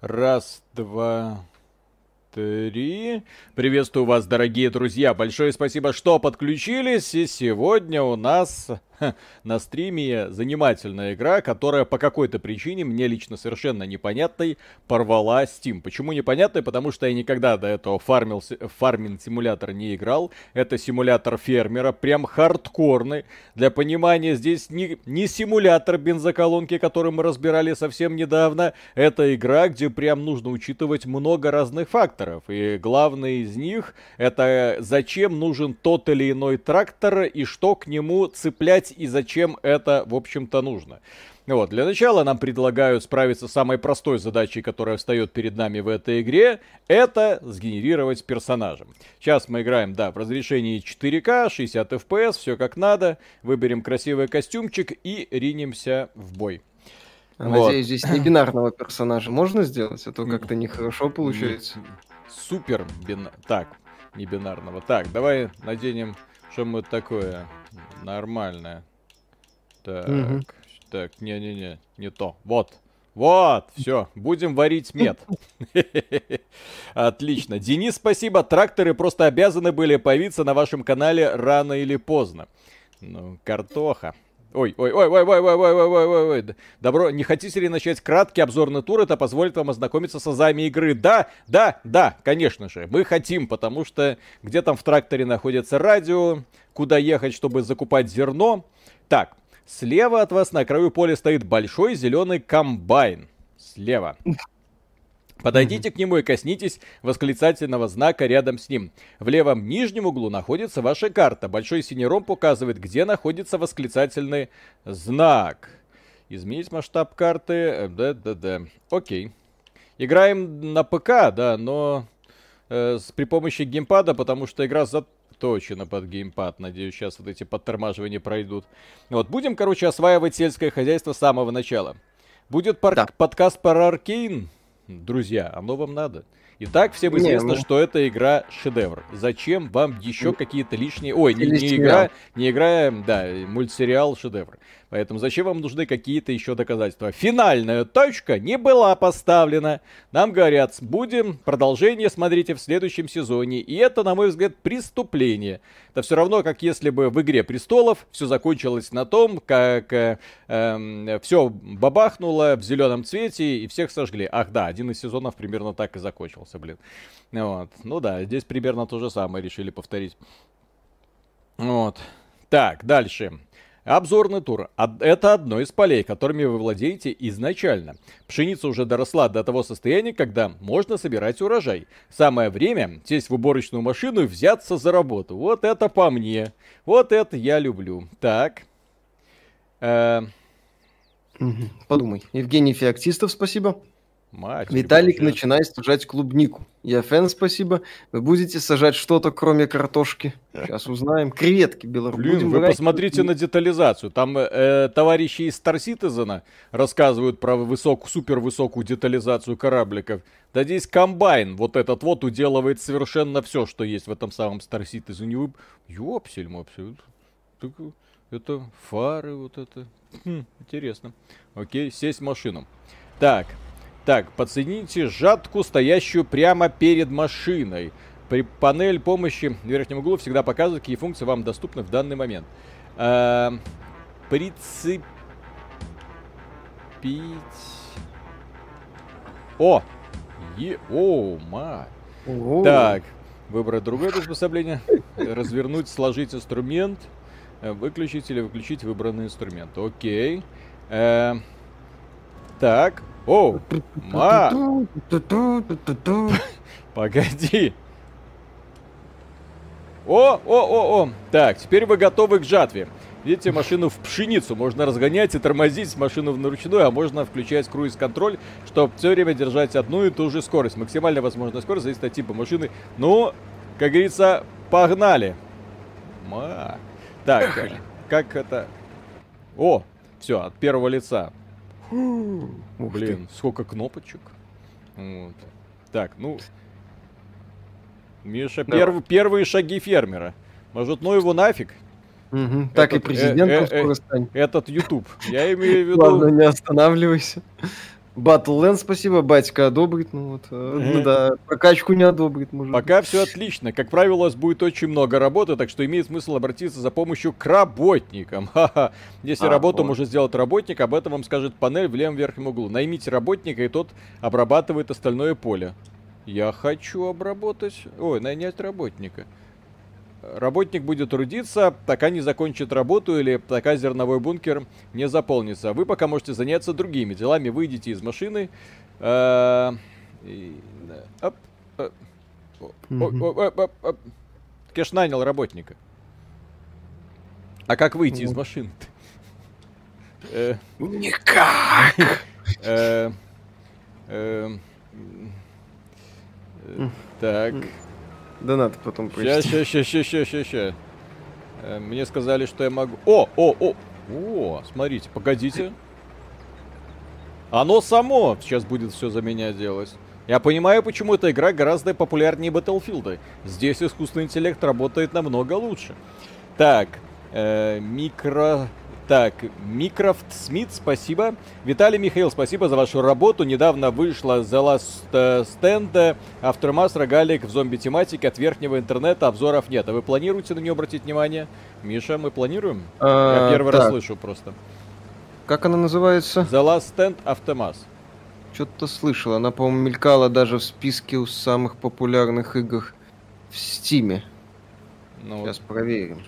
Раз, два, три. Приветствую вас, дорогие друзья. Большое спасибо, что подключились. И сегодня у нас на стриме занимательная игра, которая по какой-то причине, мне лично совершенно непонятной, порвала Steam. Почему непонятной? Потому что я никогда до этого фармил, фарминг симулятор не играл. Это симулятор фермера, прям хардкорный. Для понимания, здесь не, не симулятор бензоколонки, который мы разбирали совсем недавно. Это игра, где прям нужно учитывать много разных факторов. И главный из них это зачем нужен тот или иной трактор и что к нему цеплять понять и зачем это, в общем-то, нужно. Вот, для начала нам предлагают справиться с самой простой задачей, которая встает перед нами в этой игре, это сгенерировать персонажа. Сейчас мы играем, да, в разрешении 4К, 60 FPS, все как надо, выберем красивый костюмчик и ринемся в бой. Надеюсь, вот. здесь не бинарного персонажа можно сделать, а то как-то нехорошо получается. Супер бин... Так, не бинарного. Так, давай наденем что-нибудь такое нормальная. Так, угу. так, не-не-не, не то. Вот, вот, все, будем варить мед. Отлично. Денис, спасибо. Тракторы просто обязаны были появиться на вашем канале рано или поздно. Ну, картоха. Ой, ой, ой, ой, ой, ой, ой, ой, ой, ой, ой. Добро, не хотите ли начать краткий обзорный тур? Это позволит вам ознакомиться с азами игры. Да, да, да, конечно же. Мы хотим, потому что где там в тракторе находится радио, куда ехать, чтобы закупать зерно. Так, слева от вас на краю поля стоит большой зеленый комбайн. Слева. Подойдите к нему и коснитесь восклицательного знака рядом с ним. В левом нижнем углу находится ваша карта. Большой синий ромб указывает, где находится восклицательный знак. Изменить масштаб карты. Да-да-да. Окей. Играем на ПК, да, но э, с, при помощи геймпада, потому что игра заточена под геймпад. Надеюсь, сейчас вот эти подтормаживания пройдут. Вот, будем, короче, осваивать сельское хозяйство с самого начала. Будет пар- да. подкаст про Аркейн друзья, оно вам надо. Итак, всем известно, не, ну... что эта игра шедевр. Зачем вам еще какие-то лишние... Ой, не, не игра, не игра, да, мультсериал шедевр. Поэтому зачем вам нужны какие-то еще доказательства? Финальная точка не была поставлена. Нам говорят, будем продолжение, смотрите, в следующем сезоне. И это, на мой взгляд, преступление. Это все равно, как если бы в «Игре престолов» все закончилось на том, как э, э, все бабахнуло в зеленом цвете и всех сожгли. Ах да, один из сезонов примерно так и закончился, блин. Вот. Ну да, здесь примерно то же самое решили повторить. Вот. Так, дальше. Обзорный тур. Это одно из полей, которыми вы владеете изначально. Пшеница уже доросла до того состояния, когда можно собирать урожай. Самое время сесть в уборочную машину и взяться за работу. Вот это по мне. Вот это я люблю. Так. Э... Подумай. Евгений Феоктистов, спасибо. Мать Виталик, начинай сажать клубнику. Я фэн, спасибо. Вы будете сажать что-то, кроме картошки? Сейчас узнаем. Креветки белорусские. Блин, вы посмотрите на детализацию. Там э, товарищи из Star Citizen рассказывают про высокую, супер высокую детализацию корабликов. Да здесь комбайн, вот этот вот, уделывает совершенно все, что есть в этом самом Star Citizen. Ёпсель, мопсель. Это фары вот это. Хм, интересно. Окей, сесть в машину. Так, так, подсоедините жатку, стоящую прямо перед машиной. При панель помощи в верхнем углу всегда показывает, какие функции вам доступны в данный момент. А, прицепить... О! Е... О, ма! Так, выбрать другое приспособление. Развернуть, сложить инструмент. Э, выключить или выключить выбранный инструмент. Окей. Э, так, о, ма! Погоди. О, о, о, о. Так, теперь вы готовы к жатве. Видите, машину в пшеницу можно разгонять и тормозить машину в наручную, а можно включать круиз-контроль, чтобы все время держать одну и ту же скорость. Максимальная возможная скорость зависит от типа машины. Ну, как говорится, погнали. Ма. Так, как это... О, все, от первого лица. Блин, сколько кнопочек. Вот. Так, ну... Миша, да. перв, первые шаги фермера. Может, ну его нафиг? Угу. Так и президентом э, э, скоро стань. Этот YouTube. Я имею в виду... Ладно, не останавливайся. Battleland, спасибо, батька одобрит, ну вот, э, ну да, прокачку не одобрит, может Пока все отлично. Как правило, у вас будет очень много работы, так что имеет смысл обратиться за помощью к работникам. Ха-ха. Если а, работу вот. может сделать работник, об этом вам скажет панель в левом верхнем углу. Наймите работника, и тот обрабатывает остальное поле. Я хочу обработать... Ой, нанять работника. Работник будет трудиться, пока не закончит работу или пока зерновой бункер не заполнится. Вы пока можете заняться другими делами. Выйдите из машины. Э, Кеш нанял работника. А как выйти из машины? Э, Никак. Э, так. Да надо потом Сейчас, сейчас, сейчас, сейчас, сейчас, сейчас. Мне сказали, что я могу... О, о, о! О, смотрите, погодите. Оно само сейчас будет все за меня делать. Я понимаю, почему эта игра гораздо популярнее Battlefield. Здесь искусственный интеллект работает намного лучше. Так, э, микро... Так, Микрофт Смит, спасибо. Виталий Михаил, спасибо за вашу работу. Недавно вышла The Last Stand, Aftermath, рогалик в зомби-тематике от верхнего интернета, обзоров нет. А вы планируете на нее обратить внимание? Миша, мы планируем? А, Я первый раз слышу просто. Как она называется? The Last Stand Aftermath. Что-то слышал. Она, по-моему, мелькала даже в списке у самых популярных игр в Стиме. Ну, Сейчас проверим.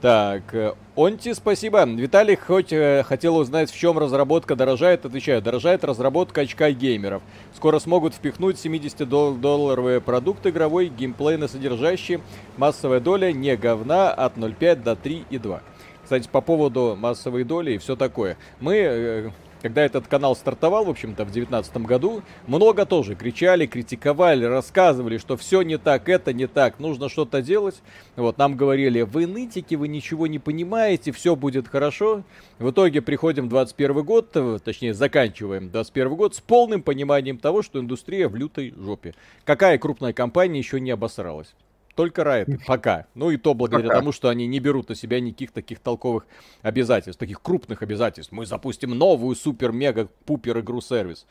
Так, э, Онти, спасибо. Виталий хоть э, хотел узнать, в чем разработка дорожает. Отвечаю, дорожает разработка очка геймеров. Скоро смогут впихнуть 70-долларовый продукт игровой, геймплейно содержащий. Массовая доля не говна от 0,5 до 3,2. Кстати, по поводу массовой доли и все такое. Мы э, когда этот канал стартовал, в общем-то, в 2019 году, много тоже кричали, критиковали, рассказывали, что все не так, это не так, нужно что-то делать. Вот, нам говорили, вы нытики, вы ничего не понимаете, все будет хорошо. В итоге приходим в 21 год, э, точнее, заканчиваем 21 год с полным пониманием того, что индустрия в лютой жопе. Какая крупная компания еще не обосралась? Только Riot, пока. Ну и то благодаря пока. тому, что они не берут на себя никаких таких толковых обязательств, таких крупных обязательств. Мы запустим новую супер-мега-пупер игру-сервис.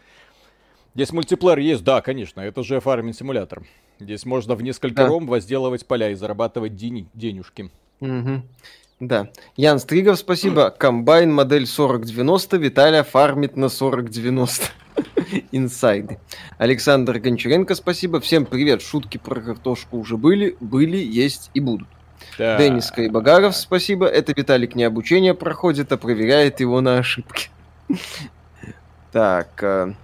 Здесь мультиплеер есть, да, конечно, это же фарминг симулятор. Здесь можно в несколько да. ром возделывать поля и зарабатывать дени- денежки. Угу. Да. Ян Стригов, спасибо. Комбайн модель 4090, Виталия фармит на 4090. Инсайды. Александр Гончаренко, спасибо. Всем привет. Шутки про картошку уже были, были, есть и будут. Да. Денис Кайбагаров, спасибо. Это Виталик не обучение проходит, а проверяет его на ошибки. Так. Э,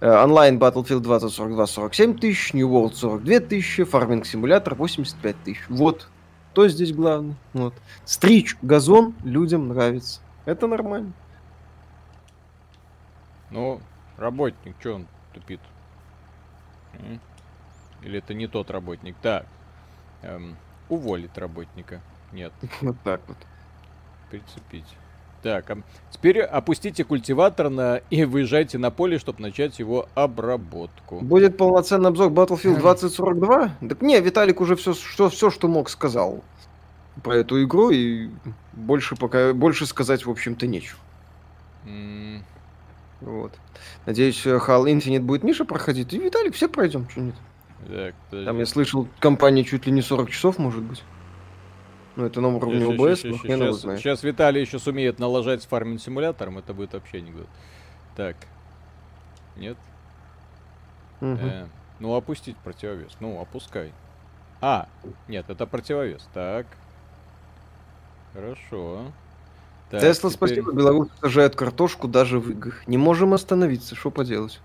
э, онлайн Battlefield 2042 47 тысяч, New World 42 тысячи, фарминг симулятор 85 тысяч. Вот. Кто здесь главный? Вот. Стричь газон людям нравится. Это нормально. Ну, Работник, что он тупит? Или это не тот работник? Так. Эм, уволить работника. Нет. Вот так вот. Прицепить. Так, а теперь опустите культиватор на и выезжайте на поле, чтобы начать его обработку. Будет полноценный обзор Battlefield 2042? Так не, Виталик уже все, что, все, что мог, сказал про эту игру, и больше пока больше сказать, в общем-то, нечего. Mm. Вот. Надеюсь, Halo Infinite будет Миша проходить. И Виталик все пройдем, что нет. Так, Там я слышал, компания чуть ли не 40 часов, может быть. Ну, это на уровне ОБС, но хрен его знает. Сейчас Виталий еще сумеет налажать с фарминг симулятором, это будет вообще не год. Так. Нет? Угу. Э, ну, опустить противовес. Ну, опускай. А, нет, это противовес. Так. Хорошо. Так, Тесла, теперь... спасибо, белорусы сажают картошку даже в играх. Не можем остановиться, что поделать.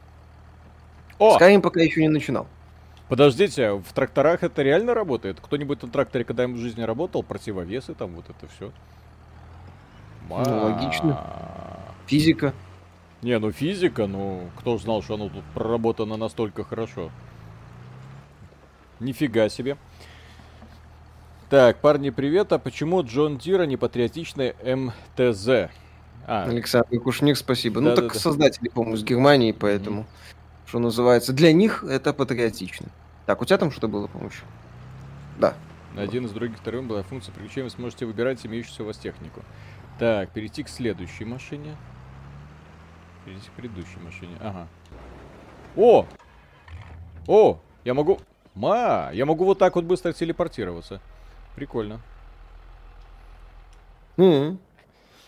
О! Skyrim пока еще не начинал. Подождите, в тракторах это реально работает? Кто-нибудь на тракторе когда-нибудь в жизни работал? Противовесы там, вот это все? Ну, логично. Физика. Не, ну физика, ну кто знал, что оно тут проработано настолько хорошо. Нифига себе. Так, парни, привет. А почему Джон Дира не патриотичный МТЗ? А. Александр Кушник, спасибо. Да, ну, да, так да. создатели, по-моему, с Германии, поэтому, mm-hmm. что называется, для них это патриотично. Так, у тебя там что-то было, по-моему? Да. На один из других вторым была функция приключения, вы сможете выбирать имеющуюся у вас технику. Так, перейти к следующей машине. Перейдите к предыдущей машине. Ага. О! О! Я могу... Ма! Я могу вот так вот быстро телепортироваться. Прикольно. Mm-hmm.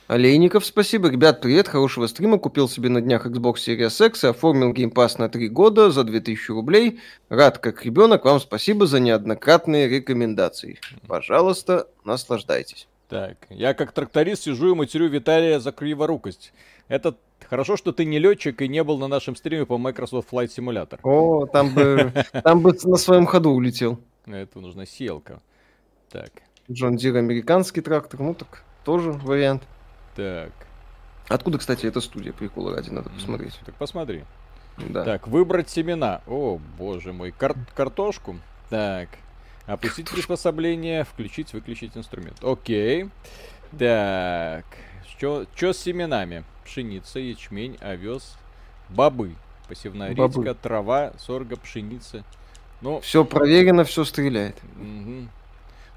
Олейников, спасибо. Ребят, привет, хорошего стрима. Купил себе на днях Xbox Series X и оформил Pass на 3 года за 2000 рублей. Рад как ребенок. Вам спасибо за неоднократные рекомендации. Пожалуйста, наслаждайтесь. Так, я как тракторист сижу и матерю Виталия за криворукость. Это хорошо, что ты не летчик и не был на нашем стриме по Microsoft Flight Simulator. О, там бы, там бы на своем ходу улетел. Это нужна сеялка. Так. John Deere американский трактор, ну так тоже вариант. Так. Откуда, кстати, эта студия? Прикола ради, надо посмотреть. Так посмотри. Да. Так, выбрать семена. О, боже мой. Кар- картошку. Так. Опустить приспособление, включить, выключить инструмент. Окей. Так. Что с семенами? Пшеница, ячмень, овес, бобы. Посевная бобы. редька, трава, сорга, пшеница. Ну, все проверено, все стреляет. Угу.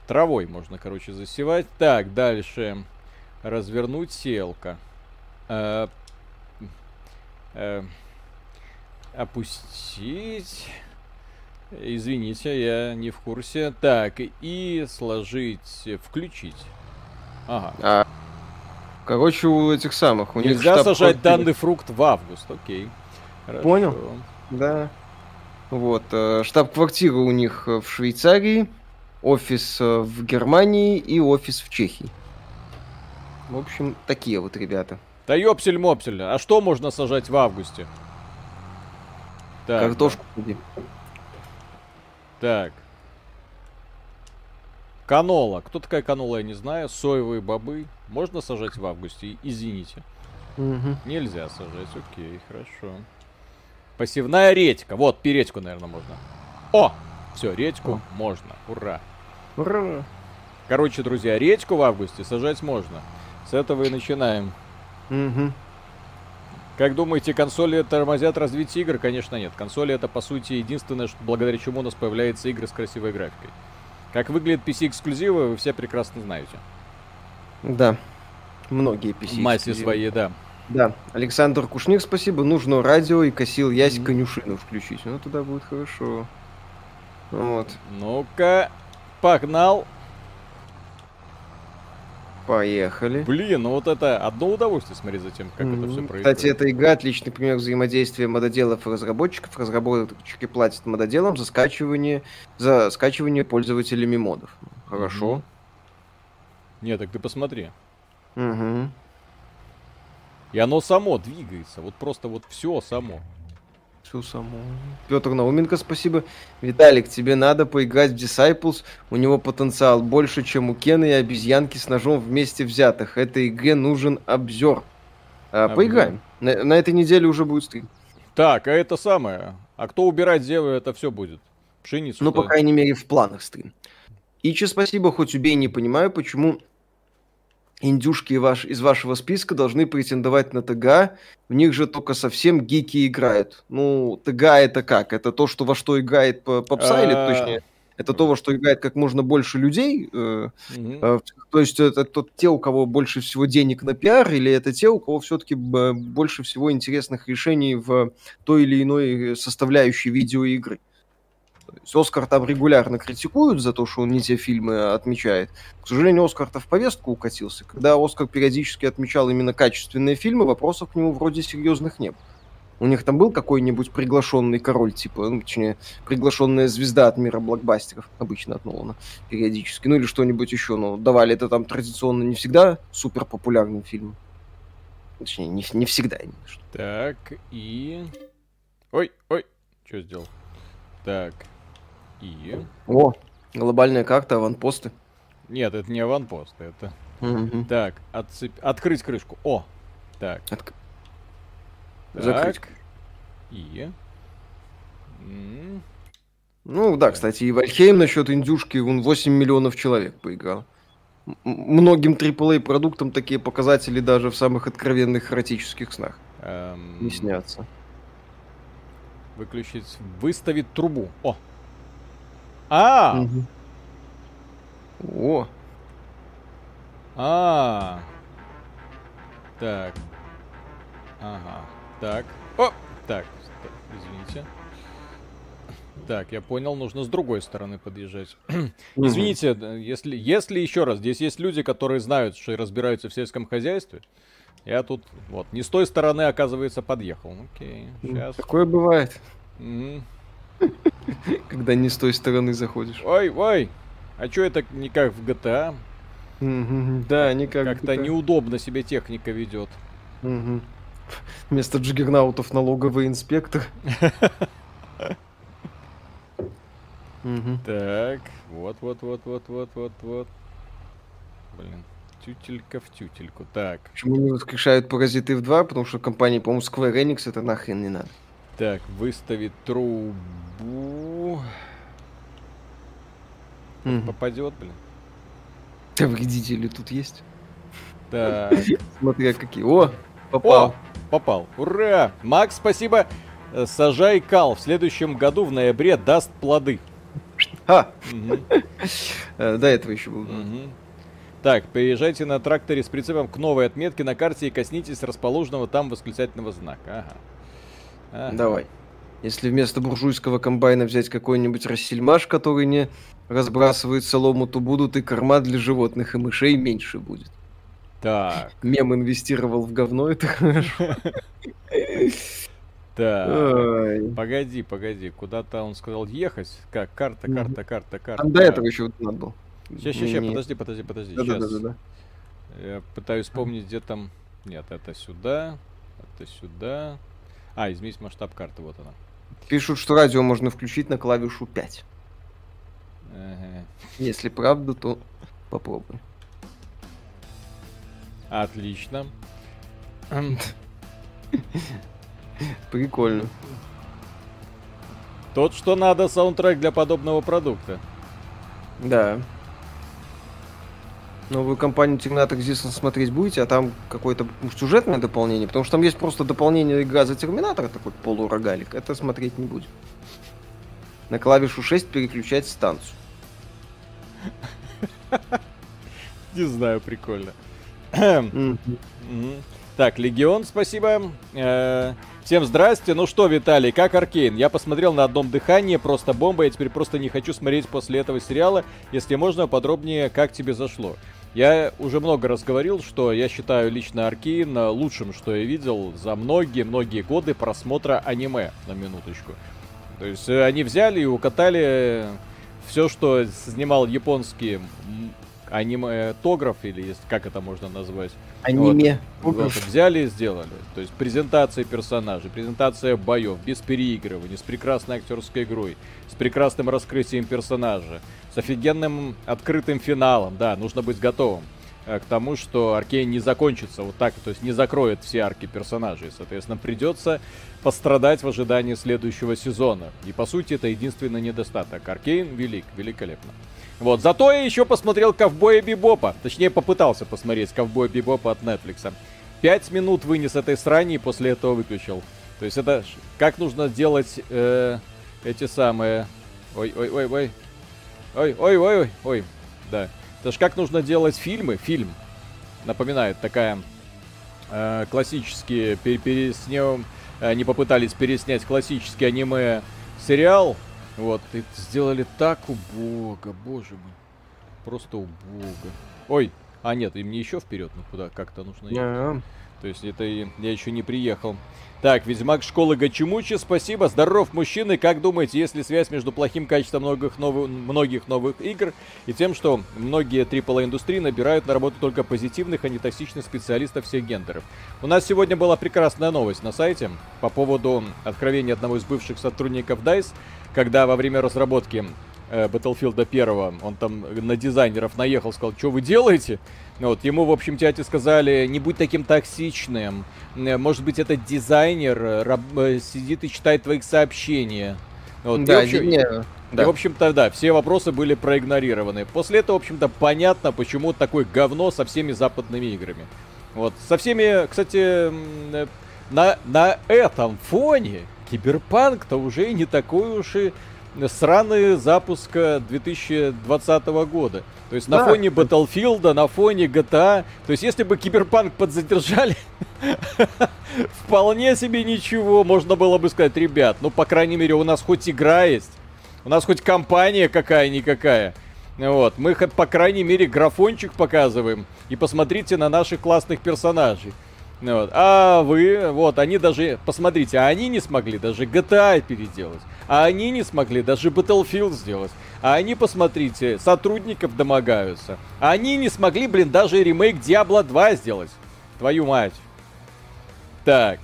Травой можно, короче, засевать. Так, дальше. Развернуть селка. Э, э, опустить. Извините, я не в курсе. Так, и сложить, включить. Ага. А, короче, у этих самых. У Нельзя них сажать данный фрукт в август, окей. Хорошо. Понял? Да. Вот, э, штаб-квартира у них в Швейцарии, офис в Германии и офис в Чехии. В общем, такие вот ребята. Да ёпсель-мопсель, а что можно сажать в августе? Так, Картошку. Да. Так. Канола. Кто такая канола, я не знаю. Соевые бобы. Можно сажать в августе? Извините. Угу. Нельзя сажать. Окей, хорошо. Посевная редька. Вот, передьку, наверное, можно. О! Все, редьку О. можно. Ура. Ура. Короче, друзья, редьку в августе сажать можно. С этого и начинаем. Угу. Как думаете, консоли тормозят развитие игр? Конечно нет. Консоли это по сути единственное, что, благодаря чему у нас появляются игры с красивой графикой. Как выглядят PC-эксклюзивы, вы все прекрасно знаете. Да. Многие PC. Массе своей, да. Да. Александр Кушник, спасибо. Нужно радио и косил ясь mm-hmm. конюшину включить. Ну, туда будет хорошо. Вот. Ну-ка, погнал. Поехали. Блин, ну вот это одно удовольствие смотреть за тем, как mm-hmm. это все происходит. Кстати, эта игра отличный пример взаимодействия мододелов и разработчиков. Разработчики платят мододелам за скачивание, за скачивание пользователями модов. Хорошо. Mm-hmm. Нет, так ты посмотри. Угу. И оно само двигается. Вот просто вот все само все само. Петр Науменко, спасибо. Виталик, тебе надо поиграть в Disciples. У него потенциал больше, чем у Кена и обезьянки с ножом вместе взятых. Этой игре нужен обзор. А, поиграем. На, на этой неделе уже будет стрим. Так, а это самое. А кто убирать землю, это все будет. Пшеницу. Ну, по крайней мере, в планах стрим. Ичи, спасибо, хоть убей, не понимаю, почему индюшки ваш, из вашего списка должны претендовать на ТГА. В них же только совсем гики играют. Ну, ТГА это как? Это то, что во что играет попса или а. точнее? Это то, во что играет как можно больше людей. Э, э, то есть это тот, те, у кого больше всего денег на пиар, или это те, у кого все-таки больше всего интересных решений в той или иной составляющей видеоигры. Оскар там регулярно критикуют за то, что он не те фильмы отмечает. К сожалению, Оскар-то в повестку укатился. Когда Оскар периодически отмечал именно качественные фильмы, вопросов к нему вроде серьезных не было. У них там был какой-нибудь приглашенный король, типа, ну, точнее, приглашенная звезда от мира блокбастеров, обычно от Нолана, периодически, ну или что-нибудь еще, но давали это там традиционно не всегда супер популярным фильмом. Точнее, не, не всегда. Именно, что. Так, и... Ой, ой, что сделал? Так, и... О, глобальная карта, аванпосты. Нет, это не аванпосты, это... Угу. Так, отцеп... открыть крышку. О, так. От... Так. Закрыть. И... Ну да, кстати, и Вальхейм насчет индюшки, он 8 миллионов человек поиграл. М- многим AAA продуктам такие показатели даже в самых откровенных эротических снах эм... не снятся. Выключить, выставить трубу. О, а! Угу. О! А! Так. Ага. Так. О! Так, извините. Так, я понял, нужно с другой стороны подъезжать. Извините, если, если еще раз, здесь есть люди, которые знают, что и разбираются в сельском хозяйстве. Я тут, вот, не с той стороны, оказывается, подъехал. Окей, сейчас. Такое бывает. Когда не с той стороны заходишь. Ой, ой, а что это не как в GTA? Да, не как Как-то неудобно себе техника ведет. Вместо джиггернаутов налоговый инспектор. Так, вот, вот, вот, вот, вот, вот, вот. Блин, тютелька в тютельку. Так. Почему не воскрешают Паразиты в 2? Потому что компания, по-моему, Square Enix это нахрен не надо. Так, выставить трубу. Угу. Попадет, блин. Да вредители тут есть. Так. Смотри, какие. О, попал. О, попал. Ура! Макс, спасибо. Сажай кал. В следующем году в ноябре даст плоды. А! До этого еще был. Так, приезжайте на тракторе с прицепом к новой отметке на карте и коснитесь расположенного там восклицательного знака. Ага. Ага. Давай. Если вместо буржуйского комбайна взять какой-нибудь рассельмаш, который не разбрасывает солому, то будут и корма для животных, и мышей меньше будет. Так. Мем инвестировал в говно, это хорошо. Так, погоди, погоди, куда-то он сказал ехать. Как, карта, карта, карта, карта. Там до этого еще надо был. Сейчас, сейчас, сейчас, подожди, подожди, подожди. Да, да, да, да. Я пытаюсь вспомнить, где там... Нет, это сюда, это сюда. А, изменить масштаб карты, вот она. Пишут, что радио можно включить на клавишу 5. Ага. Если правда, то попробуй. Отлично. Прикольно. Тот, что надо, саундтрек для подобного продукта. Да. Новую компанию Terminator Existence смотреть будете, а там какое-то сюжетное дополнение, потому что там есть просто дополнение игра за Терминатора, такой полурогалик, это смотреть не будем. На клавишу 6 переключать станцию. Не знаю, прикольно. Так, Легион, спасибо. Всем здрасте. Ну что, Виталий, как Аркейн? Я посмотрел на одном дыхании, просто бомба. Я теперь просто не хочу смотреть после этого сериала. Если можно, подробнее, как тебе зашло. Я уже много раз говорил, что я считаю лично Аркейн лучшим, что я видел за многие-многие годы просмотра аниме, на минуточку. То есть э, они взяли и укатали все, что снимал японский аниметограф, или как это можно назвать. Аниме. Вот, вот, взяли и сделали. То есть презентация персонажей, презентация боев, без переигрывания, с прекрасной актерской игрой, с прекрасным раскрытием персонажа, с офигенным открытым финалом. Да, нужно быть готовым э, к тому, что Аркейн не закончится вот так, то есть не закроет все арки персонажей. Соответственно, придется пострадать в ожидании следующего сезона. И по сути это единственный недостаток. Аркейн велик, великолепно. Вот, зато я еще посмотрел Ковбоя Бибопа. Точнее, попытался посмотреть Ковбоя Бибопа от Netflix. Пять минут вынес этой срани и после этого выключил. То есть это как нужно делать э, эти самые... Ой-ой-ой-ой. Ой-ой-ой-ой. Ой, да. Это ж как нужно делать фильмы. Фильм. Напоминает такая э, классические... Пер переснем... Они попытались переснять классический аниме сериал вот, и сделали так убого, боже мой. Просто убого. Ой, а нет, им не еще вперед, ну куда, как-то нужно ехать. То есть это я еще не приехал. Так, Ведьмак школы Гачимучи, спасибо. Здоров, мужчины. Как думаете, есть ли связь между плохим качеством многих, новых, многих новых игр и тем, что многие AAA индустрии набирают на работу только позитивных, а не токсичных специалистов всех гендеров? У нас сегодня была прекрасная новость на сайте по поводу откровения одного из бывших сотрудников DICE, когда во время разработки э, Battlefield 1 он там на дизайнеров наехал, сказал, что вы делаете? Вот, ему, в общем, тети сказали, не будь таким токсичным. Э, может быть, этот дизайнер э, раб, сидит и читает твоих сообщения. Вот, да, и, в общем, не, да. И, в общем-то, да, все вопросы были проигнорированы. После этого, в общем-то, понятно, почему такое говно со всеми западными играми. Вот, со всеми, кстати, на, на этом фоне Киберпанк-то уже не такой уж и сраный запуска 2020 года. То есть на да. фоне Battlefield, на фоне GTA. То есть если бы Киберпанк подзадержали, вполне себе ничего. Можно было бы сказать, ребят, ну, по крайней мере, у нас хоть игра есть. У нас хоть компания какая-никакая. Вот, мы, по крайней мере, графончик показываем. И посмотрите на наших классных персонажей. Вот. А вы, вот, они даже, посмотрите, они не смогли даже GTA переделать. А они не смогли даже Battlefield сделать. А они, посмотрите, сотрудников домогаются. А они не смогли, блин, даже ремейк Diablo 2 сделать. Твою мать. Так.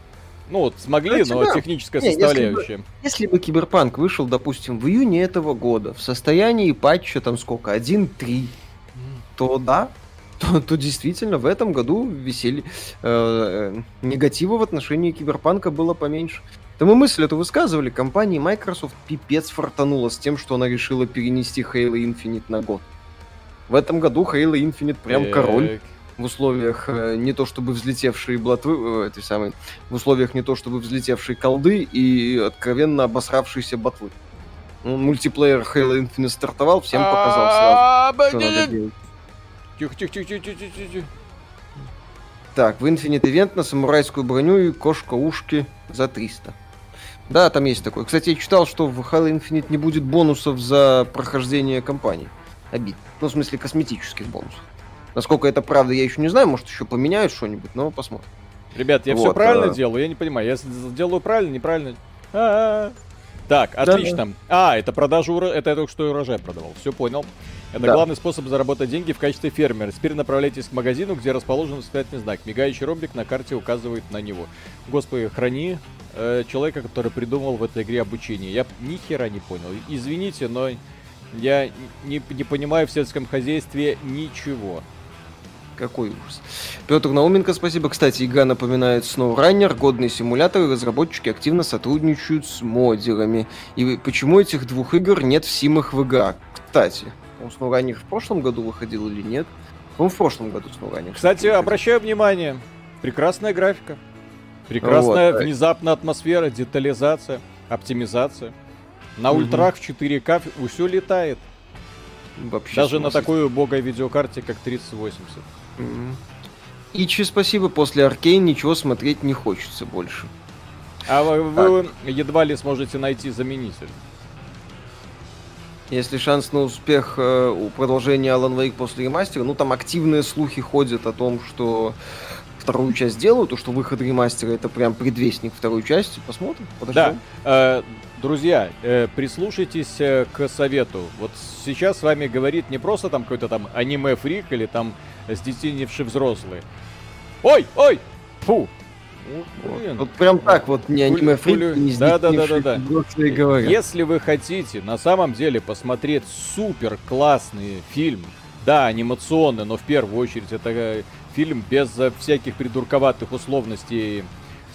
Ну вот, смогли, но да. техническая не, составляющая. Если бы, если бы Киберпанк вышел, допустим, в июне этого года, в состоянии патча там сколько, 1.3, то да, то, то действительно в этом году веселье, э, э, негатива в отношении Киберпанка было поменьше. Да мы мысль эту высказывали, компании Microsoft пипец фартанула с тем, что она решила перенести Halo Infinite на год. В этом году Halo Infinite прям так. король в условиях э, не то чтобы взлетевшие блатвы, э, этой самой, в условиях не то чтобы взлетевшие колды и откровенно обосравшиеся батвы. Ну, мультиплеер Halo Infinite стартовал, всем показал сразу, что надо делать. Тихо, тихо, тихо, тихо, тихо, тихо. Так, в Infinite Event на самурайскую броню и кошка-ушки за 300. Да, там есть такой. Кстати, я читал, что в Halo Infinite не будет бонусов за прохождение кампании. Обид. Ну, в смысле, косметических бонусов. Насколько это правда, я еще не знаю. Может, еще поменяют что-нибудь, но посмотрим. Ребят, я вот, все правильно а... делаю? Я не понимаю. Я делаю правильно, неправильно? А-а-а. Так, отлично. Да, да. А, это продажа ура... Это я только что урожай продавал. Все понял. Это да. главный способ заработать деньги в качестве фермера. Теперь направляйтесь к магазину, где расположен восклицательный знак. Мигающий ромбик на карте указывает на него. Господи, храни э, человека, который придумал в этой игре обучение. Я ни хера не понял. Извините, но я не, не понимаю в сельском хозяйстве ничего. Какой ужас. Петр Науменко, спасибо. Кстати, игра напоминает SnowRunner, годный симулятор, и разработчики активно сотрудничают с модерами. И почему этих двух игр нет в симах в играх? Кстати, SnowRunner в прошлом году выходил или нет? по в прошлом году SnowRunner. Кстати, обращаю внимание, прекрасная графика. Прекрасная вот, внезапная атмосфера, детализация, оптимизация. На угу. ультрах в 4К все летает. Вообще Даже на такой убогой видеокарте, как 3080. И че спасибо, после Аркейн ничего смотреть не хочется больше. А вы, вы едва ли сможете найти заменитель. Если шанс на успех э, у продолжения Alan Wake после ремастера, ну там активные слухи ходят о том, что вторую часть делают, то что выход ремастера это прям предвестник второй части. Посмотрим. Подождем. Да. Э, друзья, э, прислушайтесь э, к совету. Вот сейчас с вами говорит не просто там какой-то там аниме-фрик или там сдетинивший взрослый. Ой, ой, фу, вот, вот прям так вот не аниме фрик, не да, да, да, да, да. Если вы хотите на самом деле посмотреть супер классный фильм, да, анимационный, но в первую очередь это э, фильм без всяких придурковатых условностей,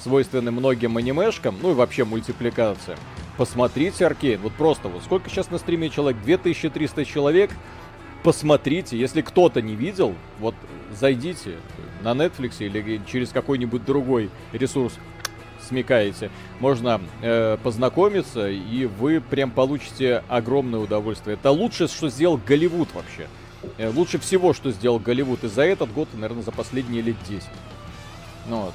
свойственный многим анимешкам, ну и вообще мультипликация. Посмотрите Аркейн, вот просто вот сколько сейчас на стриме человек, 2300 человек, посмотрите, если кто-то не видел, вот зайдите на Netflix или через какой-нибудь другой ресурс смекаете, можно э, познакомиться, и вы прям получите огромное удовольствие. Это лучшее, что сделал Голливуд вообще. Э, лучше всего, что сделал Голливуд и за этот год, и, наверное, за последние лет 10. Ну вот.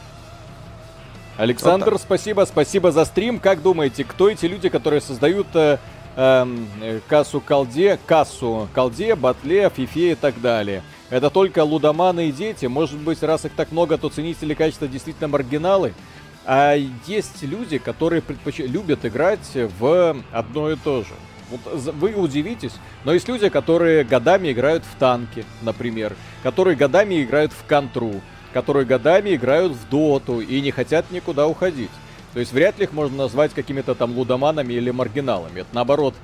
Александр, вот спасибо, спасибо за стрим. Как думаете, кто эти люди, которые создают э, э, кассу колде, кассу колде, батле, фифе и так далее. Это только лудоманы и дети. Может быть, раз их так много, то ценители качества действительно маргиналы. А есть люди, которые предпоч... любят играть в одно и то же. Вот вы удивитесь, но есть люди, которые годами играют в танки, например, которые годами играют в контру, которые годами играют в доту и не хотят никуда уходить. То есть вряд ли их можно назвать какими-то там лудоманами или маргиналами. Это наоборот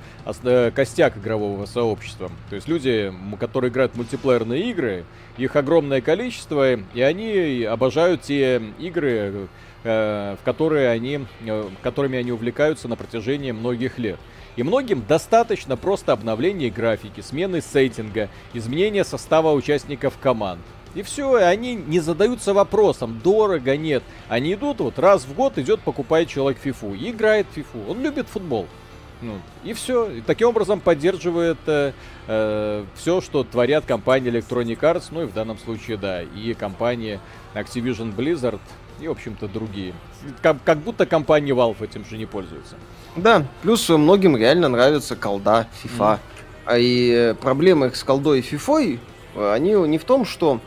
э, костяк игрового сообщества. То есть люди, которые играют в мультиплеерные игры, их огромное количество, и они обожают те игры, э, в которые они, э, которыми они увлекаются на протяжении многих лет. И многим достаточно просто обновления графики, смены сеттинга, изменения состава участников команд. И все, и они не задаются вопросом, дорого, нет. Они идут, вот раз в год идет, покупает человек фифу и играет фифу. Он любит футбол. Ну, и все. И таким образом поддерживает э, э, все, что творят компании Electronic Arts, ну и в данном случае, да, и компании Activision Blizzard и, в общем-то, другие. Как, как будто компания Valve этим же не пользуется. Да, плюс многим реально нравится колда, FIFA. Mm. А и э, проблемы с колдой и фифой, они не в том, что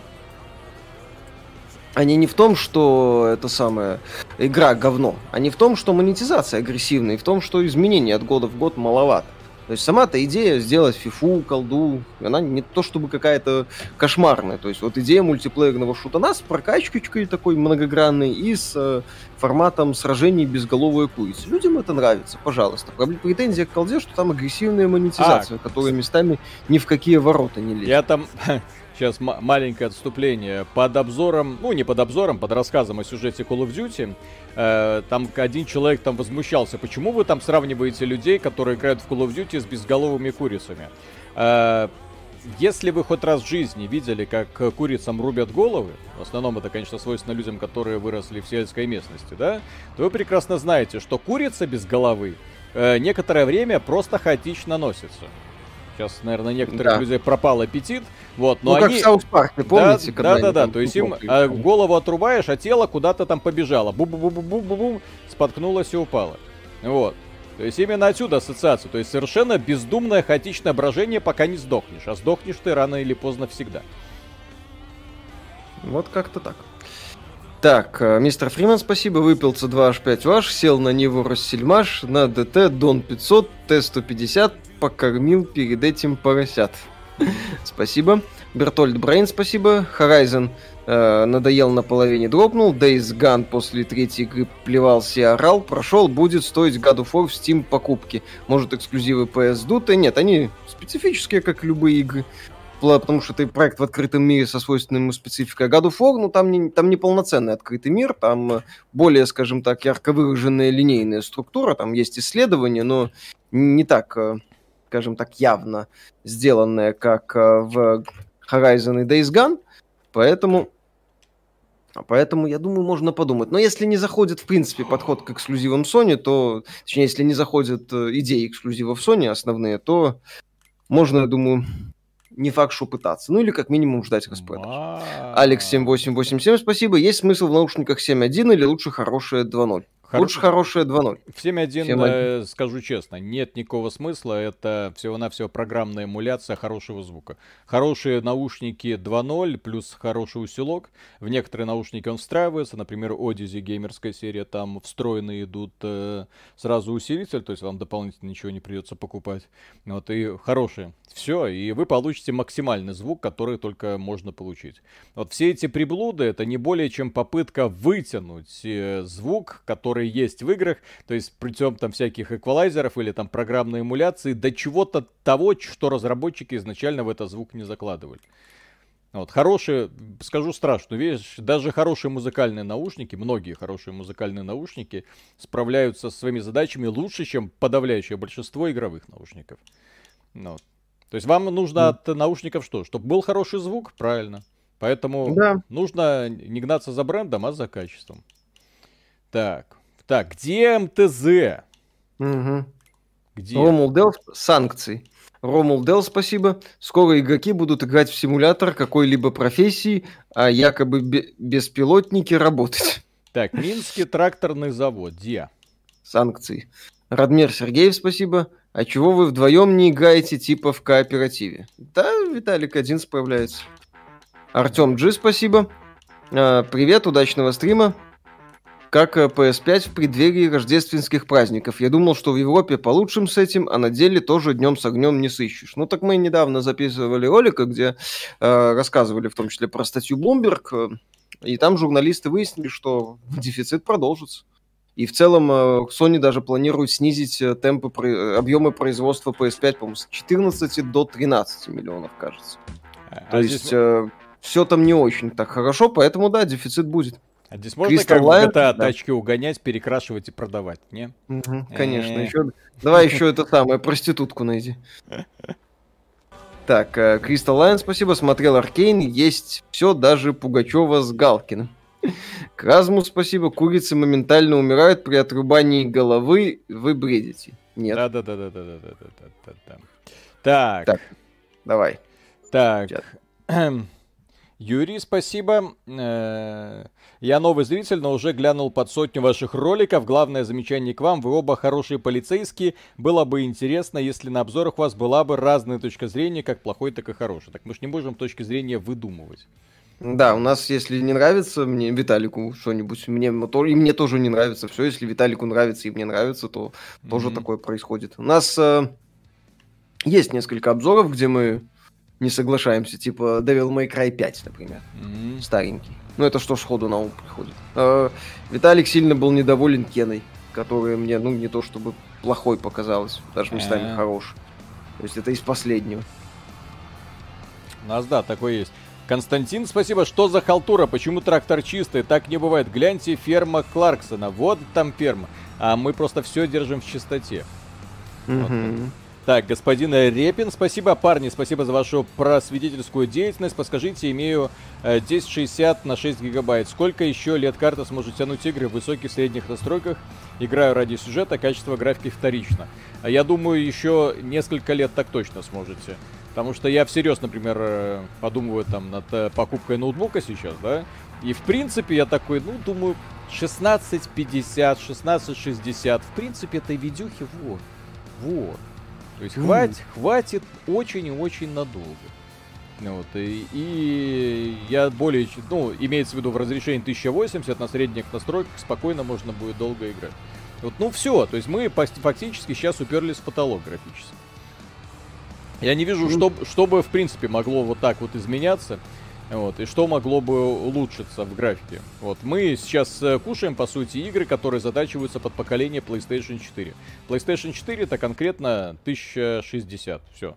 они не в том, что это самое игра говно, они в том, что монетизация агрессивная, и в том, что изменения от года в год маловато. То есть сама-то идея сделать фифу, колду, она не то чтобы какая-то кошмарная. То есть вот идея мультиплеерного шутана с прокачкой такой многогранной и с э, форматом сражений безголовой курицы. Людям это нравится, пожалуйста. Претензия к колде, что там агрессивная монетизация, а, которая местами ни в какие ворота не лезет. Я там Сейчас маленькое отступление. Под обзором, ну не под обзором, под рассказом о сюжете Call of Duty, э, там один человек там возмущался, почему вы там сравниваете людей, которые играют в Call of Duty с безголовыми курицами. Э, если вы хоть раз в жизни видели, как курицам рубят головы, в основном это, конечно, свойственно людям, которые выросли в сельской местности, да, то вы прекрасно знаете, что курица без головы э, некоторое время просто хаотично носится. Сейчас, наверное, некоторых да. людей пропал аппетит. Вот, но ну, они... как в South Park е, помните? Да, да, да, да. То есть им а, голову отрубаешь, а тело куда-то там побежало. Бу-бу-бу-бу-бу-бум, споткнулось и упало. Вот. То есть именно отсюда ассоциация. То есть совершенно бездумное хаотичное брожение, пока не сдохнешь. А сдохнешь ты рано или поздно всегда. Вот как-то так. Так, э, мистер Фриман, спасибо. Выпил C2H5 ваш, сел на него Россельмаш, на ДТ Дон 500, Т-150, покормил перед этим поросят. Спасибо. Бертольд Брейн, спасибо. Horizon э, надоел на половине дропнул. Days Gone после третьей игры плевался и орал. Прошел, будет стоить God of War в Steam покупки. Может, эксклюзивы PS дуты? Нет, они специфические, как любые игры. Потому что это проект в открытом мире со свойственной ему спецификой. God of War, ну, там не, там не полноценный открытый мир, там более, скажем так, ярко выраженная линейная структура, там есть исследования, но не так э, скажем так, явно сделанная, как э, в Horizon и Days Gone, поэтому Поэтому, я думаю, можно подумать. Но если не заходит, в принципе, подход к эксклюзивам Sony, то, точнее, если не заходят э, идеи эксклюзивов Sony основные, то можно, я думаю, не факт, что пытаться. Ну или как минимум ждать распродаж. Алекс 7887, спасибо. Есть смысл в наушниках 7.1 или лучше хорошие 2.0? Хор... Лучше хорошее 2.0. В 7.1, э, скажу честно, нет никакого смысла. Это всего-навсего программная эмуляция хорошего звука. Хорошие наушники 2.0 плюс хороший усилок. В некоторые наушники он встраивается. Например, Odyssey геймерская серия. Там встроенные идут э, сразу усилитель. То есть вам дополнительно ничего не придется покупать. Вот, и хорошие. Все, и вы получите максимальный звук, который только можно получить. Вот все эти приблуды, это не более чем попытка вытянуть э, звук, который есть в играх, то есть путем там всяких эквалайзеров или там программной эмуляции, до чего-то того, что разработчики изначально в этот звук не закладывали. Вот, хорошие, скажу страшную вещь, даже хорошие музыкальные наушники, многие хорошие музыкальные наушники справляются со своими задачами лучше, чем подавляющее большинство игровых наушников. Ну, то есть вам нужно от наушников что? Чтобы был хороший звук? Правильно. Поэтому да. нужно не гнаться за брендом, а за качеством. Так. Так, где МТЗ? Угу. Где? Ромул Дел санкций. Ромул Дел, спасибо. Скоро игроки будут играть в симулятор какой-либо профессии, а якобы беспилотники работать. Так, Минский тракторный завод. Где? Санкции. Радмир Сергеев, спасибо. А чего вы вдвоем не играете типа в кооперативе? Да, Виталик один справляется. Артем Джи, спасибо. А, привет, удачного стрима. Как PS5 э, в преддверии рождественских праздников. Я думал, что в Европе получше с этим, а на деле тоже днем с огнем не сыщешь. Ну так мы недавно записывали ролик, где э, рассказывали в том числе про статью Bloomberg, э, и там журналисты выяснили, что дефицит продолжится. И в целом э, Sony даже планирует снизить темпы, объемы производства PS5, по-моему, с 14 до 13 миллионов, кажется. А, То а есть здесь... э, все там не очень так хорошо, поэтому да, дефицит будет. А здесь можно Crystal как Light, GTA да. тачки угонять, перекрашивать и продавать, не? Угу, конечно. Еще... Давай еще это самое, проститутку найди. Так, Crystal Lion, спасибо, смотрел Аркейн, есть все, даже Пугачева с Галкиным. Кразму спасибо. Курицы моментально умирают при отрубании головы. Вы бредите. Нет. Да-да-да-да-да-да-да-да. Так. Так, давай. Так. Юрий, спасибо. Э, я новый зритель, но уже глянул под сотню ваших роликов. Главное замечание к вам. Вы оба хорошие полицейские. Было бы интересно, если на обзорах у вас была бы разная точка зрения, как плохой, так и хороший. Так мы же не можем точки зрения выдумывать. Да, у нас, если не нравится мне Виталику что-нибудь, мне, и мне тоже не нравится все. Если Виталику нравится и мне нравится, то mm-hmm. тоже такое происходит. У нас э, есть несколько обзоров, где мы не соглашаемся, типа Devil May Cry 5, например, mm-hmm. старенький. Ну это что сходу на ум приходит. Э, Виталик сильно был недоволен Кеной, которая мне, ну не то чтобы плохой показалась, даже местами mm-hmm. хорош. То есть это из последнего. У нас, да, такой есть. Константин, спасибо. Что за халтура? Почему трактор чистый? Так не бывает. Гляньте, ферма Кларксона. Вот там ферма. А мы просто все держим в чистоте. Mm-hmm. Вот. Так, господин Репин, спасибо, парни, спасибо за вашу просветительскую деятельность. Подскажите, имею 1060 э, на 6 гигабайт. Сколько еще лет карта сможет тянуть игры в высоких средних настройках? Играю ради сюжета, качество графики вторично. А я думаю, еще несколько лет так точно сможете. Потому что я всерьез, например, э, подумываю там над э, покупкой ноутбука сейчас, да? И в принципе я такой, ну, думаю, 1650, 1660. В принципе, этой видюхи вот. Вот. То есть хватит, хватит очень и очень надолго. Вот, и, и я более, ну, имеется в виду в разрешении 1080 на средних настройках спокойно можно будет долго играть. Вот, ну все, то есть мы фактически сейчас уперлись в потолок графически. Я не вижу, что, чтобы в принципе могло вот так вот изменяться. Вот, и что могло бы улучшиться в графике. Вот, мы сейчас э, кушаем, по сути, игры, которые затачиваются под поколение PlayStation 4. PlayStation 4 это конкретно 1060, все.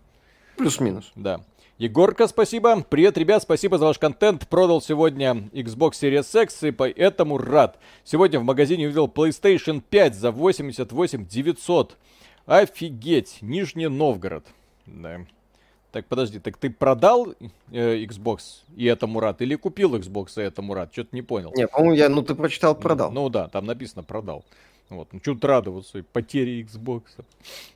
Плюс-минус. Да. Егорка, спасибо. Привет, ребят, спасибо за ваш контент. Продал сегодня Xbox Series X и поэтому рад. Сегодня в магазине увидел PlayStation 5 за 88 900. Офигеть, Нижний Новгород. Да. Так, подожди, так ты продал э, Xbox и это Мурат, или купил Xbox и это Мурат? Что-то не понял. Не, по-моему, я, ну ты прочитал, продал. Ну, ну да, там написано продал. Вот, ну что радоваться, потери Xbox.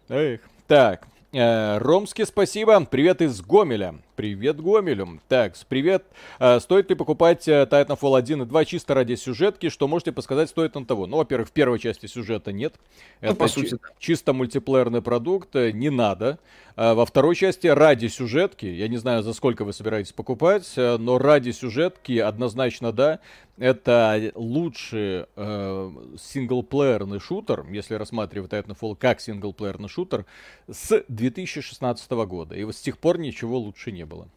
Эх. Так, Э, Ромский, спасибо. Привет из Гомеля. Привет Гомелю. Так, привет. Э, стоит ли покупать э, Titanfall 1 и 2 чисто ради сюжетки? Что можете подсказать, стоит он того? Ну, во-первых, в первой части сюжета нет. Ну, Это по сути. Чи- чисто мультиплеерный продукт, не надо. Во второй части ради сюжетки, я не знаю, за сколько вы собираетесь покупать, но ради сюжетки однозначно да. Это лучший э, синглплеерный шутер, если рассматривать Titanfall как синглплеерный шутер, с 2016 года. И вот с тех пор ничего лучше не было.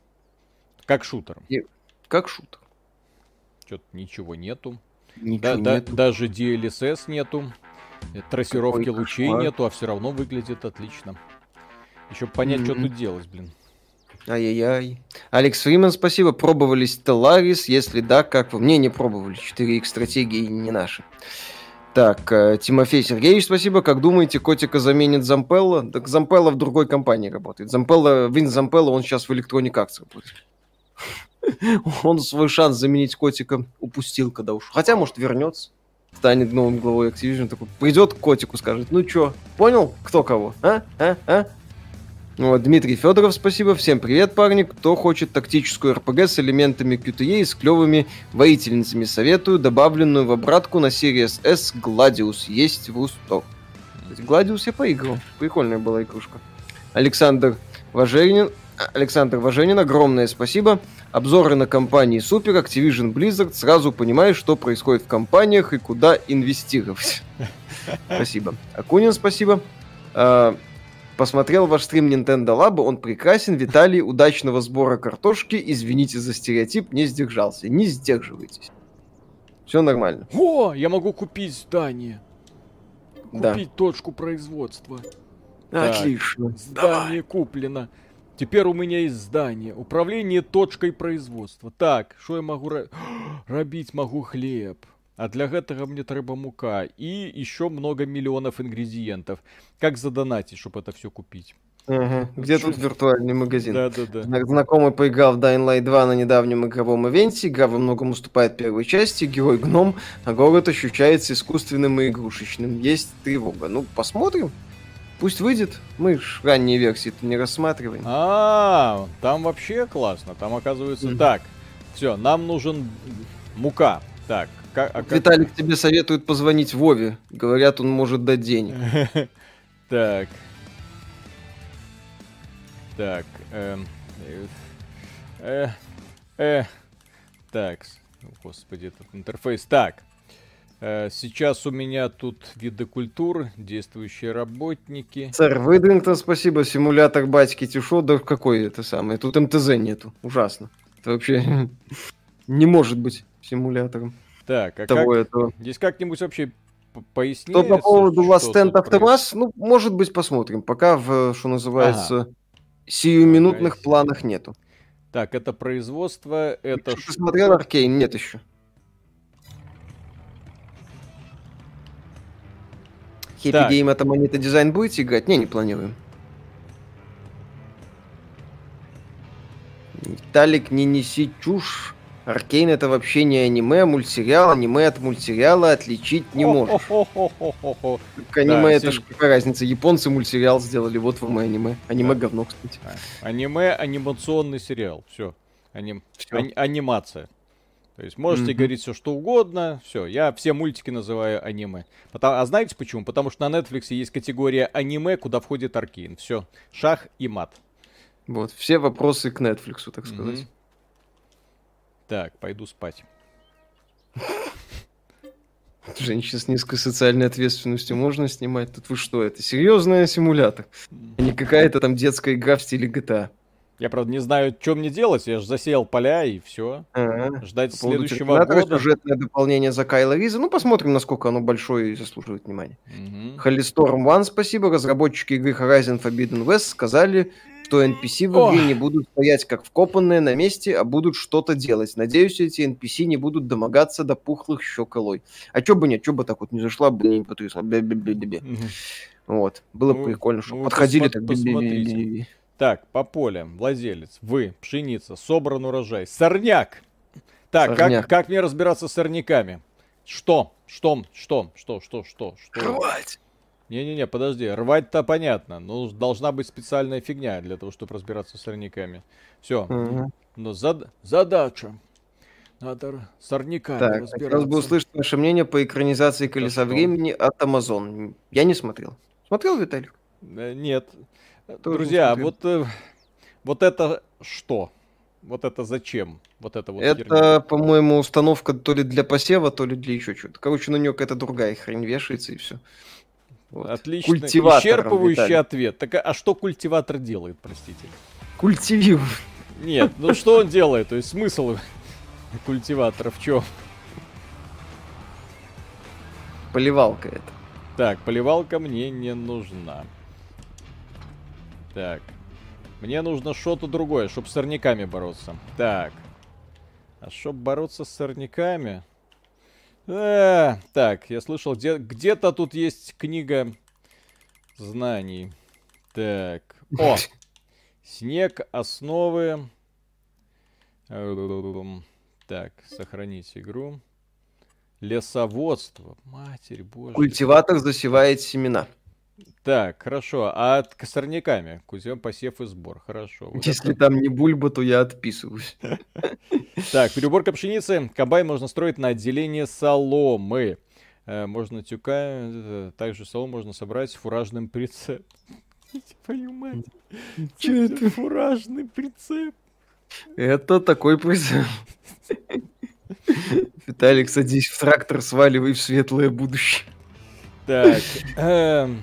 Как шутер. И... Как шутер. Что-то ничего нету. Ничего да, нету. Да, даже DLSS нету. Трассировки Какой лучей кошмар. нету, а все равно выглядит отлично. Еще понять, mm-hmm. что тут делать, блин. Ай-яй-яй. Алекс Фримен, спасибо. Пробовали Stellaris? Если да, как вы? Мне не пробовали. 4X стратегии не наши. Так, э, Тимофей Сергеевич, спасибо. Как думаете, Котика заменит Зампелла? Так Зампелла в другой компании работает. Зампелла, Вин Зампелла, он сейчас в Electronic Arts работает. Он свой шанс заменить Котика упустил, когда ушел. Хотя, может, вернется. Станет новым главой Activision. Такой, придет к Котику, скажет, ну чё, понял, кто кого? А? А? А? Вот, Дмитрий Федоров, спасибо. Всем привет, парни. Кто хочет тактическую РПГ с элементами QTE и с клевыми воительницами, советую добавленную в обратку на Series S Gladius. Есть в Устор. Гладиус я поиграл. Прикольная была игрушка. Александр Важенин. Александр Важенин, огромное спасибо. Обзоры на компании Супер, Activision Blizzard. Сразу понимаешь, что происходит в компаниях и куда инвестировать. Спасибо. Акунин, спасибо. Посмотрел ваш стрим Nintendo Lab, он прекрасен. Виталий, удачного сбора картошки. Извините за стереотип, не сдержался. Не сдерживайтесь. Все нормально. О, я могу купить здание. Купить да. точку производства. Отлично. Так, здание Давай. куплено. Теперь у меня есть здание. Управление точкой производства. Так, что я могу... Робить могу хлеб. А для гэтага мне трэба мука и еще много миллионов ингредиентов. Как задонатить, чтобы это все купить? Ага. Где Чё? тут виртуальный магазин? Да, да, да. Знакомый поиграл в Dying Light 2 на недавнем игровом ивенте. Игра во многом уступает первой части. Герой гном, а город ощущается искусственным и игрушечным. Есть тревога. Ну, посмотрим. Пусть выйдет. Мы ж ранние версии не рассматриваем. А, там вообще классно. Там оказывается так. Все, нам нужен мука. Так. Как, а как... Виталик тебе советует позвонить Вове. Говорят, он может дать денег. Так. Так. Эм, э, э, так. Господи, этот интерфейс. Так. Э, сейчас у меня тут виды культур, действующие работники. Сэр Выдрингтон, спасибо. Симулятор батьки Тишо, да какой это самый? Тут МТЗ нету. Ужасно. Это вообще не может быть симулятором. Так, а того как... этого. Здесь как-нибудь вообще поясни. Что по поводу Last Stand Aftermath, ну, может быть, посмотрим. Пока в, что называется, ага. сиюминутных ага. планах нету. Так, это производство, это... Ты смотрел Аркейн? Нет еще. Happy Game это монета дизайн будете играть? Не, не планируем. Виталик, не неси чушь. Аркейн это вообще не аниме, а мультсериал. Аниме от мультсериала отличить не можешь. Так аниме это же какая разница. Японцы мультсериал сделали, вот вам и аниме. Аниме говно, кстати. Аниме анимационный сериал. Все. Анимация. То есть можете mm-hmm. говорить все что угодно, все, я все мультики называю аниме. Потому, а знаете почему? Потому что на Netflix есть категория аниме, куда входит Аркейн. Все, шах и мат. Вот, все вопросы к Netflix, так сказать. Mm-hmm. Так, пойду спать. Женщина с низкой социальной ответственностью можно снимать? Тут вы что, это серьезный симулятор, а не какая-то там детская игра в стиле GTA. Я, правда, не знаю, что мне делать. Я же засеял поля и все. А-а-а. Ждать По следующего года. сюжетное дополнение за Кайла Риза. Ну, посмотрим, насколько оно большое и заслуживает внимания. Угу. Холлисторм One, спасибо. Разработчики игры Horizon Forbidden West сказали, что NPC в игре Ох. не будут стоять как вкопанные на месте, а будут что-то делать. Надеюсь, эти NPC не будут домогаться до пухлых щек Элой. А чё бы нет, чё бы так вот не зашла, блин, потрясла. Вот. Было ну, прикольно, что ну, подходили так. Посмотрите. Так, по полям, владелец, вы, пшеница, собран урожай, сорняк. Так, сорняк. Как, как мне разбираться с сорняками? Что? Что? Что? Что? Что? Что? Что? Рвать! Не-не-не, подожди, рвать-то понятно, но должна быть специальная фигня для того, чтобы разбираться с сорняками. Все, угу. но зад... задача. Надо сорняками так, разбираться. Хотелось бы услышать ваше мнение по экранизации «Колеса да времени» от Amazon. Я не смотрел. Смотрел, Виталик? Нет. Тоже Друзья, вот, э, вот это что? Вот это зачем? Вот это вот Это, херня. по-моему, установка то ли для посева, то ли для еще чего-то. Короче, на нее какая-то другая хрень вешается и все. Вот. Отлично. Исчерпывающий Виталий. ответ. Так а что культиватор делает, простите? Культивирует. Нет, ну что он делает? То есть смысл культиватора в чем? Поливалка это. Так, поливалка мне не нужна. Так. Мне нужно что-то другое, чтобы с сорняками бороться. Так. А чтобы бороться с сорняками... Э, так, я слышал, где- где-то тут есть книга знаний. Так. О! Снег, основы. Так, сохранить игру. Лесоводство. Матерь боже. Культиватор засевает семена. Так, хорошо. А с сорняками? Кузем, посев и сбор. Хорошо. Вот Если это... там не бульба, то я отписываюсь. Так, переуборка пшеницы. Комбайн можно строить на отделение соломы. Э, можно тюка... Э, также солому можно собрать фуражным прицеп. Твою мать. Че это фуражный прицеп? Это такой прицеп. Виталик, садись в трактор, сваливай в светлое будущее. Так, эм,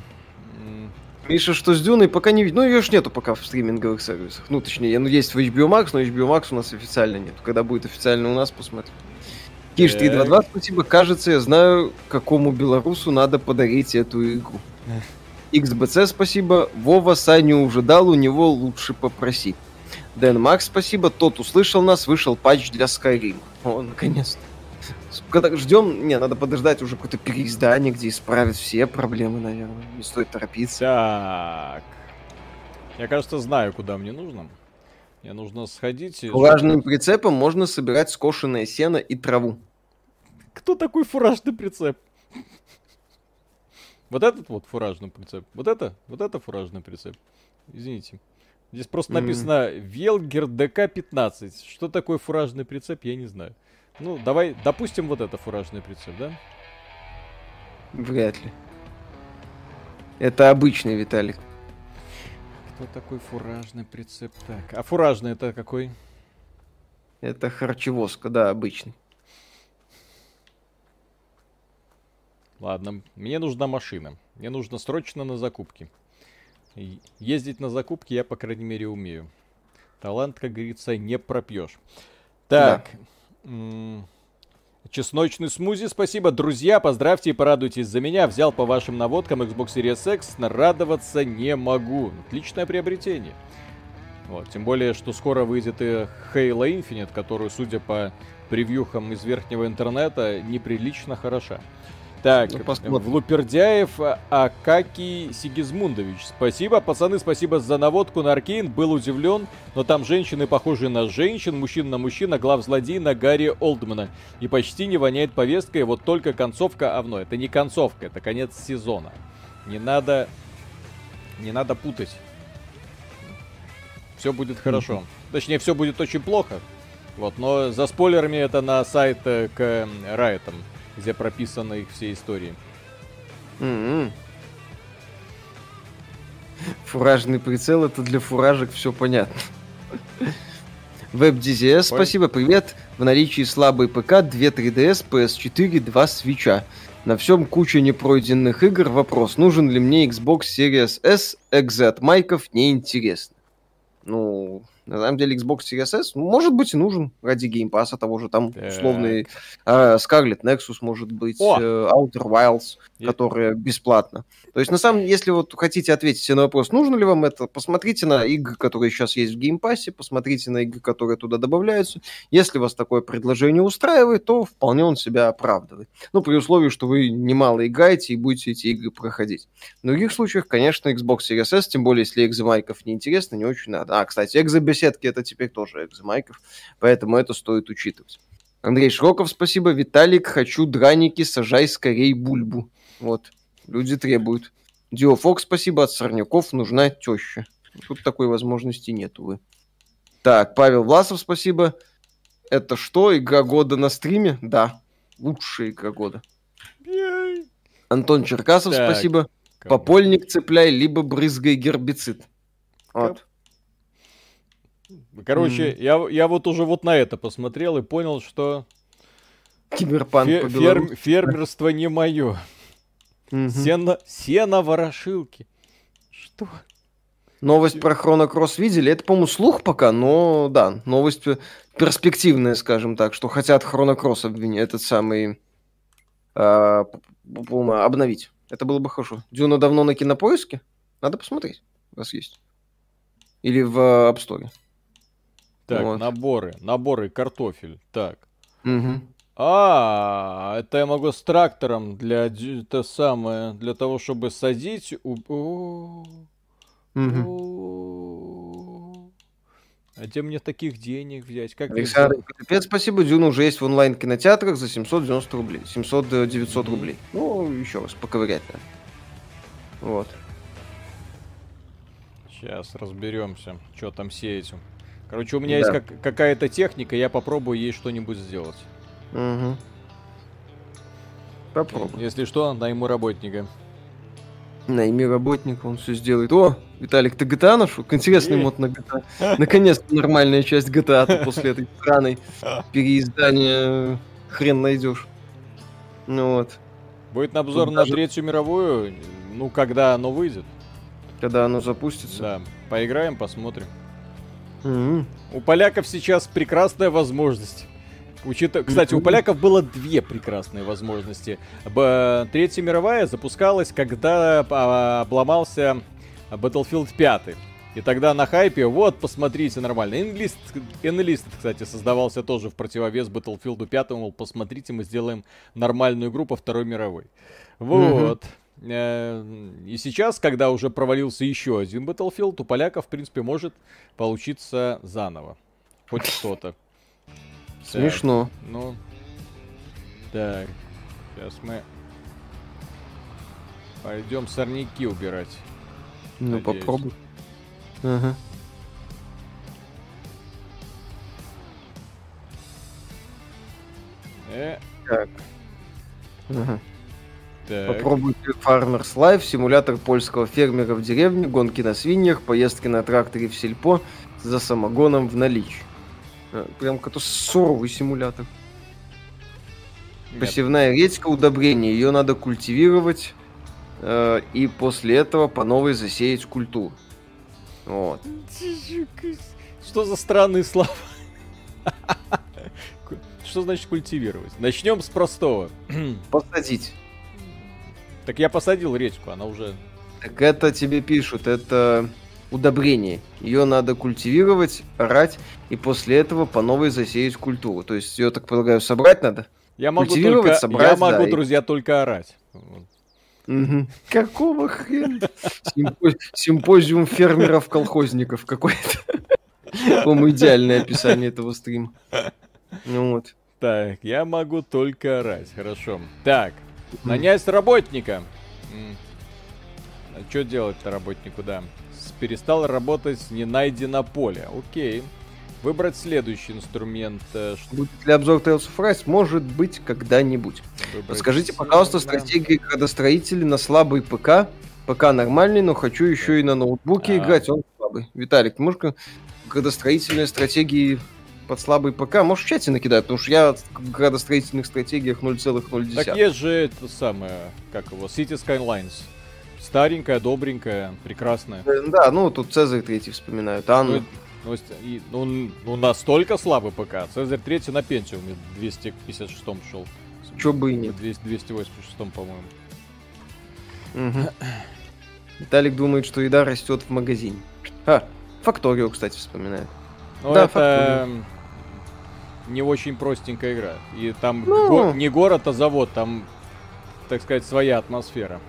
Миша, что с Дюной, пока не видно. Ну, ее ж нету пока в стриминговых сервисах. Ну, точнее, ну, есть в HBO Max, но HBO Max у нас официально нет. Когда будет официально у нас, посмотрим. Киш 322, спасибо. Кажется, я знаю, какому белорусу надо подарить эту игру. XBC, спасибо. Вова Саню уже дал, у него лучше попроси. Дэн Макс, спасибо. Тот услышал нас, вышел патч для Skyrim. О, наконец-то. Когда ждем, не, надо подождать уже какое-то переиздание, где исправят все проблемы, наверное. Не стоит торопиться. Так. Я, кажется, знаю, куда мне нужно. Мне нужно сходить... Фуражным прицепом можно собирать скошенное сено и траву. Кто такой фуражный прицеп? Вот этот вот фуражный прицеп. Вот это, вот это фуражный прицеп. Извините. Здесь просто mm-hmm. написано Велгер ДК-15. Что такое фуражный прицеп, я не знаю. Ну, давай, допустим, вот это фуражный прицеп, да? Вряд ли. Это обычный Виталик. Кто такой фуражный прицеп? Так, а фуражный это какой? Это харчевозка, да, обычный. Ладно, мне нужна машина. Мне нужно срочно на закупки. Ездить на закупки я, по крайней мере, умею. Талант, как говорится, не пропьешь. Так. Да. Чесночный смузи, спасибо. Друзья, поздравьте и порадуйтесь за меня. Взял по вашим наводкам Xbox Series X. Нарадоваться не могу. Отличное приобретение. Вот, тем более, что скоро выйдет и Halo Infinite, которую, судя по превьюхам из верхнего интернета, неприлично хороша. Так, ну, Влупердяев Акаки Сигизмундович. Спасибо, пацаны, спасибо за наводку на Аркейн. Был удивлен, но там женщины похожи на женщин, мужчин на мужчин, а глав злодей на Гарри Олдмана. И почти не воняет повесткой, вот только концовка овно. Это не концовка, это конец сезона. Не надо... Не надо путать. Все будет хорошо. Точнее, все будет очень плохо. Вот, но за спойлерами это на сайт э, к Райтам где прописаны их все истории. Mm-hmm. Фуражный прицел это для фуражек все понятно. WebDZS, спасибо, привет. В наличии слабый ПК, 2 3DS, PS4, 2 свеча. На всем куча непройденных игр. Вопрос, нужен ли мне Xbox Series S? Экзы от майков неинтересно. Ну, на самом деле Xbox Series S может быть и нужен ради Game Pass а того же там так. условный э, Scarlet Nexus может быть, О! э, Outer Wilds, Я... которая бесплатно. То есть на самом деле, если вот хотите ответить на вопрос, нужно ли вам это, посмотрите на игры, которые сейчас есть в Game Pass е, посмотрите на игры, которые туда добавляются. Если вас такое предложение устраивает, то вполне он себя оправдывает. Ну, при условии, что вы немало играете и будете эти игры проходить. В других случаях, конечно, Xbox Series S, тем более, если экзомайков неинтересно, не очень надо. А, кстати, экзобес беседки это теперь тоже экзомайков, поэтому это стоит учитывать. Андрей Широков, спасибо. Виталик, хочу драники, сажай скорей бульбу. Вот, люди требуют. Диофок, спасибо. От Сорняков нужна теща. Тут такой возможности нет, увы. Так, Павел Власов, спасибо. Это что, игра года на стриме? Да, лучшая игра года. Антон Черкасов, так, спасибо. Попольник цепляй, либо брызгай гербицид. Вот. Короче, mm. я, я вот уже вот на это посмотрел и понял, что Киберпанк фе- ферм- фермерство не мое. Mm-hmm. Сено, сено ворошилки. Что? Новость про Хронокросс видели? Это, по-моему, слух пока, но да, новость перспективная, скажем так, что хотят Хронокросс обвинить, этот самый э, обновить. Это было бы хорошо. Дюна давно на кинопоиске? Надо посмотреть. У вас есть. Или в App Store. Так, вот. наборы, наборы картофель. Так. Угу. А, это я могу с трактором для это самое, для того, чтобы садить. Угу. А где мне таких денег взять? Как Александр, капец, спасибо. Дюна уже есть в онлайн-кинотеатрах за 790 рублей. 700-900 рублей. Ну, еще раз, поковырять надо. Вот. Сейчас разберемся, что там сеять. Короче, у меня да. есть как, какая-то техника, я попробую ей что-нибудь сделать. Угу. Попробуй. Если что, найму работника. Найми работника, он все сделает. О, Виталик, ты GTA нашел? Интересный мод на GTA. Наконец-то нормальная часть GTA после этой странной переиздания хрен найдешь. Ну вот. Будет обзор на Третью мировую, ну, когда оно выйдет. Когда оно запустится. Да, поиграем, посмотрим. Mm-hmm. У поляков сейчас прекрасная возможность. Учитывая... Кстати, у поляков было две прекрасные возможности. Б... Третья мировая запускалась, когда а, обломался Battlefield 5. И тогда на хайпе, вот, посмотрите, нормально. Enlist, Enlist, кстати, создавался тоже в противовес Battlefield 5. Мол, посмотрите, мы сделаем нормальную игру по Второй мировой. Вот. Mm-hmm. Э, и сейчас, когда уже провалился еще один Battlefield, у поляков, в принципе, может получиться заново. Хоть что-то. Смешно. Так, ну, так, сейчас мы Пойдем сорняки убирать. Ну, Надеюсь. попробуй. Ага. Э. Так. Ага. Так. Попробуйте Farmers Life, симулятор польского фермера в деревне, гонки на свиньях, поездки на тракторе в сельпо за самогоном в наличии. Э, прям какой-то суровый симулятор. Нет. Посевная редька удобрение. Ее надо культивировать э, и после этого по новой засеять культуру. Вот. Что за странные слова? Что значит культивировать? Начнем с простого. Посадить. Так я посадил редьку, она уже... Так это тебе пишут, это удобрение. Ее надо культивировать, орать, и после этого по новой засеять культуру. То есть ее, так полагаю, собрать надо? Я могу только, собрать, я могу, да, друзья, и... только орать. Угу. Какого хрена? Симпозиум фермеров-колхозников какой-то. По-моему, идеальное описание этого стрима. Ну вот. Так, я могу только орать. Хорошо. Так, нанять работника. А что делать-то работнику, да? Перестал работать не найдено поле. Окей. Выбрать следующий инструмент. Э, Будет ли обзор Tales of Rise? Может быть, когда-нибудь. Расскажите, пожалуйста, стратегии градостроителей на слабый ПК. ПК нормальный, но хочу еще и на ноутбуке а. играть, он слабый. Виталик, можешь градостроительные стратегии под слабый ПК, можешь в чате накидать, потому что я в градостроительных стратегиях 0,0. Так есть же это самое, как его, City Skylines. Старенькая, добренькая, прекрасная. Э, да, ну тут Цезарь третий вспоминают. А ну, ну, и, ну, ну, настолько слабый ПК. Цезарь третий на пентиуме 256 шел. Чё бы и нет. 200, 286, по-моему. Угу. Виталик думает, что еда растет в магазине. А, Факторио, кстати, вспоминает. Ну, да, это Факторио. Не очень простенькая игра. И там ну... го- не город, а завод, там, так сказать, своя атмосфера.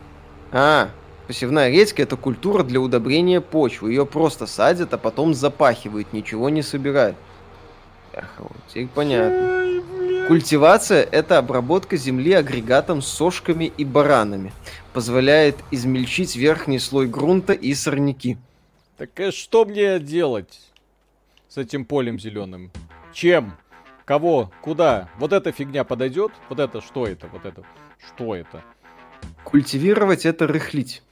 А, Посевная редька – это культура для удобрения почвы. Ее просто садят, а потом запахивают, ничего не собирают. Эх, вот, теперь понятно. Культивация – это обработка земли агрегатом с сошками и баранами. Позволяет измельчить верхний слой грунта и сорняки. Так а что мне делать с этим полем зеленым? Чем? Кого? Куда? Вот эта фигня подойдет? Вот это что это? Вот это? Что это? Культивировать это рыхлить.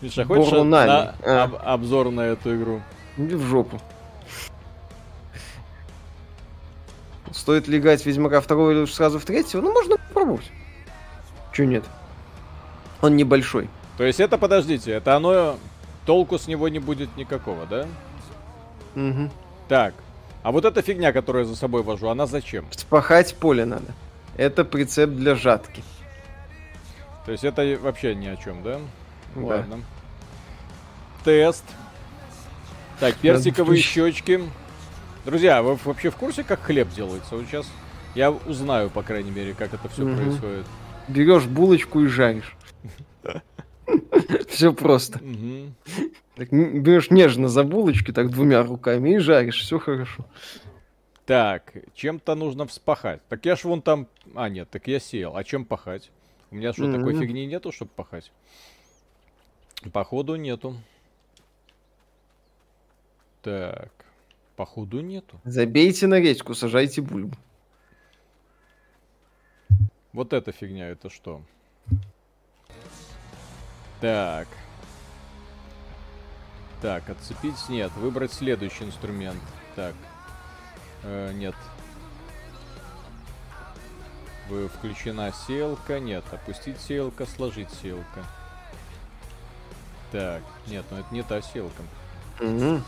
Миша, хочешь на, а. об, обзор на эту игру? Иди в жопу. Стоит ли играть Ведьмака второго или лучше сразу в третьего? Ну, можно попробовать. Чего нет? Он небольшой. То есть это, подождите, это оно... Толку с него не будет никакого, да? Угу. Так, а вот эта фигня, которую я за собой вожу, она зачем? Спахать поле надо. Это прицеп для жатки. То есть это вообще ни о чем, да? да. Ладно. Тест. Так, персиковые щечки. Друзья, вы вообще в курсе, как хлеб делается? Вот сейчас я узнаю, по крайней мере, как это все угу. происходит. Берешь булочку и жаришь. Все просто. Берешь нежно за булочки, так двумя руками и жаришь, все хорошо. Так, чем-то нужно вспахать. Так я ж вон там... А, нет, так я сел. А чем пахать? У меня что, такой фигни нету, чтобы пахать? Походу нету. Так, походу нету. Забейте на речку, сажайте бульбу. Вот эта фигня, это что? Так. Так, отцепить нет. Выбрать следующий инструмент. Так. Э, нет. Вы включена сеялка? Нет. Опустить сеялка, сложить сеялка. Так, нет, ну это не та сеялка. Угу.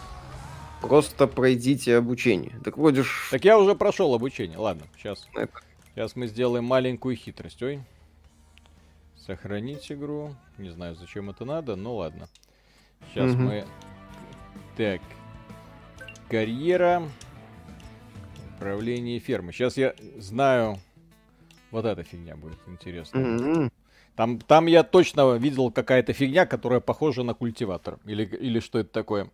Просто пройдите обучение. Так вроде ж... Так я уже прошел обучение. Ладно, сейчас. Это... Сейчас мы сделаем маленькую хитрость. Ой. Сохранить игру. Не знаю, зачем это надо, но ладно. Сейчас угу. мы... Так. Карьера. Управление фермы. Сейчас я знаю... Вот эта фигня будет интересно. Там, там я точно видел какая-то фигня, которая похожа на культиватор. Или, или что это такое?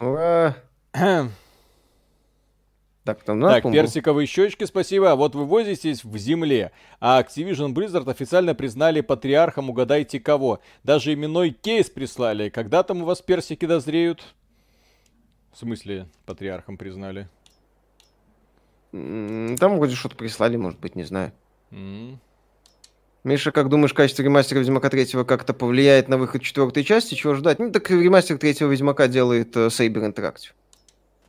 Ура! Так, там так персиковые щечки, спасибо. А вот вы возитесь в земле. А Activision Blizzard официально признали патриархом, угадайте кого. Даже именной кейс прислали. Когда там у вас персики дозреют? В смысле, патриархом признали? Там вроде что-то прислали, может быть, не знаю. Mm. Миша, как думаешь, качество ремастера Ведьмака 3 как-то повлияет на выход четвертой части? Чего ждать? Ну, так ремастер третьего Ведьмака делает э, Saber Interactive.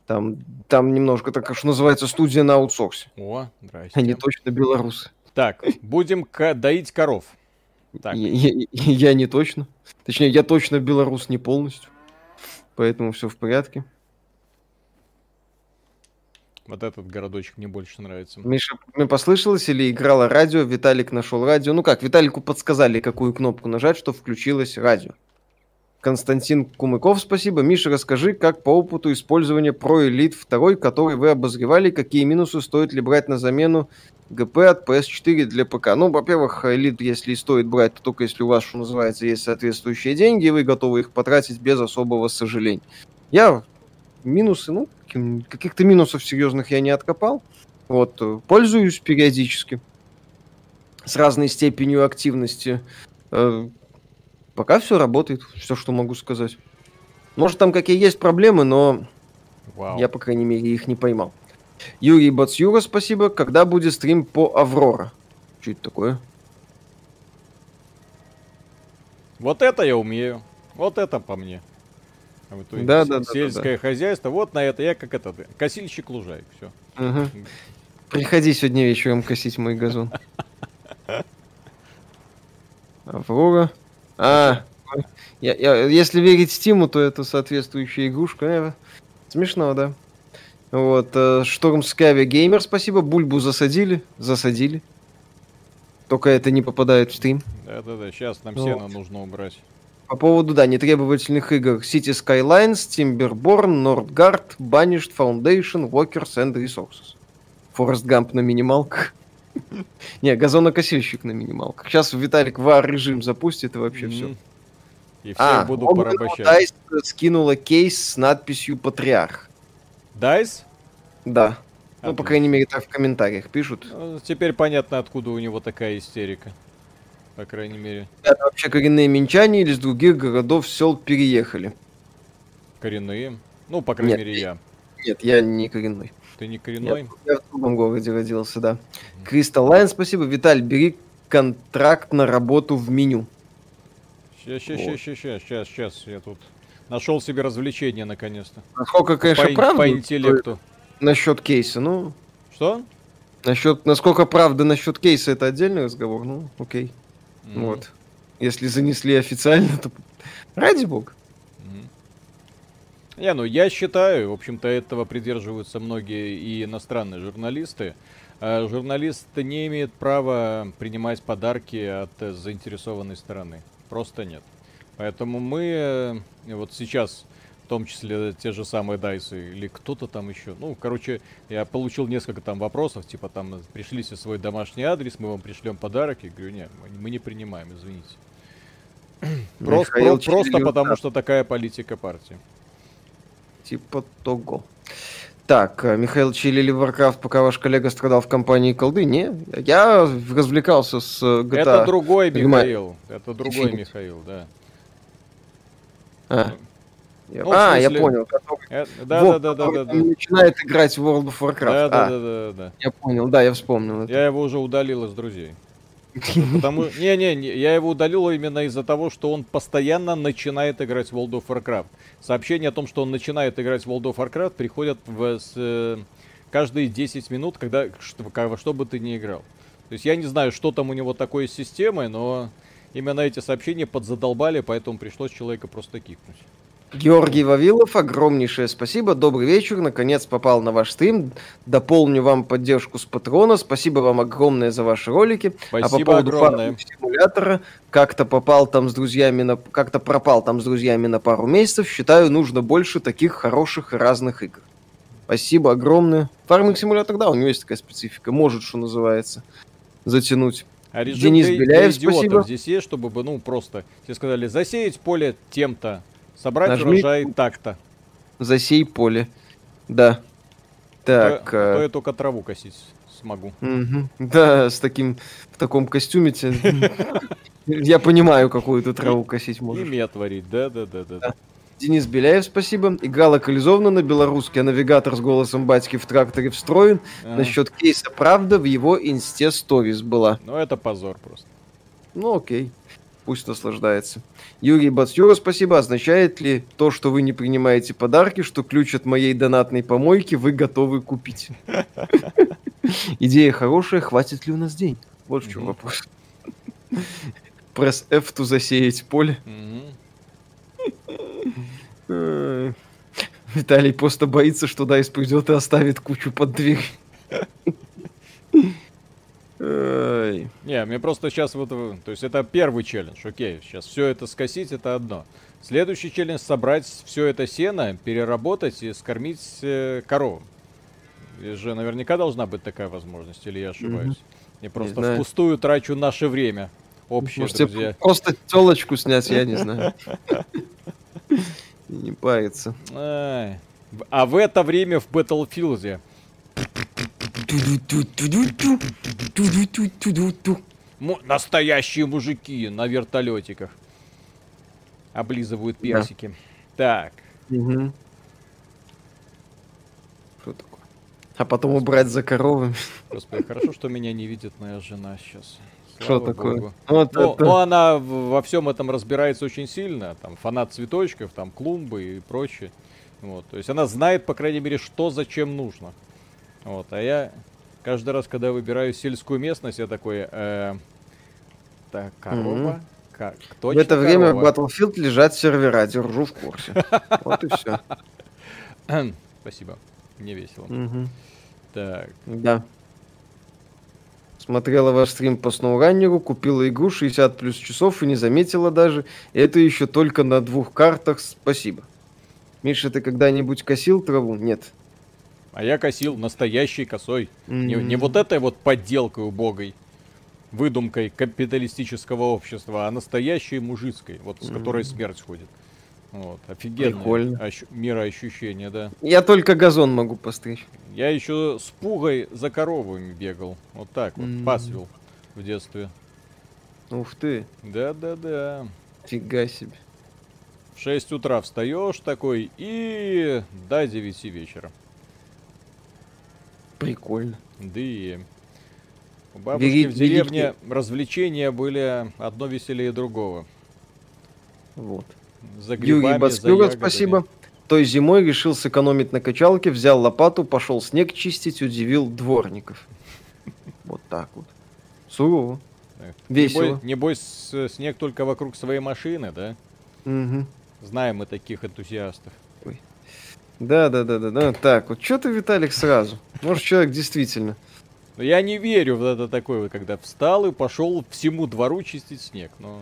Там, там немножко, так что называется, студия на аутсорсе. О, здрасте. Они точно белорусы. Так, будем доить коров. Так. Я, я, я не точно. Точнее, я точно белорус не полностью. Поэтому все в порядке. Вот этот городочек мне больше нравится. Миша, мне послышалось или играло радио, Виталик нашел радио. Ну как, Виталику подсказали, какую кнопку нажать, что включилось радио. Константин Кумыков, спасибо. Миша, расскажи, как по опыту использования Pro Elite 2, который вы обозревали, какие минусы стоит ли брать на замену ГП от PS4 для ПК? Ну, во-первых, Elite, если и стоит брать, то только если у вас, что называется, есть соответствующие деньги, и вы готовы их потратить без особого сожаления. Я минусы, ну, каких-то минусов серьезных я не откопал. Вот, пользуюсь периодически с разной степенью активности. Пока все работает, все, что могу сказать. Может, там какие есть проблемы, но Вау. я, по крайней мере, их не поймал. Юрий Бацюра, спасибо. Когда будет стрим по Аврора? Что это такое? Вот это я умею. Вот это по мне. А вот, да, да, сельское да, да. хозяйство. Вот на это я как это косильщик лужаек. Все. Угу. Приходи сегодня вечером косить мой газон. Аврора. А, я, я, если верить Стиму, то это соответствующая игрушка. Э, смешно, да. Вот, э, Шторм Скави Геймер, спасибо. Бульбу засадили, засадили. Только это не попадает в стрим. Да-да-да, сейчас нам вот. сено нужно убрать. По поводу, да, нетребовательных игр. Cities Skylines, Timberborn, Northgard, Banished, Foundation, Workers and Resources. Forrest Gump на минималках. Не, газонокосильщик на минималках. Сейчас Виталик war режим запустит и вообще все. И все а, буду порабощать. Дайс скинула кейс с надписью Патриарх. Дайс? Да. Ну, по крайней мере, так в комментариях пишут. Ну, теперь понятно, откуда у него такая истерика. По крайней мере. Это вообще коренные минчане или с других городов, сел переехали? Коренные? Ну, по крайней Нет, мере, я. Нет, я не коренной. Ты не коренной? Я, я в другом городе родился, да. Кристал Лайн, спасибо. Виталь, бери контракт на работу в меню. Сейчас, сейчас, вот. сейчас, сейчас, сейчас, сейчас. Я тут нашел себе развлечение наконец-то. Насколько, конечно, по, правда. По интеллекту. Насчет кейса, ну... Что? Насчет, насколько правда насчет кейса, это отдельный разговор, ну, окей. Mm-hmm. Вот. Если занесли официально, то ради бога. Не, ну я считаю, в общем-то, этого придерживаются многие и иностранные журналисты. А журналист не имеет права принимать подарки от заинтересованной стороны. Просто нет. Поэтому мы э, вот сейчас, в том числе те же самые Дайсы или кто-то там еще. Ну, короче, я получил несколько там вопросов, типа там пришлите свой домашний адрес, мы вам пришлем подарок. Я говорю, нет, мы не принимаем, извините. Просто, про, просто потому, что такая политика партии. Типа того. Так, э, Михаил Чилили Warcraft, пока ваш коллега страдал в компании колды. Не, я развлекался с э, GTA. Это другой Михаил. Это другой Михаил, да. А, я, ну, а я понял. Который... Это, да, да, да, да, да, Начинает играть в World of Warcraft. Да, да, а, да, да, да. Я понял, да, я вспомнил. Это. Я его уже удалил из друзей. Потому не, не, я его удалил именно из-за того, что он постоянно начинает играть в World of Warcraft. Сообщение о том, что он начинает играть в World of Warcraft, приходят в, с, э, каждые 10 минут, когда во что бы ты ни играл. То есть я не знаю, что там у него такое с системой, но именно эти сообщения подзадолбали, поэтому пришлось человека просто кикнуть. Георгий Вавилов, огромнейшее спасибо. Добрый вечер. Наконец попал на ваш стрим. Дополню вам поддержку с патрона. Спасибо вам огромное за ваши ролики. Спасибо а по поводу огромное. симулятора, как-то попал там с друзьями на... как-то пропал там с друзьями на пару месяцев. Считаю, нужно больше таких хороших и разных игр. Спасибо огромное. Фарминг симулятор, да, у него есть такая специфика. Может, что называется, затянуть. А режим Денис для, Беляев, для спасибо. здесь есть, чтобы, ну, просто, тебе сказали, засеять поле тем-то, Собрать Нажми урожай так-то. Засей поле. Да. Так. То, а... то я только траву косить смогу. Угу. Да, с таким, в таком костюме я понимаю, какую ты траву косить можешь. И творить, да-да-да. Денис Беляев, спасибо. Игра локализована на белорусский, а навигатор с голосом батьки в тракторе встроен. А. Насчет кейса правда в его инсте сторис была. Ну, это позор просто. Ну, окей. Пусть наслаждается. Юрий Бацюра, спасибо. Означает ли то, что вы не принимаете подарки, что ключ от моей донатной помойки вы готовы купить? Идея хорошая, хватит ли у нас денег? Вот в чем вопрос. Пресс F, то засеять поле. Виталий просто боится, что Дайс придет и оставит кучу под дверь. Не, мне просто сейчас вот... То есть это первый челлендж, окей. Сейчас все это скосить, это одно. Следующий челлендж собрать все это сено, переработать и скормить э, коровам. И же наверняка должна быть такая возможность, или я ошибаюсь? Mm-hmm. Я просто не впустую трачу наше время. Общее, Может, друзья. просто телочку снять, я не знаю. Не париться. А в это время в Battlefield Настоящие мужики на вертолетиках. Облизывают персики. Да. Так. Угу. Что такое? А потом убрать за коровами. Господи, хорошо, что меня не видит моя жена сейчас. Что такое? Вот ну, это... ну, она во всем этом разбирается очень сильно. Там фанат цветочков, там клумбы и прочее. Вот, то есть она знает, по крайней мере, что зачем нужно. Вот, а я каждый раз, когда выбираю сельскую местность, я такой, э, так, корова, mm-hmm. как, точно В это корова. время в Battlefield лежат сервера, держу в курсе. Вот и все. Спасибо, мне весело. Так. Да. Смотрела ваш стрим по сноураннеру, купила игру 60 плюс часов и не заметила даже. Это еще только на двух картах. Спасибо. Миша, ты когда-нибудь косил траву? Нет. А я косил настоящей косой. Mm-hmm. Не, не вот этой вот подделкой убогой, выдумкой капиталистического общества, а настоящей мужицкой, вот с mm-hmm. которой смерть ходит. Вот, офигенное ощ... мироощущение, да. Я только газон могу постричь. Я еще с пугой за коровами бегал. Вот так вот, mm-hmm. пасвил в детстве. Ух ты. Да-да-да. Фига себе. В 6 утра встаешь такой и до 9 вечера. Прикольно. Да и у бабушки Вери, в деревне великий... развлечения были одно веселее другого. Вот. За грибами, Юрий Басклюга, спасибо. Той зимой решил сэкономить на качалке, взял лопату, пошел снег чистить, удивил дворников. Вот так вот. Сурово. Весело. Небось, снег только вокруг своей машины, да? Знаем мы таких энтузиастов. Да, да, да, да, да. Так, вот что ты, Виталик, сразу? Может, человек действительно. Но я не верю в это такое, когда встал и пошел всему двору чистить снег. Но...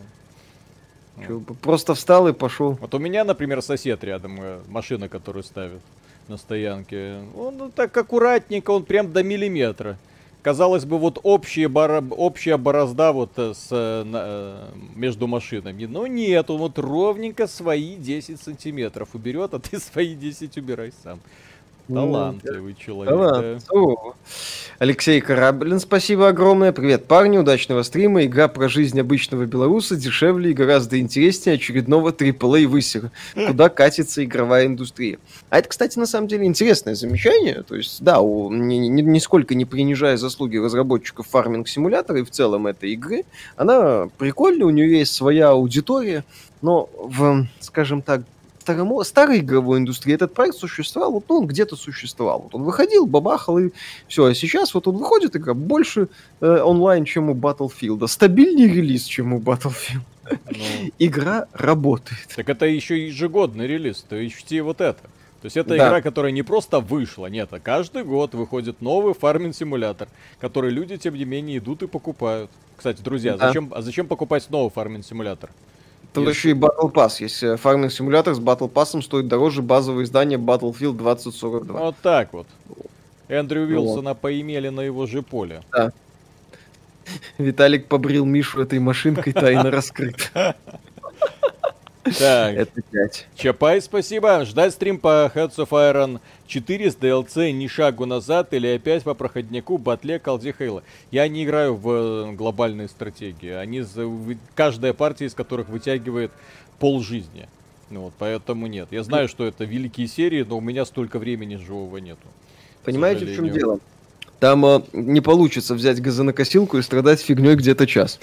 Чё, просто встал и пошел. Вот у меня, например, сосед рядом, э, машина, которую ставят на стоянке. Он ну, так аккуратненько, он прям до миллиметра казалось бы, вот общая, бора, общая борозда вот э, с, э, на, э, между машинами. Но нет, он вот ровненько свои 10 сантиметров уберет, а ты свои 10 убирай сам. Талантливый человек. Талант. Да. Алексей Кораблин, спасибо огромное. Привет, парни, удачного стрима. Игра про жизнь обычного белоруса дешевле и гораздо интереснее очередного AAA высера. Куда катится игровая индустрия. А это, кстати, на самом деле интересное замечание. То есть, да, у, ни, ни, нисколько не принижая заслуги разработчиков фарминг-симулятора и в целом этой игры, она прикольная, у нее есть своя аудитория, но в, скажем так, старому, старой игровой индустрии этот проект существовал, вот ну, он где-то существовал. Вот он выходил, бабахал и все. А сейчас вот он выходит, игра больше э, онлайн, чем у Battlefield. Стабильнее релиз, чем у Battlefield. Ну, игра работает. Так это еще ежегодный релиз, то ищите вот это. То есть это да. игра, которая не просто вышла, нет, а каждый год выходит новый фарминг-симулятор, который люди, тем не менее, идут и покупают. Кстати, друзья, да. зачем, а зачем покупать новый фарминг-симулятор? Тут еще и Battle Pass есть. Э, фарминг симулятор с Battle Pass стоит дороже базового издания Battlefield 2042. Вот так вот. Эндрю Уилсона вот. поимели на его же поле. Да. Виталик побрил Мишу этой машинкой, тайно раскрыт. Так. Это 5. Чапай, спасибо. Ждать стрим по Heads of Iron 4 с DLC ни шагу назад или опять по проходнику Батле Колди Хейла. Я не играю в э, глобальные стратегии. Они, каждая партия из которых вытягивает пол жизни. Ну вот, поэтому нет. Я знаю, что это великие серии, но у меня столько времени живого нету. Понимаете, в чем дело? Там э, не получится взять газонокосилку и страдать фигней где-то час.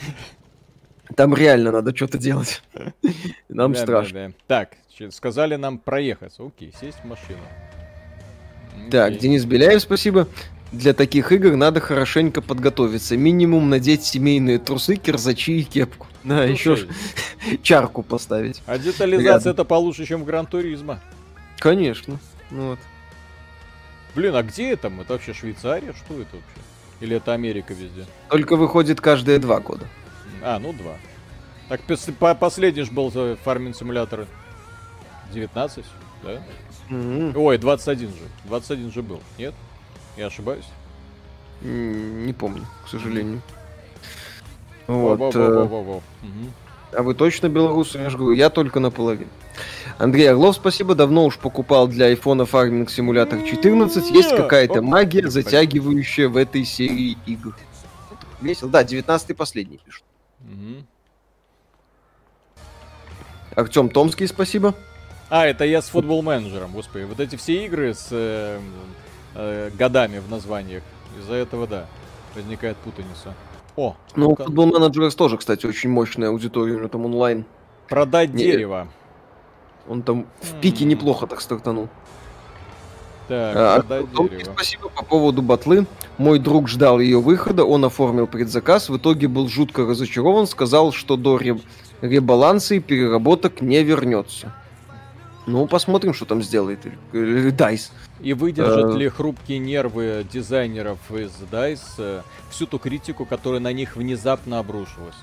Там реально надо что-то делать. Нам страшно. Так, сказали нам проехаться. Окей, сесть в машину. Так, Денис Беляев, спасибо. Для таких игр надо хорошенько подготовиться. Минимум надеть семейные трусы, кирзачи и кепку. Да, еще ж чарку поставить. А детализация это получше, чем в Гран Туризма. Конечно. Ну вот. Блин, а где это? Это вообще Швейцария? Что это вообще? Или это Америка везде? Только выходит каждые два года. А, ну два. Так, по последний же был фарминг симулятор 19, да? Mm-hmm. Ой, 21 же. 21 же был, нет? Я ошибаюсь? Не помню, к сожалению. Вот. Во, во, во, во, А вы точно белорусы? Я же говорю, я только наполовину. Андрей Орлов, спасибо. Давно уж покупал для айфона фарминг симулятор 14. Есть какая-то магия, затягивающая в этой серии игр. Весело. Да, 19 последний пишут. Угу. Артем Томский, спасибо. А, это я с футбол менеджером, господи. Вот эти все игры с э, э, годами в названиях. Из-за этого, да, возникает путаница. О, ну, футбол менеджерс тоже, кстати, очень мощная аудитория, у него там онлайн. Продать Не... дерево. Он там в пике неплохо так стартанул. Так, а. Спасибо по поводу батлы. Мой друг ждал ее выхода, он оформил предзаказ, в итоге был жутко разочарован, сказал, что до ребаланса и переработок не вернется. Ну, посмотрим, что там сделает DICE. И выдержат э. ли хрупкие нервы дизайнеров из DICE всю ту критику, которая на них внезапно обрушилась.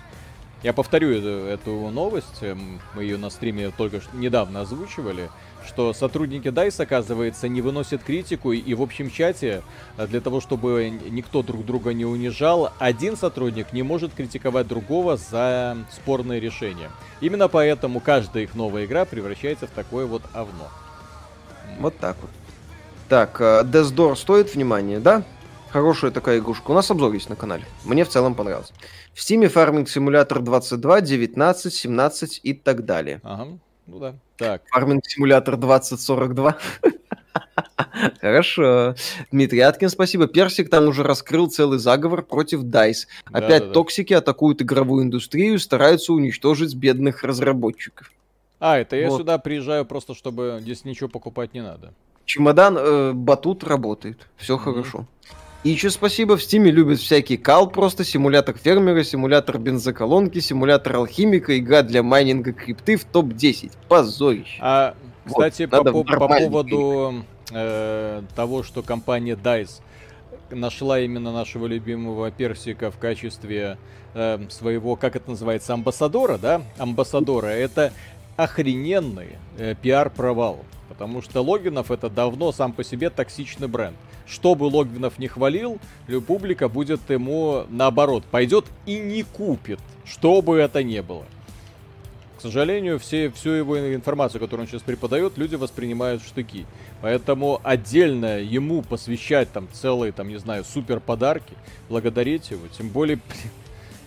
Я повторю эту, эту новость, эм, мы ее на стриме только недавно озвучивали что сотрудники DICE, оказывается, не выносят критику, и в общем чате, э, для того, чтобы никто друг друга не унижал, один сотрудник не может критиковать другого за спорное решение. Именно поэтому каждая их новая игра превращается в такое вот овно. Вот так вот. Так, э, Death Door стоит внимания, да? Хорошая такая игрушка. У нас обзор есть на канале. Мне в целом понравилось. В Steam Farming Simulator 22, 19, 17 и так далее. Ага. Ну да. Так. Фарминг симулятор 2042. Хорошо. Дмитрий Аткин, спасибо. Персик там уже раскрыл целый заговор против DICE. Опять да, да, токсики атакуют игровую индустрию, стараются уничтожить бедных разработчиков. А, это я вот. сюда приезжаю просто, чтобы здесь ничего покупать не надо. Чемодан, э, батут работает. Все mm-hmm. хорошо. И еще спасибо, в Стиме любят всякий кал просто, симулятор фермера, симулятор бензоколонки, симулятор алхимика, игра для майнинга крипты в топ-10. Позорище. А, кстати, вот, по, по, по поводу э, того, что компания DICE нашла именно нашего любимого персика в качестве э, своего, как это называется, амбассадора, да? Амбассадора. Это охрененный э, пиар-провал. Потому что Логинов это давно сам по себе токсичный бренд что бы Логвинов не хвалил, публика будет ему наоборот, пойдет и не купит, что бы это ни было. К сожалению, все, всю его информацию, которую он сейчас преподает, люди воспринимают в штыки. Поэтому отдельно ему посвящать там целые, там, не знаю, супер подарки, благодарить его, тем более,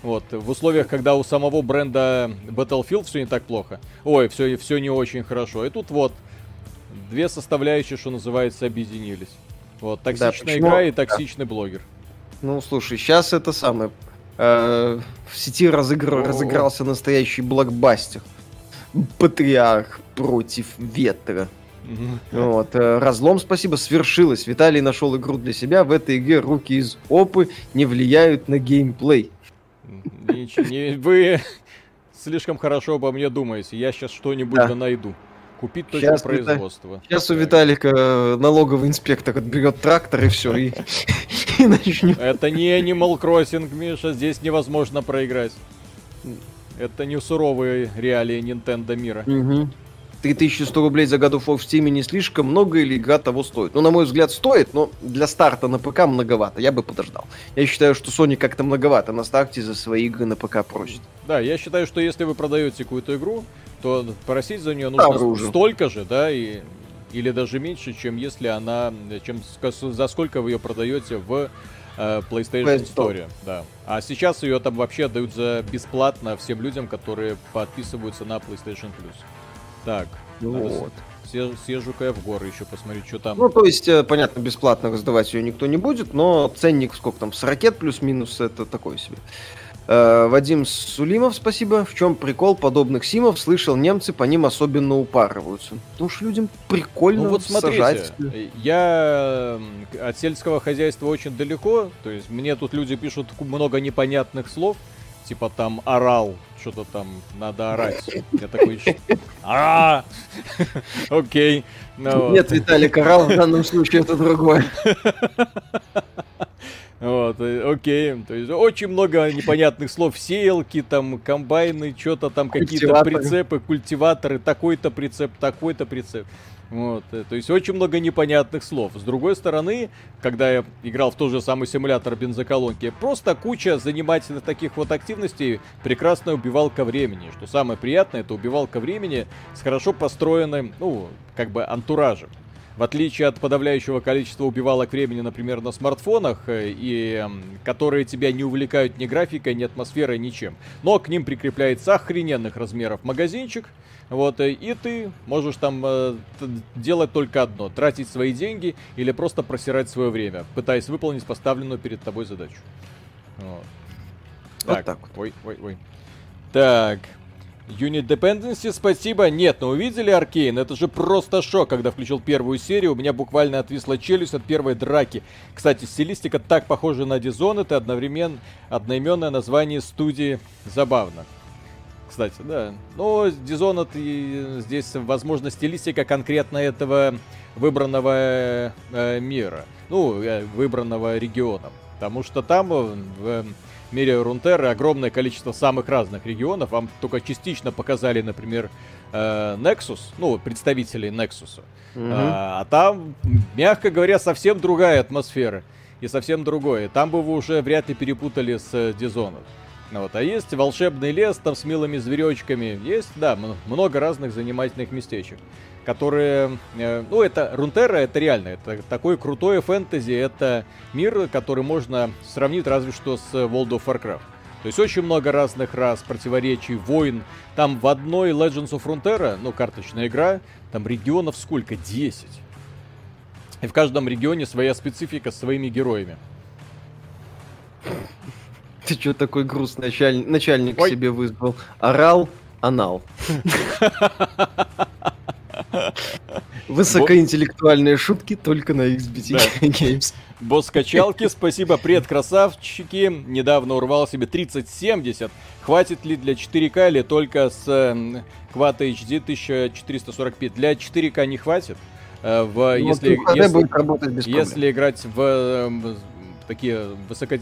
вот, в условиях, когда у самого бренда Battlefield все не так плохо, ой, все, все не очень хорошо, и тут вот, две составляющие, что называется, объединились. Вот, токсичная да, игра и токсичный да. блогер. Ну, слушай, сейчас это самое... Э, в сети разыгр... разыгрался настоящий блокбастер. Патриарх против ветра. Вот. Э, разлом, спасибо, свершилось. Виталий нашел игру для себя. В этой игре руки из опы не влияют на геймплей. Не, вы слишком хорошо обо мне думаете. Я сейчас что-нибудь да. найду. Купить точку сейчас производства. Вита... Сейчас у Виталика налоговый инспектор отберет трактор и все, и, и начнем. Это не Animal Crossing, Миша, здесь невозможно проиграть. Это не суровые реалии Nintendo мира. Угу. 3100 рублей за God of War в Steam не слишком много или игра того стоит? Ну, на мой взгляд, стоит, но для старта на ПК многовато. Я бы подождал. Я считаю, что Sony как-то многовато на старте за свои игры на ПК просит. Да, я считаю, что если вы продаете какую-то игру, то просить за нее нужно да, столько же, да, и или даже меньше, чем если она, чем за сколько вы ее продаете в э, PlayStation Store. Да. А сейчас ее там вообще отдают за бесплатно всем людям, которые подписываются на PlayStation Plus. Так. Вот. Съезжу-ка я в горы еще посмотреть, что там. Ну, то есть, э, понятно, бесплатно раздавать ее никто не будет, но ценник сколько там, с ракет плюс-минус, это такой себе. Э, Вадим Сулимов, спасибо. В чем прикол подобных симов? Слышал, немцы по ним особенно упарываются. Потому что людям прикольно ну, вот смотрите, сажать. Я от сельского хозяйства очень далеко. То есть мне тут люди пишут много непонятных слов. Типа там орал, что-то там надо орать. Я такой, а Окей. Ну Нет, Виталик, орал в данном случае это другое. Вот, э, окей. То есть очень много непонятных слов. Сеялки, там, комбайны, что-то там, какие-то прицепы, культиваторы, такой-то прицеп, такой-то прицеп. Вот, э, то есть очень много непонятных слов. С другой стороны, когда я играл в тот же самый симулятор бензоколонки, просто куча занимательных таких вот активностей, прекрасная убивалка времени. Что самое приятное, это убивалка времени с хорошо построенным, ну, как бы антуражем. В отличие от подавляющего количества убивалок времени, например, на смартфонах, э, и которые тебя не увлекают ни графикой, ни атмосферой, ничем. Но к ним прикрепляется охрененных размеров магазинчик, вот, э, и ты можешь там э, делать только одно, тратить свои деньги или просто просирать свое время, пытаясь выполнить поставленную перед тобой задачу. Вот. Так, вот так вот. Ой, ой, ой. Так, Unit Dependency, спасибо. Нет, но увидели Аркейн? Это же просто шок. Когда включил первую серию, у меня буквально отвисла челюсть от первой драки. Кстати, стилистика так похожа на Dishonored и одновременно одноименное название студии. Забавно. Кстати, да. Но Dishonored и здесь, возможно, стилистика конкретно этого выбранного э, мира. Ну, э, выбранного региона. Потому что там э, в мире Рунтеры огромное количество самых разных регионов. Вам только частично показали, например, э, Nexus, ну, представителей Nexus. Mm-hmm. А, а там, мягко говоря, совсем другая атмосфера. И совсем другое. Там бы вы уже вряд ли перепутали с э, Dishonored. Вот. А есть волшебный лес там с милыми зверечками. Есть, да, много разных занимательных местечек которые... Э, ну, это Рунтера, это реально, это такой крутой фэнтези, это мир, который можно сравнить разве что с World of Warcraft. То есть очень много разных рас, противоречий, войн. Там в одной Legends of Frontera, ну, карточная игра, там регионов сколько? 10. И в каждом регионе своя специфика с своими героями. Ты что такой грустный начальник, начальник себе вызвал? Орал, анал. Высокоинтеллектуальные шутки только на XBT да. Games. Босс качалки, спасибо, привет, красавчики. Недавно урвал себе 3070. Хватит ли для 4К или только с Quad HD 1445? Для 4К не хватит. Э, в, ну, если, если, если играть в, в такие высоко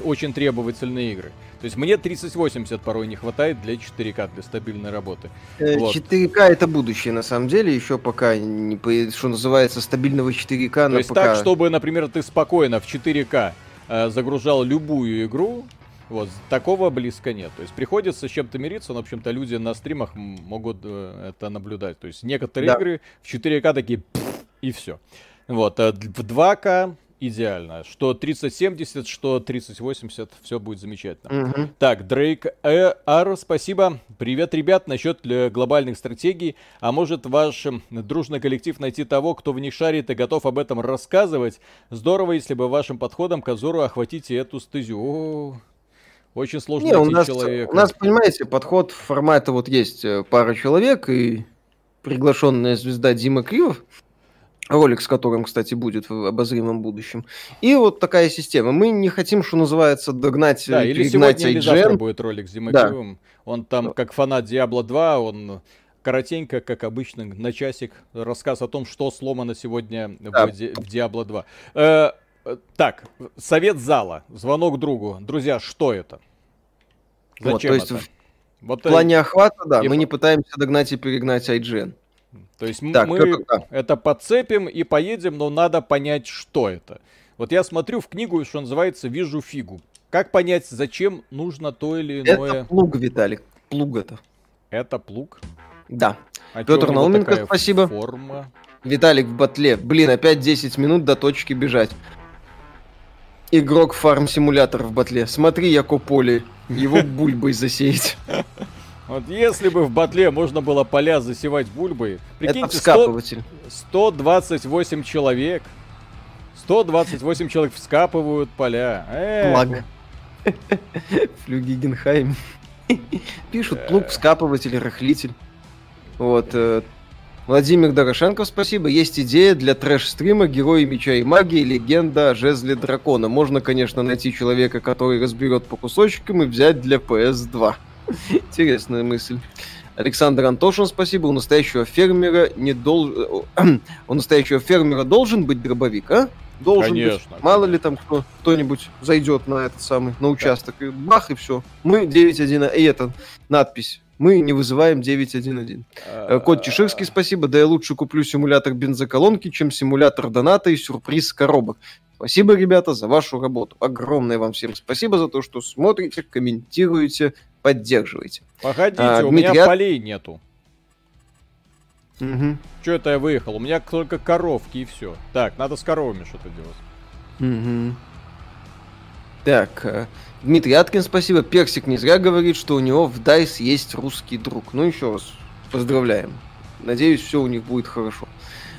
очень требовательные игры. То есть мне 3080 порой не хватает для 4К, для стабильной работы. 4К э, вот. это будущее, на самом деле, еще пока не, что называется, стабильного 4К То на есть ПК. так, чтобы, например, ты спокойно в 4К э, загружал любую игру, вот, такого близко нет. То есть приходится с чем-то мириться, но, в общем-то, люди на стримах могут э, это наблюдать. То есть некоторые да. игры в 4К такие, и все. Вот, в 2К идеально. Что 3070, что 3080, все будет замечательно. Угу. Так, Дрейк э, Ар, спасибо. Привет, ребят, насчет глобальных стратегий. А может ваш дружный коллектив найти того, кто в них шарит и готов об этом рассказывать? Здорово, если бы вашим подходом к Азору охватите эту стезю. Очень сложно Не, у нас, человека. У нас, понимаете, подход формата вот есть э, пара человек и приглашенная звезда Дима Кривов ролик с которым, кстати, будет в обозримом будущем. И вот такая система. Мы не хотим, что называется, догнать, да, или сегодня, или завтра будет ролик с Димакиевым. Да. Он там, как фанат Diablo 2, он коротенько, как обычно, на часик рассказ о том, что сломано сегодня да. в, Ди- в Diablo 2. Э, так, совет зала, звонок другу. Друзья, что это? Зачем вот, то есть это? В, вот в плане охвата, да, и... мы не пытаемся догнать и перегнать IGN. То есть так, мы это, это подцепим и поедем, но надо понять, что это. Вот я смотрю в книгу, что называется «Вижу фигу». Как понять, зачем нужно то или иное? Это плуг, Виталик. Плуг это. Это плуг? Да. А Петр Науменко, спасибо. Форма? Виталик в батле. Блин, опять 10 минут до точки бежать. Игрок фарм-симулятор в батле. Смотри, Яко поле. Его бульбой засеять. Вот если бы в батле можно было поля засевать бульбой, прикиньте, Это вскапыватель. 100, 128 человек. 128 человек вскапывают поля. Эх. Плаг. Флюги Генхайм. Пишут плуг, вскапыватель, рыхлитель. Вот. Э, Владимир Дорошенко, спасибо. Есть идея для трэш-стрима «Герои меча и магии. Легенда о жезле дракона». Можно, конечно, найти человека, который разберет по кусочкам и взять для PS2. Интересная мысль. Александр Антошин, спасибо. У настоящего фермера не должен... У настоящего фермера должен быть дробовик, а? Должен Конечно. быть. Мало ли там кто, кто-нибудь зайдет на этот самый, на участок, и бах, и все. Мы 9.1, и это надпись. Мы не вызываем 911. Э, Код Чеширский, спасибо. Да я лучше куплю симулятор бензоколонки, чем симулятор доната и сюрприз коробок. Спасибо, ребята, за вашу работу. Огромное вам всем спасибо за то, что смотрите, комментируете, поддерживаете. Погодите, а, у Дмитрий... меня полей нету. Угу. Че это я выехал? У меня только коровки и все. Так, надо с коровами что-то делать. Угу. Так, э, Дмитрий Аткин, спасибо. Персик не зря говорит, что у него в DICE есть русский друг. Ну, еще раз поздравляем. Надеюсь, все у них будет хорошо.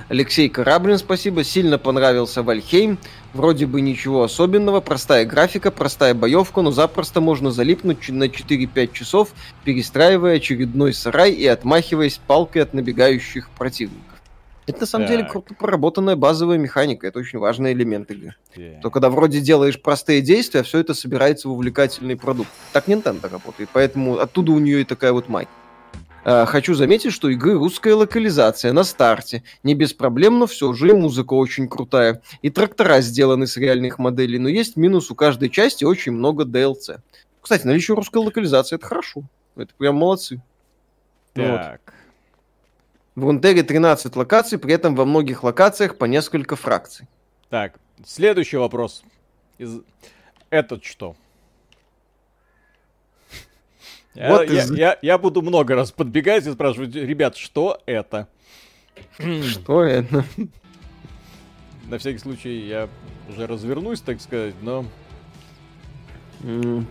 Алексей Кораблин, спасибо. Сильно понравился Вальхейм. Вроде бы ничего особенного. Простая графика, простая боевка, но запросто можно залипнуть на 4-5 часов, перестраивая очередной сарай и отмахиваясь палкой от набегающих противников. Это на самом так. деле круто проработанная базовая механика. Это очень важный элемент игры. Yeah. То когда вроде делаешь простые действия, все это собирается в увлекательный продукт. Так Nintendo работает. Поэтому оттуда у нее и такая вот майка. А, хочу заметить, что игры русская локализация на старте. Не без проблем, но все же музыка очень крутая. И трактора сделаны с реальных моделей, но есть минус у каждой части очень много DLC. Кстати, наличие русской локализации это хорошо. Это прям молодцы. Так. Вот. В Рунтере 13 локаций, при этом во многих локациях по несколько фракций. Так, следующий вопрос. Из... Этот что? Вот я, из... я, я буду много раз подбегать и спрашивать, ребят, что это? Что это? На всякий случай я уже развернусь, так сказать, но...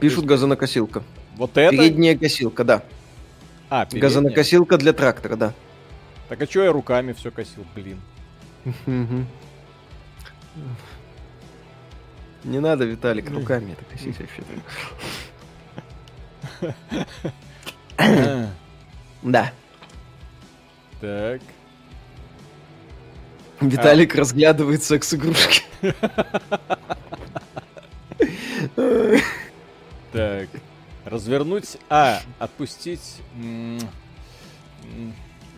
Пишут газонокосилка. Вот это? Передняя косилка, да. А, передняя. Газонокосилка для трактора, да. Так а чё я руками все косил, блин? Не надо, Виталик, руками это косить вообще. Да. Так. Виталик а... разглядывает секс-игрушки. Так. Развернуть. А, отпустить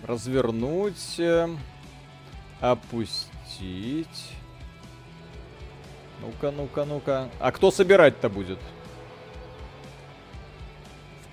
развернуть, э, опустить. Ну-ка, ну-ка, ну-ка. А кто собирать-то будет?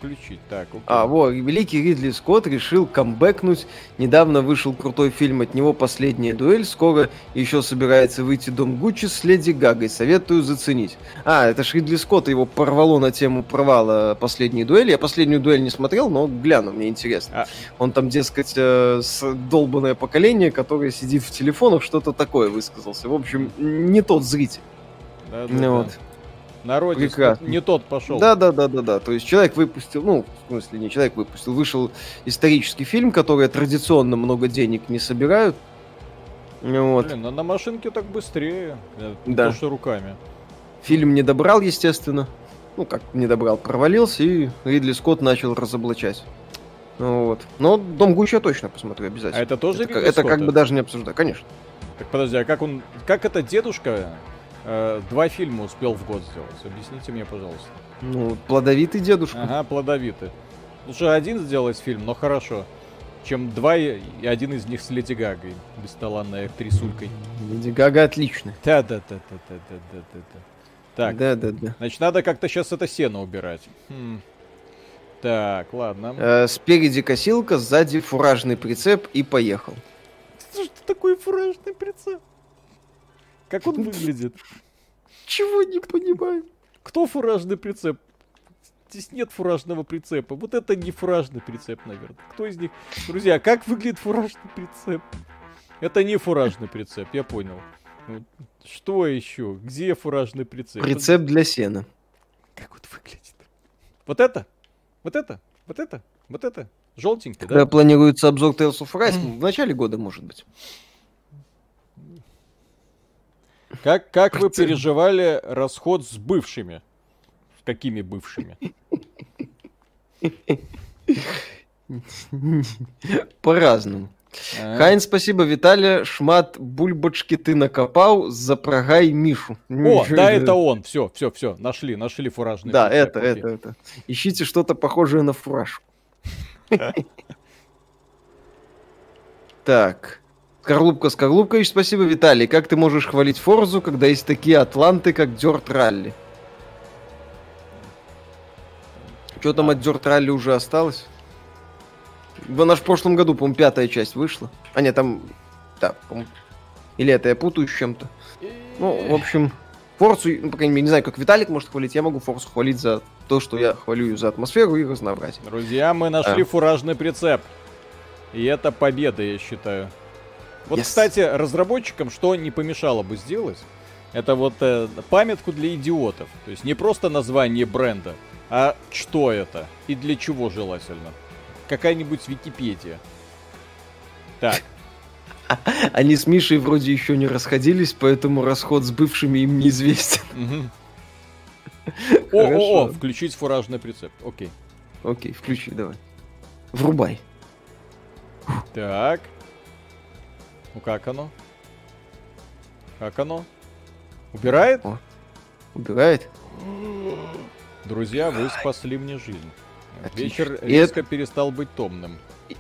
Включить. Так, окей. А, вот, великий Ридли Скотт решил камбэкнуть. Недавно вышел крутой фильм от него «Последняя дуэль». Скоро еще собирается выйти Дом Гуччи с Леди Гагой. Советую заценить. А, это ж Ридли Скотт его порвало на тему провала «Последней дуэли». Я «Последнюю дуэль» не смотрел, но гляну, мне интересно. А... Он там, дескать, э, долбанное поколение, которое сидит в телефонах, что-то такое высказался. В общем, не тот зритель. Да, да, вот. да народе Прекрасно. не тот пошел. Да, да, да, да, да. То есть человек выпустил, ну, в смысле, не человек выпустил, вышел исторический фильм, который традиционно много денег не собирают. Вот. Блин, на, на машинке так быстрее, э, да. то, что руками. Фильм не добрал, естественно. Ну, как не добрал, провалился, и Ридли Скотт начал разоблачать. Ну, вот. Но Дом Гуччи я точно посмотрю обязательно. А это тоже Это, это как бы даже не обсуждаю, конечно. Так подожди, а как он, как это дедушка э, два фильма успел в год сделать. Объясните мне, пожалуйста. Ну, плодовитый дедушка. Ага, плодовитый. Лучше один сделать фильм, но хорошо. Чем два, и один из них с Леди Гагой, бесталанной актрисулькой. Леди Гага отлично. Да-да-да-да-да-да-да. Так, да, да, да. Значит, надо как-то сейчас это сено убирать. Хм. Так, ладно. Э, спереди косилка, сзади фуражный прицеп и поехал. Что такое фуражный прицеп? Как он выглядит? Чего не понимаю? Кто фуражный прицеп? здесь нет фуражного прицепа. Вот это не фуражный прицеп, наверное. Кто из них? Друзья, как выглядит фуражный прицеп? Это не фуражный прицеп, я понял. Что еще? Где фуражный прицеп? Прицеп для сена. Как вот выглядит? Вот это? Вот это? Вот это? Вот это? Желтенький, Когда да? планируется обзор Tales of Rise, в начале года, может быть. Как, как вы переживали расход с бывшими? С какими бывшими? По-разному. А. Хайн, спасибо, Виталия. Шмат бульбочки ты накопал, запрагай Мишу. О, да, это он. Все, все, все. Нашли, нашли фуражный. Да, это, это, это. Ищите что-то похожее на фураж. Так. Скорлупка Скорлупкович, спасибо, Виталий. Как ты можешь хвалить Форзу, когда есть такие атланты, как Дёрт Ралли? Что там от Дёрт Ралли уже осталось? В наш в прошлом году, по-моему, пятая часть вышла. А нет, там... Да, по Или это я путаю с чем-то. Ну, в общем, Форсу, ну, по крайней мере, не знаю, как Виталик может хвалить, я могу Форсу хвалить за то, что я хвалю ее за атмосферу и разнообразие. Друзья, мы нашли а. фуражный прицеп. И это победа, я считаю. Вот, yes. кстати, разработчикам что не помешало бы сделать, это вот э, памятку для идиотов. То есть не просто название бренда, а что это и для чего желательно. Какая-нибудь Википедия. Так. Они с Мишей вроде еще не расходились, поэтому расход с бывшими им неизвестен. О, включить фуражный прицеп. Окей. Окей, включи, давай. Врубай. Так. Ну как оно? Как оно? Убирает? О, убирает. Друзья, вы спасли мне жизнь. Вечер резко перестал быть томным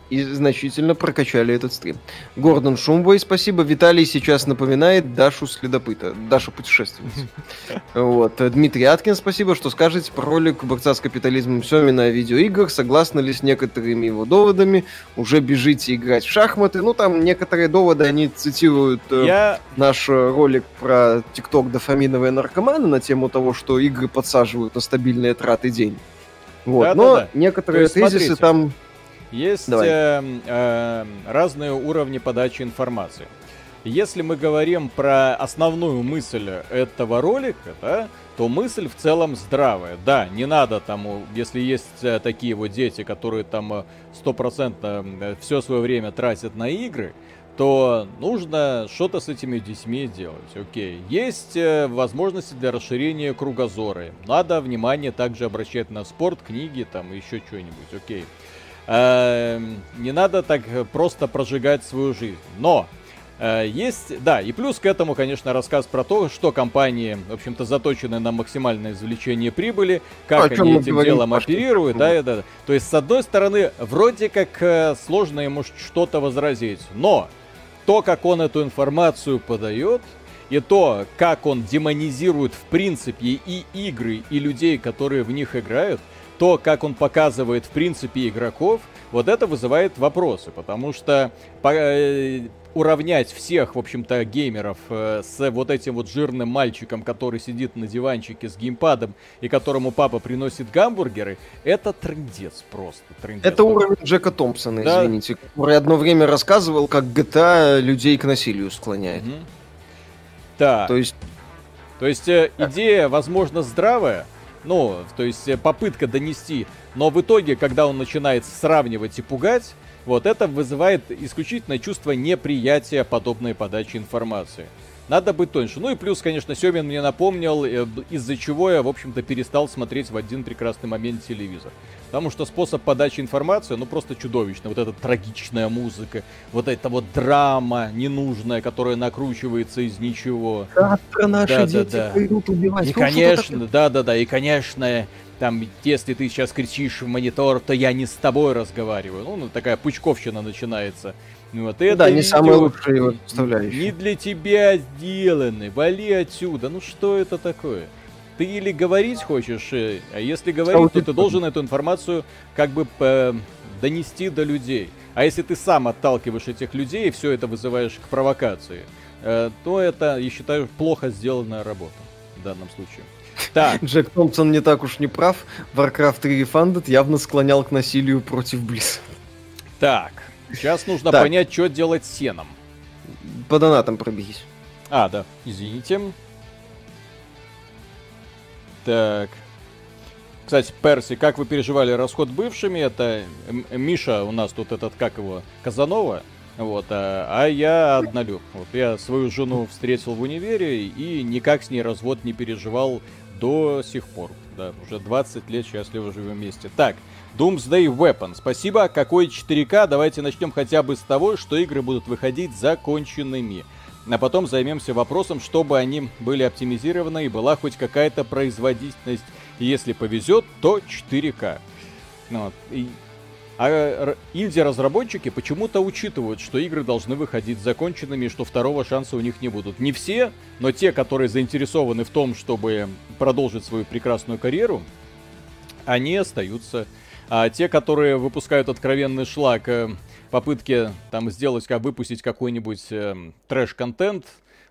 и значительно прокачали этот стрим. Гордон Шумбой, спасибо. Виталий сейчас напоминает Дашу следопыта, Дашу путешественницу. Вот. Дмитрий Аткин, спасибо, что скажете про ролик «Борца с капитализмом Семина о видеоиграх». Согласны ли с некоторыми его доводами? Уже бежите играть в шахматы? Ну, там некоторые доводы, они цитируют э, Я... наш ролик про ТикТок дофаминовые наркоманы на тему того, что игры подсаживают на стабильные траты денег. Вот. Да, Но да, да. некоторые тезисы смотрите. там есть э, э, разные уровни подачи информации. Если мы говорим про основную мысль этого ролика, да, то мысль в целом здравая. Да, не надо там, если есть э, такие вот дети, которые там э, стопроцентно э, все свое время тратят на игры, то нужно что-то с этими детьми делать. Окей. Есть возможности для расширения кругозора. Надо внимание также обращать на спорт, книги, там еще что-нибудь. Окей. Эм, не надо так просто прожигать свою жизнь. Но э, есть, да, и плюс к этому, конечно, рассказ про то, что компании, в общем-то, заточены на максимальное извлечение прибыли, как а они этим делом оперируют, да, да, да. То есть, с одной стороны, вроде как э, сложно ему что-то возразить, но то, как он эту информацию подает, и то, как он демонизирует в принципе и игры, и людей, которые в них играют, то, как он показывает в принципе игроков, вот это вызывает вопросы, потому что э, уравнять всех, в общем-то, геймеров э, с вот этим вот жирным мальчиком, который сидит на диванчике с геймпадом и которому папа приносит гамбургеры, это трендец просто. Трындец. Это уровень Джека Томпсона, да? извините, который одно время рассказывал, как GTA людей к насилию склоняет. Угу. Да. То есть... То есть э, идея, возможно, здравая, ну, то есть э, попытка донести. Но в итоге, когда он начинает сравнивать и пугать, вот это вызывает исключительное чувство неприятия подобной подачи информации. Надо быть тоньше. Ну и плюс, конечно, Семин мне напомнил, э, из-за чего я, в общем-то, перестал смотреть в один прекрасный момент телевизор. Потому что способ подачи информации, ну, просто чудовищный. Вот эта трагичная музыка, вот эта вот драма ненужная, которая накручивается из ничего. Завтра наши да, дети да, да. пойдут убивать. И, конечно, да-да-да, и, конечно, там, если ты сейчас кричишь в монитор, то я не с тобой разговариваю. Ну, ну такая пучковщина начинается. Вот это да, не самые лучшие его составляющие. Не для тебя сделаны, вали отсюда. Ну что это такое? Ты или говорить хочешь, э, а если говорить, то ты должен эту информацию как бы э, донести до людей. А если ты сам отталкиваешь этих людей и все это вызываешь к провокации, э, то это, я считаю, плохо сделанная работа в данном случае. Так. Джек Томпсон не так уж не прав. Warcraft 3 Refunded явно склонял к насилию против Близ. Так, сейчас нужно так. понять, что делать с сеном. По донатам пробегись. А, да, извините. Так. Кстати, Перси, как вы переживали расход бывшими? Это Миша у нас тут этот, как его, Казанова. Вот, а, а я однолюб. Вот я свою жену встретил в универе и никак с ней развод не переживал до сих пор. Да, уже 20 лет счастливо живем вместе. Так, Doomsday Weapon. Спасибо. Какой 4К? Давайте начнем хотя бы с того, что игры будут выходить законченными. А потом займемся вопросом, чтобы они были оптимизированы и была хоть какая-то производительность. И если повезет, то 4К. Вот. И а инди-разработчики почему-то учитывают, что игры должны выходить законченными, что второго шанса у них не будут. Не все, но те, которые заинтересованы в том, чтобы продолжить свою прекрасную карьеру, они остаются. А те, которые выпускают откровенный шлак, э, попытки там сделать, как выпустить какой-нибудь э, трэш-контент,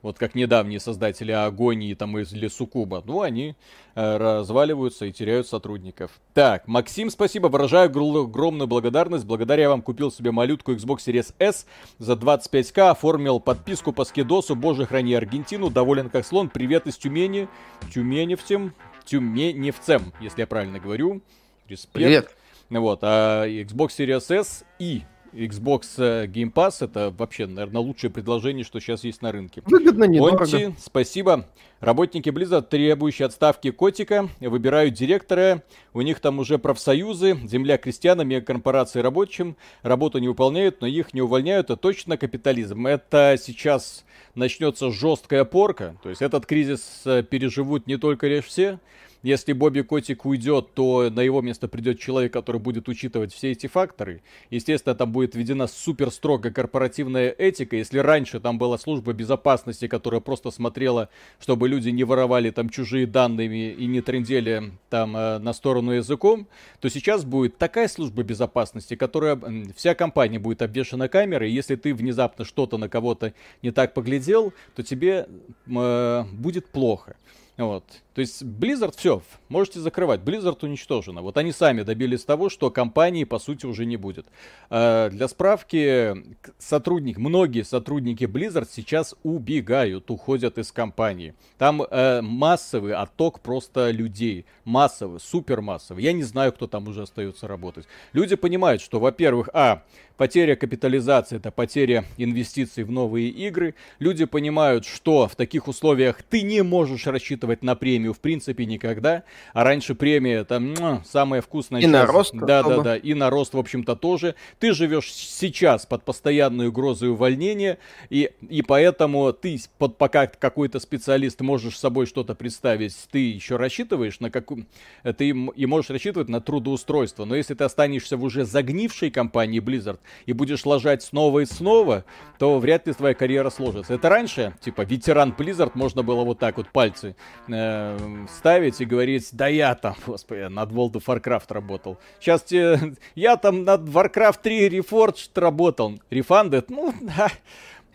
вот как недавние создатели Агонии там или Сукуба, ну, они э, разваливаются и теряют сотрудников. Так, Максим, спасибо, выражаю огромную благодарность. Благодаря вам купил себе малютку Xbox Series S за 25к, оформил подписку по скидосу, боже храни Аргентину, доволен как слон. Привет из Тюмени, Тюменевцем, Тюменевцем, если я правильно говорю. Респект. Привет. Вот, а Xbox Series S и Xbox э, Game Pass это вообще, наверное, лучшее предложение, что сейчас есть на рынке. Выгодно, недорого. Конти, спасибо. Работники Blizzard, требующие отставки котика, выбирают директора. У них там уже профсоюзы, земля крестьянам, мегакорпорации рабочим. Работу не выполняют, но их не увольняют. Это точно капитализм. Это сейчас начнется жесткая порка. То есть этот кризис э, переживут не только лишь все, если Бобби Котик уйдет, то на его место придет человек, который будет учитывать все эти факторы. Естественно, там будет введена супер строгая корпоративная этика. Если раньше там была служба безопасности, которая просто смотрела, чтобы люди не воровали там чужие данные и не трендели там э, на сторону языком, то сейчас будет такая служба безопасности, которая вся компания будет обвешена камерой. Если ты внезапно что-то на кого-то не так поглядел, то тебе э, будет плохо. Вот. То есть Blizzard все, можете закрывать. Blizzard уничтожена. Вот они сами добились того, что компании по сути уже не будет. А для справки, сотрудник, многие сотрудники Blizzard сейчас убегают, уходят из компании. Там э, массовый отток просто людей. Массовый, супер массовый. Я не знаю, кто там уже остается работать. Люди понимают, что, во-первых, а, потеря капитализации это потеря инвестиций в новые игры. Люди понимают, что в таких условиях ты не можешь рассчитывать на премию премию в принципе никогда. А раньше премия там самая вкусная и на рост. Да, да, да. И на рост, в общем-то, тоже. Ты живешь сейчас под постоянной угрозой увольнения, и, и поэтому ты под пока какой-то специалист можешь собой что-то представить, ты еще рассчитываешь на какую... Ты и можешь рассчитывать на трудоустройство. Но если ты останешься в уже загнившей компании Blizzard и будешь ложать снова и снова, то вряд ли твоя карьера сложится. Это раньше, типа, ветеран Blizzard, можно было вот так вот пальцы э, ставить и говорить, да я там, господи, над World of Warcraft работал. Сейчас те, я там над Warcraft 3 Reforged работал. Refunded, ну, да.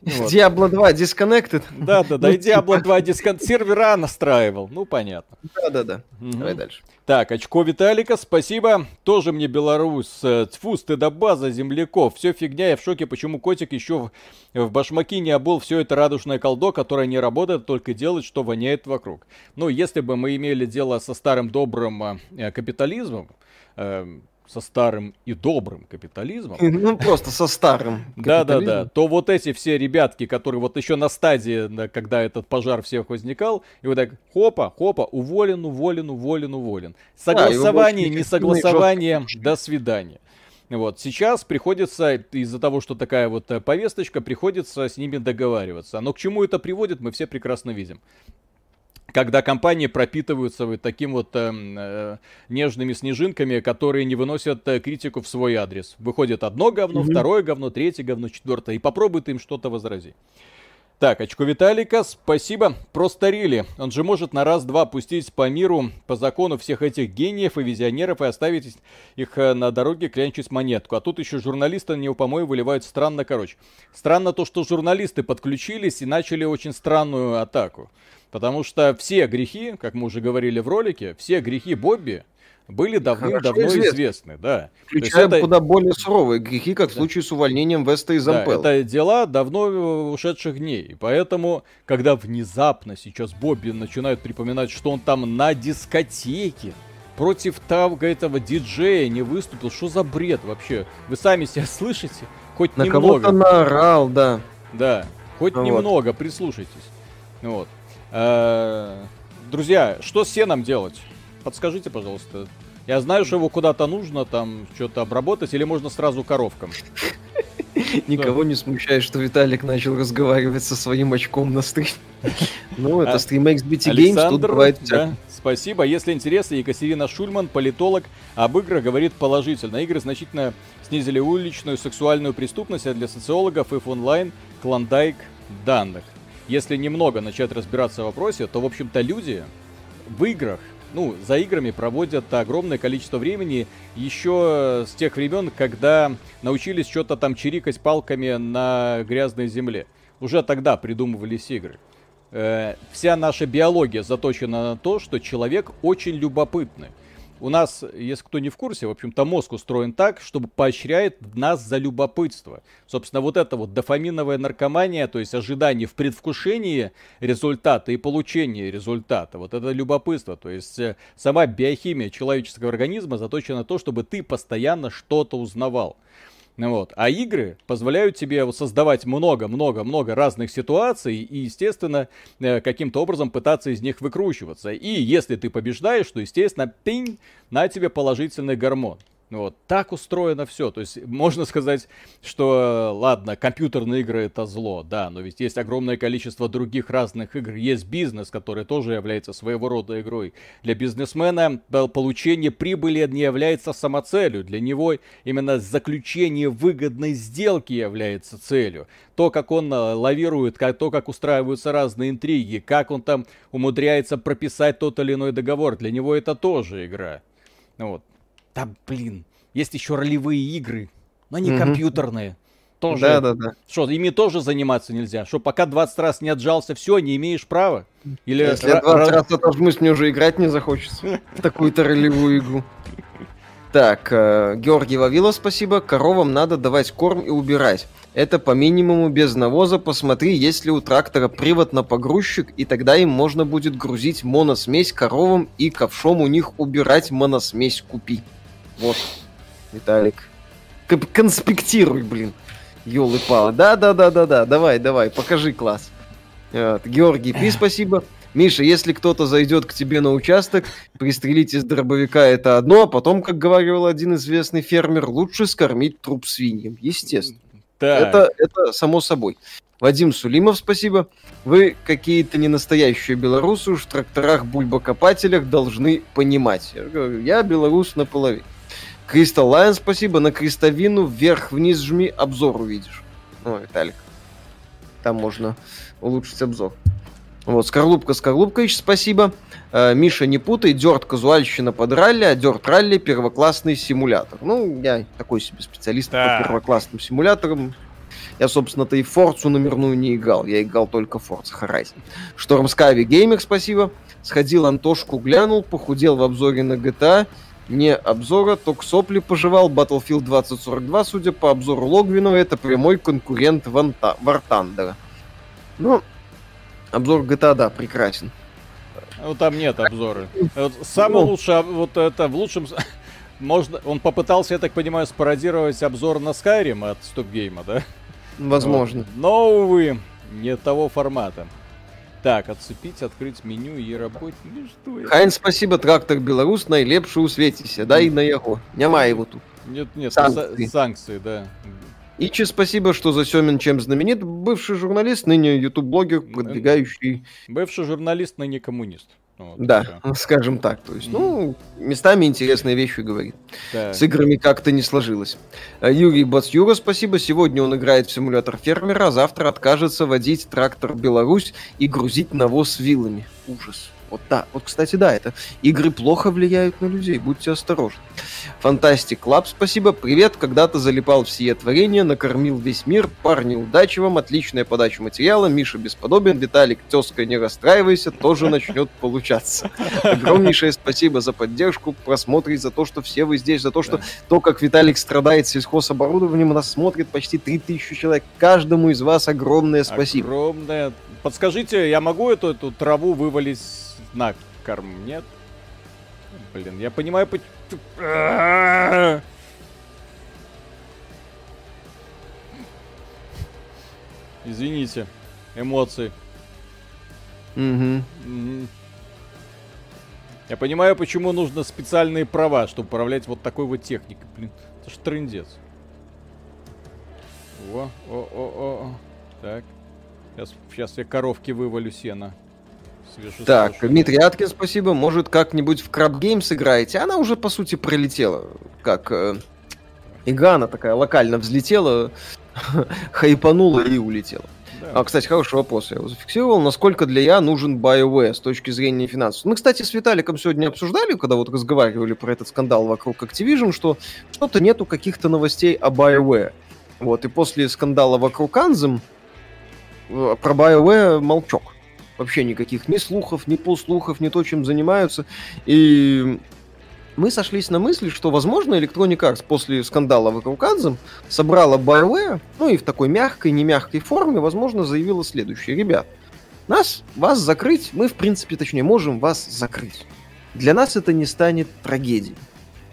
Вот. Diablo 2 Disconnected. Да, да, да, и Diablo 2 Disconnected. Сервера настраивал, ну понятно. Да, да, да. Угу. Давай дальше. Так, очко Виталика, спасибо. Тоже мне Беларусь. Э, тьфу, стыдобаза земляков. Все фигня, я в шоке, почему котик еще в, в башмаки не обул все это радужное колдо, которое не работает, только делает, что воняет вокруг. Ну, если бы мы имели дело со старым добрым э, капитализмом, э, со старым и добрым капитализмом. Ну, просто со старым Да-да-да. То вот эти все ребятки, которые вот еще на стадии, когда этот пожар всех возникал, и вот так, хопа, хопа, уволен, уволен, уволен, уволен. Согласование, не согласование, до свидания. Вот, сейчас приходится, из-за того, что такая вот э, повесточка, приходится с ними договариваться. Но к чему это приводит, мы все прекрасно видим когда компании пропитываются вот таким вот э, э, нежными снежинками, которые не выносят э, критику в свой адрес. Выходит одно говно, mm-hmm. второе говно, третье говно, четвертое, и попробуй ты им что-то возразить. Так, очко Виталика, спасибо. Просто Рили. Он же может на раз-два пустить по миру, по закону всех этих гениев и визионеров и оставить их э, на дороге клянчить монетку. А тут еще журналисты на него помой выливают странно, короче. Странно то, что журналисты подключились и начали очень странную атаку. Потому что все грехи, как мы уже говорили в ролике, все грехи Бобби были давным-давно известны. известны, да. Включая это... куда более суровые грехи, как да. в случае с увольнением Веста из да, Это дела давно ушедших дней. И поэтому, когда внезапно сейчас Бобби начинает припоминать, что он там на дискотеке против того этого диджея не выступил, что за бред вообще? Вы сами себя слышите? Хоть на немного. кого-то наорал, да. Да, хоть ну, немного, вот. прислушайтесь. Вот. А, друзья, что с сеном делать? Подскажите, пожалуйста. Я знаю, что его куда-то нужно там что-то обработать, или можно сразу коровкам. Никого не смущает, что Виталик начал разговаривать со своим очком на стриме. Ну, это а, стрим XBT Games, тут бывает Спасибо. Если интересно, Екатерина Шульман, политолог, об играх говорит положительно. Игры значительно снизили уличную сексуальную преступность, а для социологов и онлайн клондайк данных. Если немного начать разбираться в вопросе, то, в общем-то, люди в играх ну, за играми проводят огромное количество времени еще с тех времен, когда научились что-то там чирикать палками на грязной земле. Уже тогда придумывались игры. Э, вся наша биология заточена на то, что человек очень любопытный у нас, если кто не в курсе, в общем-то, мозг устроен так, чтобы поощряет нас за любопытство. Собственно, вот это вот дофаминовая наркомания, то есть ожидание в предвкушении результата и получения результата, вот это любопытство, то есть э, сама биохимия человеческого организма заточена на то, чтобы ты постоянно что-то узнавал. Вот. А игры позволяют тебе создавать много-много-много разных ситуаций и, естественно, э, каким-то образом пытаться из них выкручиваться. И если ты побеждаешь, то, естественно, пинь, на тебе положительный гормон. Вот, так устроено все. То есть можно сказать, что, ладно, компьютерные игры это зло, да, но ведь есть огромное количество других разных игр. Есть бизнес, который тоже является своего рода игрой. Для бизнесмена получение прибыли не является самоцелью. Для него именно заключение выгодной сделки является целью. То, как он э, лавирует, то, как устраиваются разные интриги, как он там умудряется прописать тот или иной договор, для него это тоже игра. Вот. Да, блин, есть еще ролевые игры, но они угу. компьютерные. Тоже. Да, да, да. Что, ими тоже заниматься нельзя? Что, пока 20 раз не отжался, все, не имеешь права? Или Если р- 20 раз отожмусь, мне уже играть не захочется в такую-то ролевую игру. Так, э, Георгий Вавилов, спасибо. Коровам надо давать корм и убирать. Это по минимуму без навоза. Посмотри, есть ли у трактора привод на погрузчик, и тогда им можно будет грузить моносмесь коровам и ковшом у них убирать моносмесь купи. Вот, Виталик. Конспектируй, блин. Ёлы-палы. Да-да-да-да-да. Давай, давай, покажи класс. Вот. Георгий, пи, спасибо. Миша, если кто-то зайдет к тебе на участок, пристрелить из дробовика это одно, а потом, как говорил один известный фермер, лучше скормить труп свиньям. Естественно. Так. Это, это само собой. Вадим Сулимов, спасибо. Вы какие-то не настоящие белорусы уж в тракторах-бульбокопателях должны понимать. Я белорус наполовину. Crystal Line, спасибо. На крестовину вверх-вниз жми, обзор увидишь. О, Виталик. Там можно улучшить обзор. Вот, Скорлупка Скорлупкович, спасибо. Э, Миша, не путай, дерт казуальщина под ралли, а дерт ралли первоклассный симулятор. Ну, я такой себе специалист да. по первоклассным симуляторам. Я, собственно-то, и Форцу номерную не играл. Я играл только Forza Horizon. Шторм Скави Геймер, спасибо. Сходил Антошку, глянул, похудел в обзоре на GTA не обзора, только сопли пожевал. Battlefield 2042, судя по обзору Логвинова, это прямой конкурент Ванта, Вартандера. Ну, обзор GTA, да, прекрасен. Ну, там нет обзора. Вот самый ну. лучший, вот это в лучшем... Можно, он попытался, я так понимаю, спародировать обзор на Skyrim от Стопгейма, да? Возможно. Вот. Но, увы, не того формата. Так, отцепить, открыть меню и работать. Ну что Хайн, спасибо, трактор Беларусь, найлепший у светіся, да, и на яго. Няма его тут. Нет, нет, санкции, санкции да. Ичи, спасибо, что за Семин чем знаменит. Бывший журналист, ныне ютуб-блогер, продвигающий... Бывший журналист, ныне коммунист. Вот, да, все. скажем так. То есть, ну, местами интересные вещи говорит. Так. С играми как-то не сложилось. А Юрий Бацюра, спасибо. Сегодня он играет в симулятор фермера, а завтра откажется водить трактор Беларусь и грузить навоз вилами. Ужас. Вот да, вот, кстати, да, это игры плохо влияют на людей, будьте осторожны. Фантастик Лаб, спасибо, привет, когда-то залипал в сие творение, накормил весь мир, парни, удачи вам, отличная подача материала, Миша бесподобен, Виталик, тезка, не расстраивайся, тоже начнет получаться. Огромнейшее спасибо за поддержку, просмотр за то, что все вы здесь, за то, что то, как Виталик страдает сельхозоборудованием, нас смотрит почти 3000 человек. Каждому из вас огромное спасибо. Огромное. Подскажите, я могу эту, эту траву вывалить на корм? Нет? Блин, я понимаю, Извините, эмоции. Угу. Я понимаю, почему нужно специальные права, чтобы управлять вот такой вот техникой. Блин, это ж трендец. О, о, о, о. Так. Сейчас, сейчас я коровки вывалю сено. Так, слушаю. Дмитрий Аткин, спасибо. Может, как-нибудь в Краб Гейм сыграете? Она уже, по сути, пролетела. Как э, Игана такая локально взлетела, хайпанула и улетела. Да. А, кстати, хороший вопрос. Я его зафиксировал. Насколько для я нужен BioWare с точки зрения финансов? Мы, кстати, с Виталиком сегодня обсуждали, когда вот разговаривали про этот скандал вокруг Activision, что что-то нету каких-то новостей о BioWare. Вот, и после скандала вокруг Anthem э, про BioWare молчок вообще никаких ни слухов, ни полслухов, ни то, чем занимаются. И мы сошлись на мысли, что, возможно, Electronic Arts после скандала вокруг Anthem собрала BioWare, ну и в такой мягкой, не мягкой форме, возможно, заявила следующее. Ребят, нас, вас закрыть, мы, в принципе, точнее, можем вас закрыть. Для нас это не станет трагедией.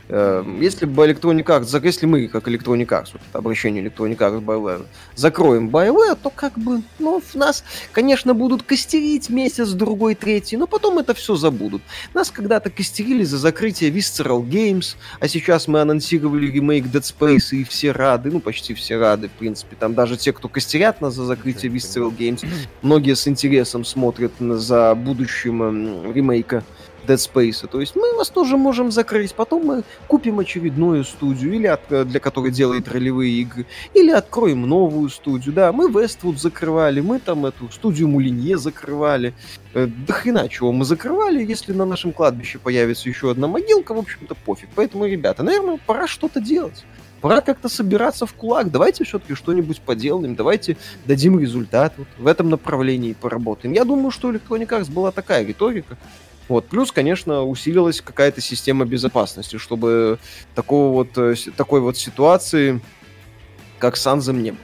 Эм, если бы Electronic Arts, если мы, как Electronic Arts, вот обращение Electronic Arts BioWare, закроем BioWare, то как бы, ну, нас, конечно, будут костерить месяц, другой, третий, но потом это все забудут. Нас когда-то костерили за закрытие Visceral Games, а сейчас мы анонсировали ремейк Dead Space, и все рады, ну, почти все рады, в принципе. Там даже те, кто костерят нас за закрытие Visceral Games, многие с интересом смотрят за будущим ремейка Dead Space. То есть мы вас тоже можем закрыть, потом мы купим очередную студию, или от, э, для которой делает ролевые игры, или откроем новую студию. Да, мы Westwood закрывали, мы там эту студию Мулинье закрывали. Э, да хрена чего мы закрывали, если на нашем кладбище появится еще одна могилка, в общем-то пофиг. Поэтому, ребята, наверное, пора что-то делать. Пора как-то собираться в кулак. Давайте все-таки что-нибудь поделаем. Давайте дадим результат. Вот в этом направлении поработаем. Я думаю, что у Electronic Arts была такая риторика. Вот. Плюс, конечно, усилилась какая-то система безопасности, чтобы такого вот, э, такой вот ситуации, как с Анзом, не было.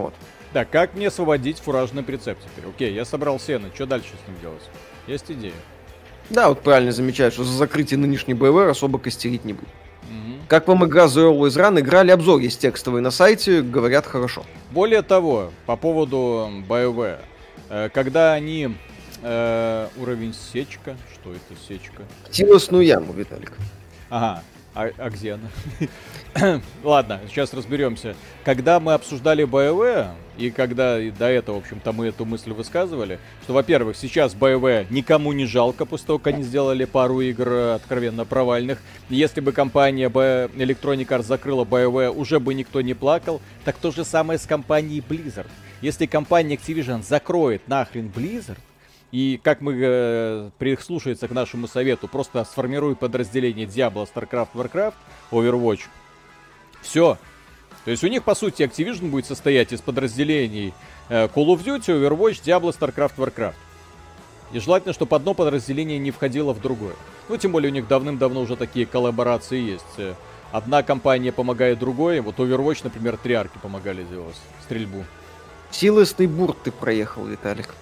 Вот. Да, как мне освободить фуражный прицеп теперь? Окей, я собрал сено, что дальше с ним делать? Есть идея. Да, вот правильно замечаешь, что за закрытие нынешней БВР особо костерить не будет. Угу. Как вам игра The Always Run? Играли обзор, есть текстовый на сайте, говорят хорошо. Более того, по поводу BioWare. Э, когда они Э, уровень сечка. Что это сечка? Силосную яму, Виталик. Ага. А, а где она? Ладно, сейчас разберемся. Когда мы обсуждали BioWare, и когда и до этого, в общем-то, мы эту мысль высказывали, что, во-первых, сейчас BioWare никому не жалко, после того, как они сделали пару игр откровенно провальных. Если бы компания Electronic Arts закрыла BioWare, уже бы никто не плакал. Так то же самое с компанией Blizzard. Если компания Activision закроет нахрен Blizzard, и как мы э, прислушается к нашему совету, просто сформируй подразделение Diablo, StarCraft, Warcraft, Overwatch. Все. То есть у них, по сути, Activision будет состоять из подразделений э, Call of Duty, Overwatch, Diablo, StarCraft, Warcraft. И желательно, чтобы одно подразделение не входило в другое. Ну, тем более у них давным-давно уже такие коллаборации есть. Одна компания помогает другой. Вот Overwatch, например, три арки помогали делать стрельбу. Силостный бурт ты проехал, Виталик.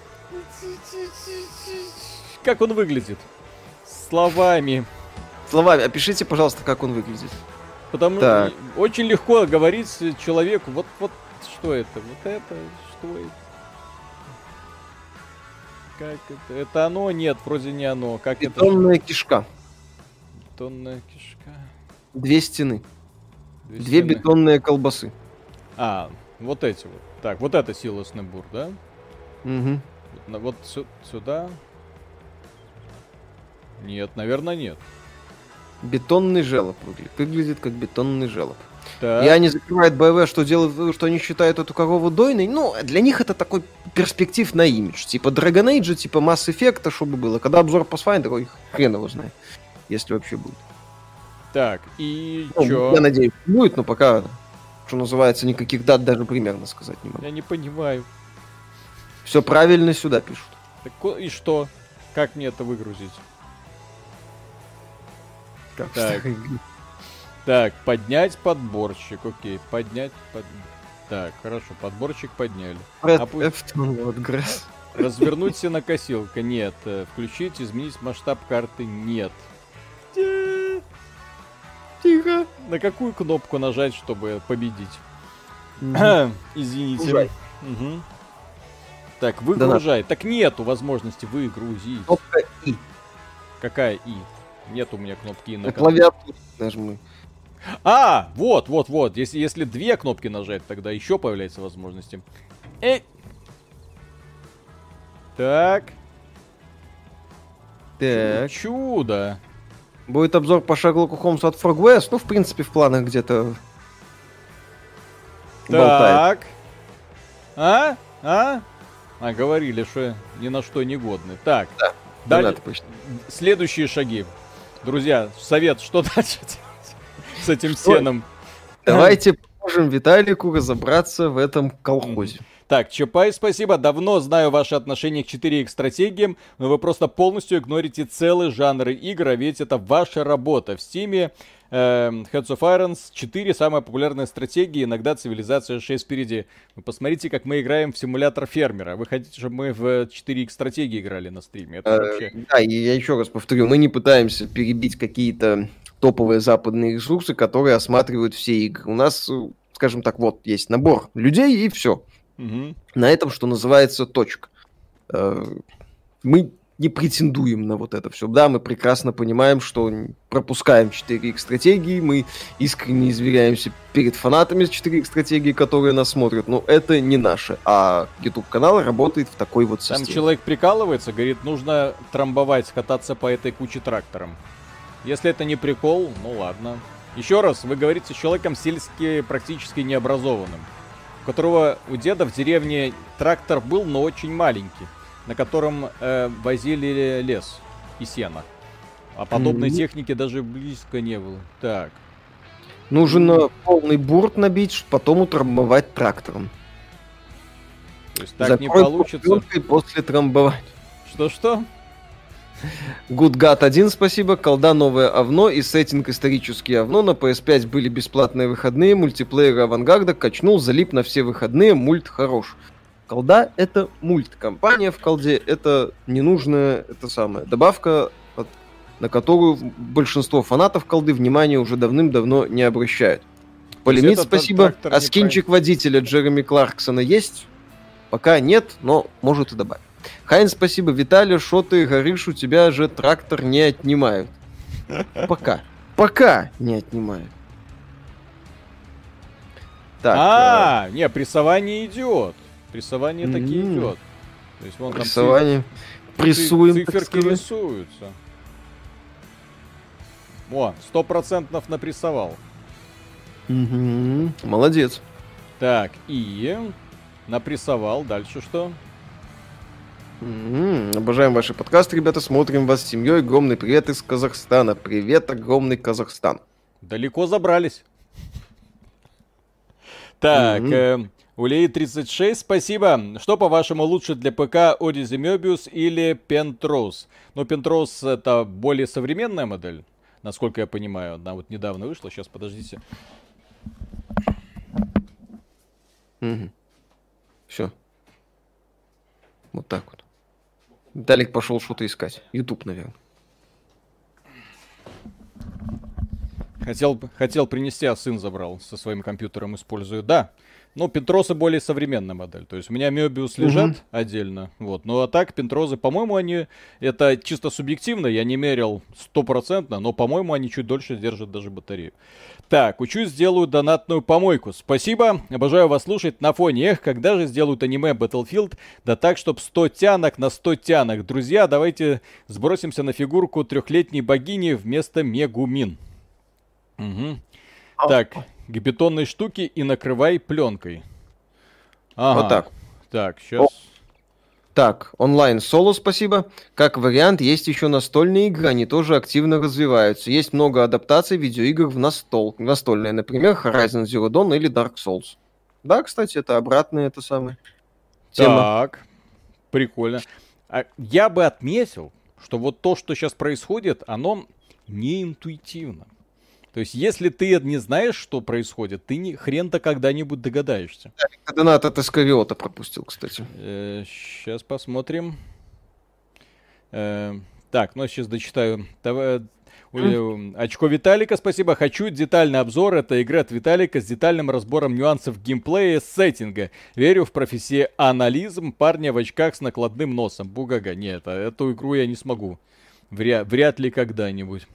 Как он выглядит? Словами. Словами. Опишите, пожалуйста, как он выглядит. Потому что очень легко говорить человеку, вот, вот что это, вот это, что это. Как это? Это оно? Нет, вроде не оно. Как Бетонная это? кишка. Бетонная кишка. Две стены. Две, Две стены. бетонные колбасы. А, вот эти вот. Так, вот это силосный бур, да? Угу. Вот, вот сюда. Нет, наверное, нет. Бетонный желоб выглядит. Выглядит как бетонный желоб. Так. И они закрывают БВ, что делают, что они считают эту корову дойной. Ну, для них это такой перспектив на имидж. Типа Dragon Age, типа Mass Effect, чтобы было. Когда обзор Pathfinder, хрен его знает. Если вообще будет. Так, и ну, чё? Я надеюсь, будет, но пока, что называется, никаких дат даже примерно сказать не могу. Я не понимаю. Все правильно сюда пишут. Так и что? Как мне это выгрузить? Как так. так, поднять подборщик. Окей, поднять под... Так, хорошо, подборщик подняли. Опу... Развернуть сенокосилка. Нет. Включить, изменить масштаб карты. Нет. Тихо. На какую кнопку нажать, чтобы победить? Извините. Угу. Так, выгружай. Да, так нету возможности выгрузить. Кнопка И. Какая И? Нет у меня кнопки на клавиатуре нажму. А, вот, вот, вот. Если, если две кнопки нажать, тогда еще появляется возможности. Эй! Так. Так. Чудо. Будет обзор по Шерлоку Холмсу от Frogwares. Ну, в принципе, в планах где-то Так. Болтает. А? А? А, говорили, что ни на что не годны. Так. Да. Далее, следующие шаги. Друзья, совет, что дальше с этим сеном? Давайте поможем Виталику разобраться в этом колхозе. Так, Чапай, спасибо. Давно знаю ваши отношения к 4X стратегиям, но вы просто полностью игнорите целые жанры игр, а ведь это ваша работа. В Стиме Heads of Irons 4 самая популярная стратегия, иногда цивилизация 6 впереди. Вы посмотрите, как мы играем в симулятор фермера. Вы хотите, чтобы мы в 4X стратегии играли на стриме? Это э, вообще... Да, и я еще раз повторю, мы не пытаемся перебить какие-то топовые западные ресурсы, которые осматривают все игры. У нас, скажем так, вот есть набор людей и все. Угу. На этом, что называется, точка. Э, мы не претендуем на вот это все. Да, мы прекрасно понимаем, что пропускаем 4X стратегии, мы искренне изверяемся перед фанатами 4X стратегии, которые нас смотрят, но это не наше. А YouTube канал работает в такой вот системе. Там человек прикалывается, говорит, нужно трамбовать, кататься по этой куче трактором. Если это не прикол, ну ладно. Еще раз, вы говорите с человеком сельски практически необразованным у которого у деда в деревне трактор был, но очень маленький, на котором э, возили лес и сено. А подобной mm-hmm. техники даже близко не было. Так. Нужно полный бурт набить, потом утрамбовать трактором. То есть так Закрой не получится. после трамбовать. Что-что? Гудгат 1, спасибо. Колда новое овно и сеттинг исторические овно. На PS5 были бесплатные выходные. Мультиплеер авангарда качнул, залип на все выходные. Мульт хорош. Колда это мульт. Компания в колде это ненужная, это самая добавка, на которую большинство фанатов колды внимания уже давным-давно не обращают. Полимит, спасибо. А скинчик водителя Джереми Кларксона есть? Пока нет, но может и добавить. Хайн, спасибо. Виталий, что ты говоришь, у тебя же трактор не отнимают. Пока. Пока не отнимают. Так, а, э... не, прессование идет. Прессование mm-hmm. таки идет. То есть вон прессование. Там Прессуем, циферки рисуются. О, сто процентов напрессовал. Угу, молодец. Так, и напрессовал. Дальше что? М-м, обожаем ваши подкасты, ребята, смотрим вас с семьей. Огромный привет из Казахстана. Привет, огромный Казахстан. Далеко забрались. Так, mm-hmm. э, Улей 36, спасибо. Что, по-вашему, лучше для ПК Odyssey Möbius или Pentros? Ну, Pentros это более современная модель, насколько я понимаю. Она вот недавно вышла. Сейчас, подождите. Угу. Все. Вот так вот. Далек пошел что-то искать. YouTube, наверное. Хотел, хотел принести, а сын забрал. Со своим компьютером использую. Да, ну, пентросы более современная модель. То есть у меня Мебиус лежат угу. отдельно. Вот. Ну а так, пентрозы, по-моему, они... Это чисто субъективно, я не мерил стопроцентно, но, по-моему, они чуть дольше держат даже батарею. Так, учусь, сделаю донатную помойку. Спасибо, обожаю вас слушать на фоне. Эх, когда же сделают аниме Battlefield? Да так, чтоб 100 тянок на 100 тянок. Друзья, давайте сбросимся на фигурку трехлетней богини вместо Мегумин. Угу. Так, к бетонной штуке и накрывай пленкой. Ага. Вот так. Так, сейчас. Так, онлайн соло, спасибо. Как вариант, есть еще настольные игры, они тоже активно развиваются. Есть много адаптаций видеоигр в настол. Настольные, например, Horizon Zero Dawn или Dark Souls. Да, кстати, это обратная это самое. Тема. Так, прикольно. А я бы отметил, что вот то, что сейчас происходит, оно не интуитивно. То есть, если ты не знаешь, что происходит, ты не, хрен-то когда-нибудь догадаешься. Донат от Эскавиота пропустил, кстати. Э, сейчас посмотрим. Э, так, ну сейчас дочитаю. Mm. Очко Виталика, спасибо. Хочу детальный обзор этой игры от Виталика с детальным разбором нюансов геймплея и сеттинга. Верю в профессионализм парня в очках с накладным носом. Бугага. Нет, а эту игру я не смогу. Вряд, вряд ли когда-нибудь.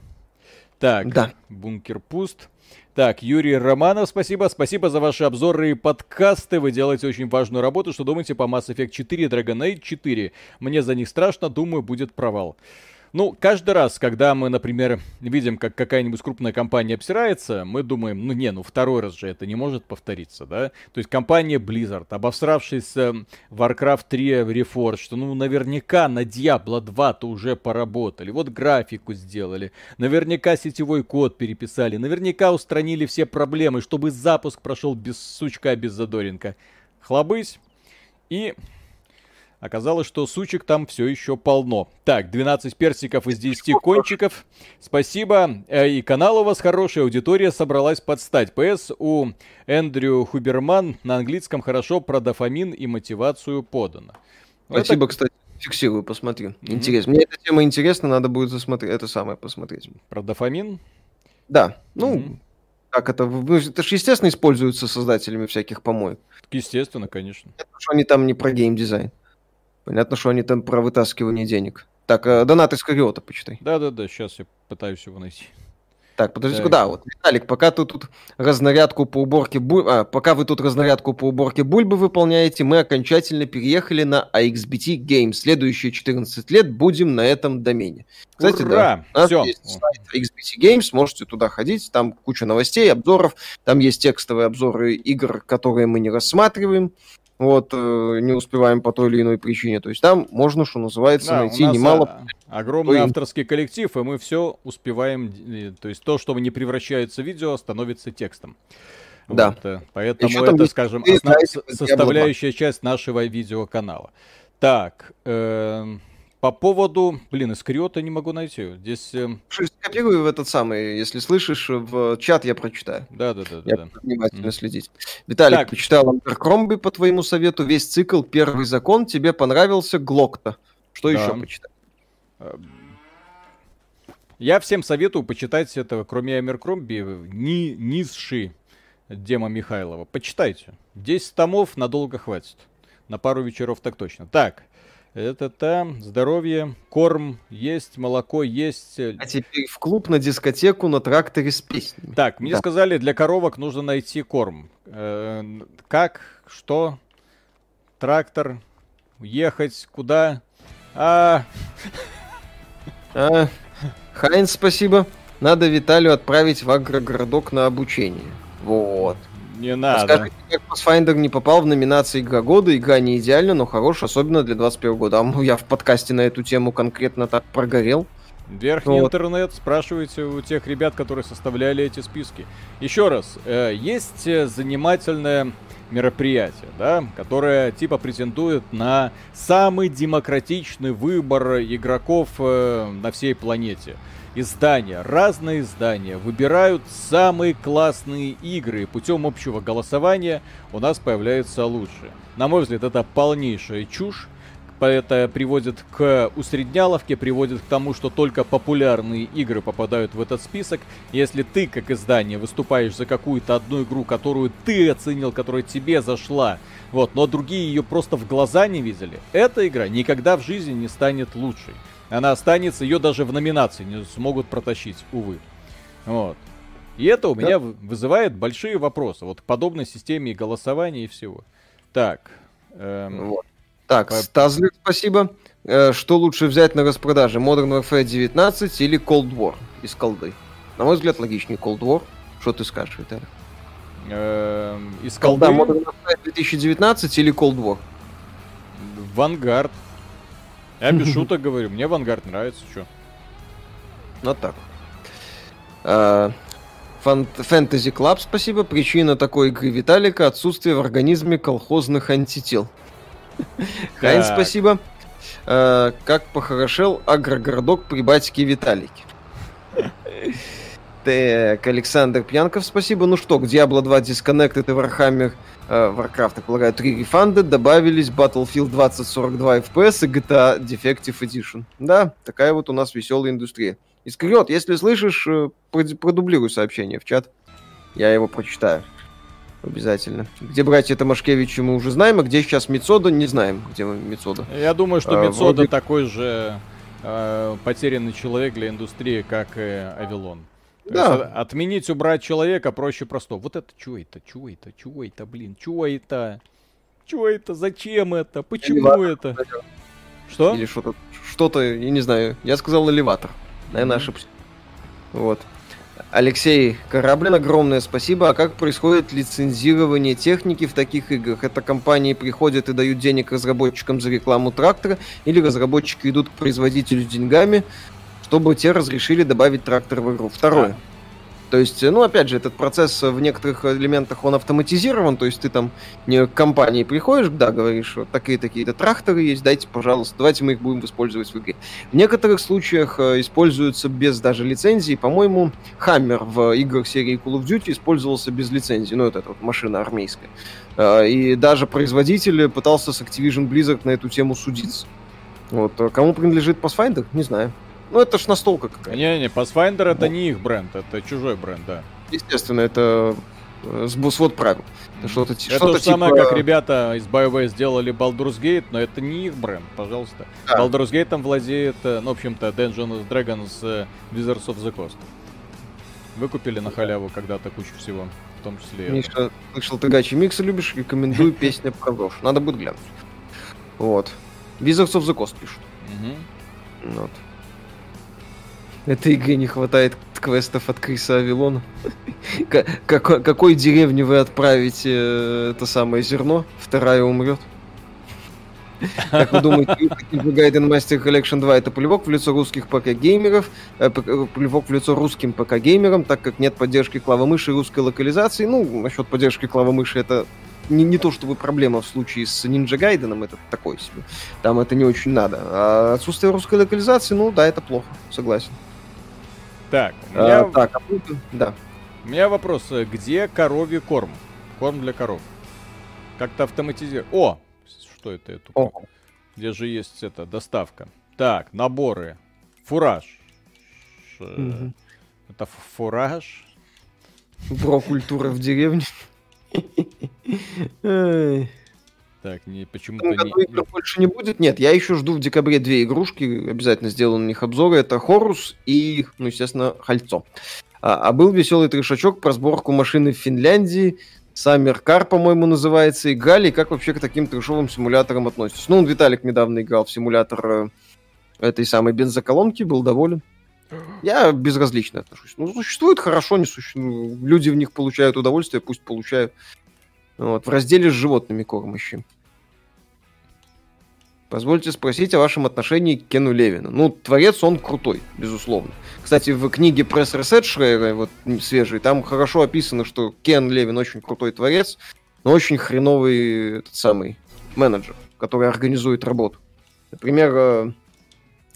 Так, да. бункер пуст. Так, Юрий Романов, спасибо. Спасибо за ваши обзоры и подкасты. Вы делаете очень важную работу. Что думаете по Mass Effect 4 Dragon Age 4? Мне за них страшно, думаю, будет провал. Ну, каждый раз, когда мы, например, видим, как какая-нибудь крупная компания обсирается, мы думаем, ну не, ну второй раз же это не может повториться, да? То есть компания Blizzard, обосравшись Warcraft 3 Reforged, что ну наверняка на Diablo 2-то уже поработали, вот графику сделали, наверняка сетевой код переписали, наверняка устранили все проблемы, чтобы запуск прошел без сучка, без задоринка. Хлобысь, и Оказалось, что сучек там все еще полно. Так, 12 персиков из 10 кончиков. Спасибо. Э, и канал у вас хороший, аудитория собралась подстать. ПС у Эндрю Хуберман на английском хорошо про дофамин и мотивацию подано. Спасибо, это... кстати. Фиксирую, посмотрю. Mm-hmm. Интересно. Мне эта тема интересна, надо будет засмотреть, это самое посмотреть. Про дофамин? Да. Ну, mm-hmm. как это? Это же, естественно, используется создателями всяких помоек. Естественно, конечно. Это, что они там не про геймдизайн. Понятно, что они там про вытаскивание денег. Так, э, донат из Кариота почитай. Да-да-да, сейчас я пытаюсь его найти. Так, подожди, куда? Вот, Виталик, пока ты тут разнарядку по уборке буль... а, пока вы тут разнарядку по уборке бульбы выполняете, мы окончательно переехали на AXBT Games. Следующие 14 лет будем на этом домене. Кстати, Ура! да, у нас Всё. есть сайт AXBT Games, можете туда ходить, там куча новостей, обзоров, там есть текстовые обзоры игр, которые мы не рассматриваем вот, э, не успеваем по той или иной причине. То есть там можно, что называется, да, найти немало... Огромный авторский коллектив, и мы все успеваем, то есть то, что не превращается в видео, становится текстом. Да. Вот, э, поэтому Еще это, скажем, основ... составляющая часть нашего видеоканала. Так, э, по поводу, блин, Искриота не могу найти. Здесь... Э... Скопирую в этот самый, если слышишь, в чат я прочитаю. Да, да, да. Я да, внимательно mm. следить. Виталик, так. почитал Андеркромби по твоему совету, весь цикл «Первый закон», тебе понравился Глокта. Что да. еще почитать? Э, я всем советую почитать этого, кроме Амеркромби, ни, Низши Дема Михайлова. Почитайте. 10 томов надолго хватит. На пару вечеров так точно. Так, это там, здоровье, корм есть, молоко есть. А теперь в клуб, на дискотеку, на тракторе с песнями. Так, мне да. сказали, для коровок нужно найти корм. Э, как, что, трактор, ехать, куда? А... а Хайнс, спасибо. Надо Виталию отправить в агрогородок на обучение. Вот. Не надо. Скажите, как Pathfinder не попал в номинации Игра года, игра не идеальна, но хорош, особенно для 21 года. А я в подкасте на эту тему конкретно так прогорел. Верхний вот. интернет, спрашивайте у тех ребят, которые составляли эти списки. Еще раз, э, есть э, занимательное мероприятие, да, которое типа претендует на самый демократичный выбор игроков э, на всей планете издания, разные издания выбирают самые классные игры, путем общего голосования у нас появляется лучшее. На мой взгляд, это полнейшая чушь. Это приводит к усредняловке, приводит к тому, что только популярные игры попадают в этот список. Если ты, как издание, выступаешь за какую-то одну игру, которую ты оценил, которая тебе зашла, вот, но другие ее просто в глаза не видели, эта игра никогда в жизни не станет лучшей она останется, ее даже в номинации не смогут протащить, увы. Вот. И это у да. меня вызывает большие вопросы. Вот к подобной системе и голосования и всего. Так. Эм, вот. Так, по... Стазлер, спасибо. Э, что лучше взять на распродаже? Modern Warfare 19 или Cold War из колды? На мой взгляд, логичнее Cold War. Что ты скажешь, Виталий? э, из колды... Да, Modern Warfare 2019 или Cold War? Vanguard. Я без шуток говорю, мне Vanguard нравится, что. Вот так. А, Fantasy Club, спасибо. Причина такой игры Виталика – отсутствие в организме колхозных антител. Хайн, спасибо. А, как похорошел агрогородок при батике Виталике. Так, Александр Пьянков, спасибо. Ну что, к Diablo 2 Disconnected и Warhammer э, Warcraft, я полагаю, 3 рефанды добавились Battlefield 2042 FPS и GTA Defective Edition. Да, такая вот у нас веселая индустрия. Искрет, если слышишь, э, продублируй сообщение в чат. Я его прочитаю. Обязательно. Где братья Томашкевичи мы уже знаем, а где сейчас Мицода, не знаем, где Мицода. Я думаю, что а, Мицода вроде... такой же э, потерянный человек для индустрии, как и Авилон. Да. Есть, отменить, убрать человека проще простого. Вот это что это, что это, что это, блин, что это? Что это, зачем это, почему элеватор, это? Что? Или что-то, что-то, я не знаю, я сказал элеватор. Наверное, mm-hmm. ошибся. Вот. Алексей Кораблин, огромное спасибо. А как происходит лицензирование техники в таких играх? Это компании приходят и дают денег разработчикам за рекламу трактора, или разработчики идут к производителю с деньгами, чтобы те разрешили добавить трактор в игру. Второе. То есть, ну, опять же, этот процесс в некоторых элементах, он автоматизирован, то есть ты там не к компании приходишь, да, говоришь, вот такие-такие-то тракторы есть, дайте, пожалуйста, давайте мы их будем использовать в игре. В некоторых случаях э, используются без даже лицензии, по-моему, Хаммер в играх серии Call of Duty использовался без лицензии, ну, вот эта вот машина армейская. Э, и даже производитель пытался с Activision Blizzard на эту тему судиться. Вот, а кому принадлежит Pathfinder, не знаю. Ну, это ж настолка какая-то. Не-не, Pathfinder это не их бренд, это чужой бренд, да. Естественно, это э, свод правил. Это что-то это что же типа... самое, как ребята из BioWare сделали Baldur's Gate, но это не их бренд, пожалуйста. Да. Baldur's Gate там владеет, э, ну, в общем-то, Dungeons Dragons э, Wizards of the Coast. Выкупили на халяву когда-то кучу всего, в том числе Миша, слышал, ты гачи миксы любишь, рекомендую песня про. Надо будет глянуть. Вот. Wizards of the Coast пишут. Угу. Вот. Этой игре не хватает квестов от Криса Авилона. Какой деревне вы отправите э, это самое зерно? Вторая умрет. Как вы думаете, Gaiden Master Collection 2 это плевок в лицо русских ПК-геймеров, э, э, плевок в лицо русским ПК-геймерам, так как нет поддержки клавомыши и русской локализации. Ну, насчет поддержки клавомыши это не, не то чтобы проблема в случае с Ninja Gaiden, это такой себе. Там это не очень надо. А отсутствие русской локализации, ну да, это плохо, согласен. Так, у а, меня... А, так, а да. У меня вопрос, э, где коровий корм? Корм для коров. Как-то автоматизировать. О! Что это? это? О. Где же есть это, доставка? Так, наборы. Фураж. Угу. Это фураж? Про-культура в деревне. Так, не, почему-то не... игр больше не будет. Нет, я еще жду в декабре две игрушки. Обязательно сделаю на них обзоры. Это Хорус и, ну, естественно, Хальцо. А, а был веселый трешачок про сборку машины в Финляндии. Саммер Кар, по-моему, называется. Играли, как вообще к таким трешовым симуляторам относитесь? Ну, Виталик недавно играл в симулятор э, этой самой бензоколонки, был доволен. Я безразлично отношусь. Ну, существует хорошо, не существует. Люди в них получают удовольствие, пусть получают. Вот, в разделе с животными кормящим. Позвольте спросить о вашем отношении к Кену Левину. Ну, творец он крутой, безусловно. Кстати, в книге Пресс Ресет Шрейера, вот свежий, там хорошо описано, что Кен Левин очень крутой творец, но очень хреновый этот самый менеджер, который организует работу. Например, э,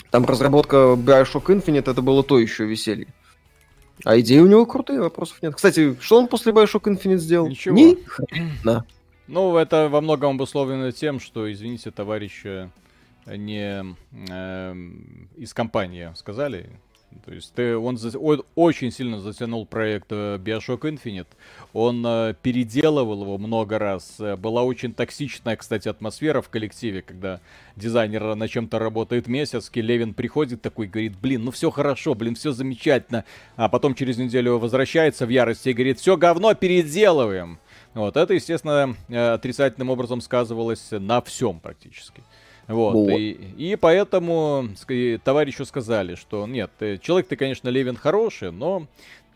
там разработка Bioshock Infinite, это было то еще веселье. А идеи у него крутые, вопросов нет. Кстати, что он после Bioshock Infinite сделал? Ничего. Ни хрена. Ну, это во многом обусловлено тем, что, извините, товарища не э, из компании сказали, то есть ты, он, он очень сильно затянул проект э, Bioshock Infinite. Он э, переделывал его много раз. Э, была очень токсичная, кстати, атмосфера в коллективе, когда дизайнер на чем-то работает месяц, Левин приходит такой, говорит, блин, ну все хорошо, блин, все замечательно. А потом через неделю возвращается в ярости и говорит, все говно переделываем. Вот, это, естественно, э, отрицательным образом сказывалось на всем практически. Вот. вот. И, и поэтому товарищу сказали, что нет, человек ты, конечно, Левин хороший, но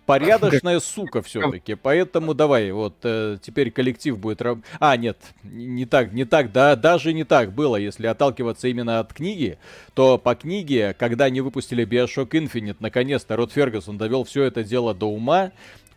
порядочная сука все-таки. Поэтому давай, вот э, теперь коллектив будет... Раб... А, нет, не так, не так, да, даже не так было. Если отталкиваться именно от книги, то по книге, когда они выпустили Bioshock Infinite, наконец-то Род Фергюсон довел все это дело до ума,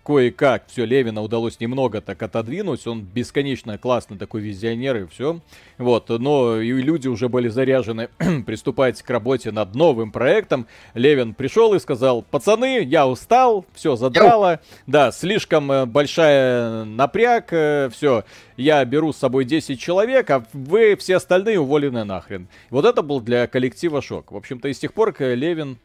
кое-как все Левина удалось немного так отодвинуть, он бесконечно классный такой визионер и все. Вот, но и люди уже были заряжены приступать к работе над новым проектом. Левин пришел и сказал, пацаны, я устал, все задрало, да, слишком э, большая напряг, э, все, я беру с собой 10 человек, а вы все остальные уволены нахрен. Вот это был для коллектива шок. В общем-то, и с тех пор Левин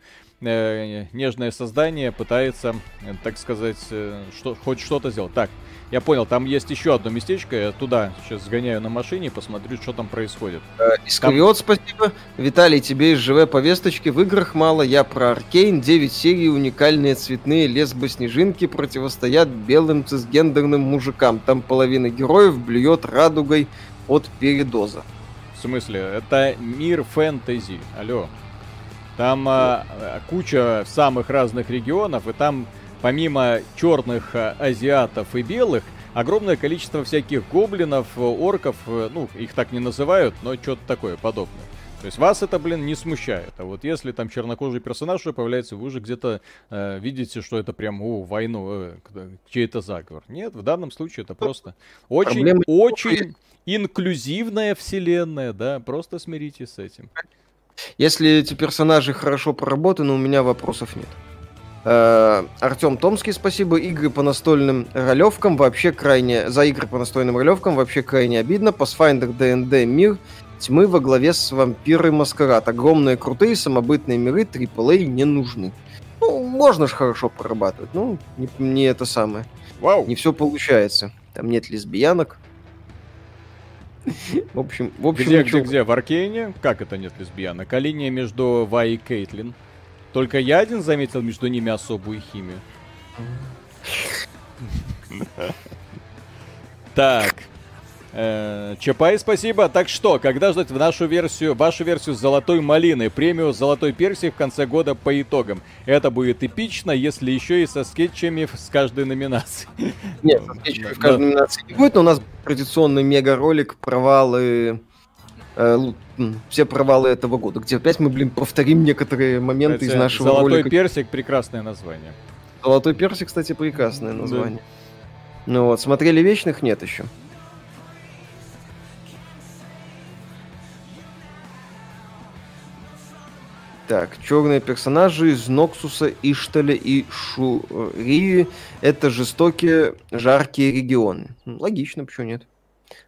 э, нежное создание пытается, э, так сказать, э, что, хоть что-то сделать. Так, я понял, там есть еще одно местечко, я туда сейчас сгоняю на машине и посмотрю, что там происходит. Э, Искриот, там... спасибо. Виталий, тебе из ЖВ повесточки. В играх мало, я про Аркейн. 9 серий, уникальные цветные лесбо-снежинки противостоят белым цисгендерным мужикам. Там половина героев блюет радугой от передоза. В смысле? Это мир фэнтези. Алло. Там а, куча самых разных регионов, и там помимо черных а, азиатов и белых, огромное количество всяких гоблинов, орков, э, ну, их так не называют, но что-то такое подобное. То есть вас это, блин, не смущает. А вот если там чернокожий персонаж уже появляется, вы уже где-то э, видите, что это прям, о, войну, э, чей-то заговор. Нет, в данном случае это просто очень, Проблемы очень инклюзивная вселенная, да, просто смиритесь с этим. Если эти персонажи хорошо проработаны, у меня вопросов нет. Э, Артем Томский, спасибо. Игры по настольным ролевкам вообще крайне... За игры по настольным ролевкам вообще крайне обидно. Pathfinder, D&D, Мир, Тьмы во главе с Вампиры Маскарад. Огромные крутые самобытные миры AAA не нужны. Ну, можно же хорошо прорабатывать. Ну, не, не это самое. Вау. Не все получается. Там нет лесбиянок. В общем, в общем, где, где, где? В Аркейне? Как это нет лесбиянок? А линия между Вай и Кейтлин? Только я один заметил между ними особую химию. Так. Э, Чапай, спасибо. Так что, когда ждать в нашу версию, вашу версию золотой малиной, премию золотой персии в конце года по итогам? Это будет эпично, если еще и со скетчами с каждой номинации. Нет, со скетчами в каждой номинации не будет, но у нас традиционный мега-ролик провалы э, все провалы этого года, где опять мы, блин, повторим некоторые моменты Хотя из нашего Золотой ролика. персик прекрасное название. Золотой персик, кстати, прекрасное название. Да. Ну вот, смотрели вечных нет еще. Так, черные персонажи из Ноксуса, Ишталя и Шури. Это жестокие, жаркие регионы. Логично, почему нет?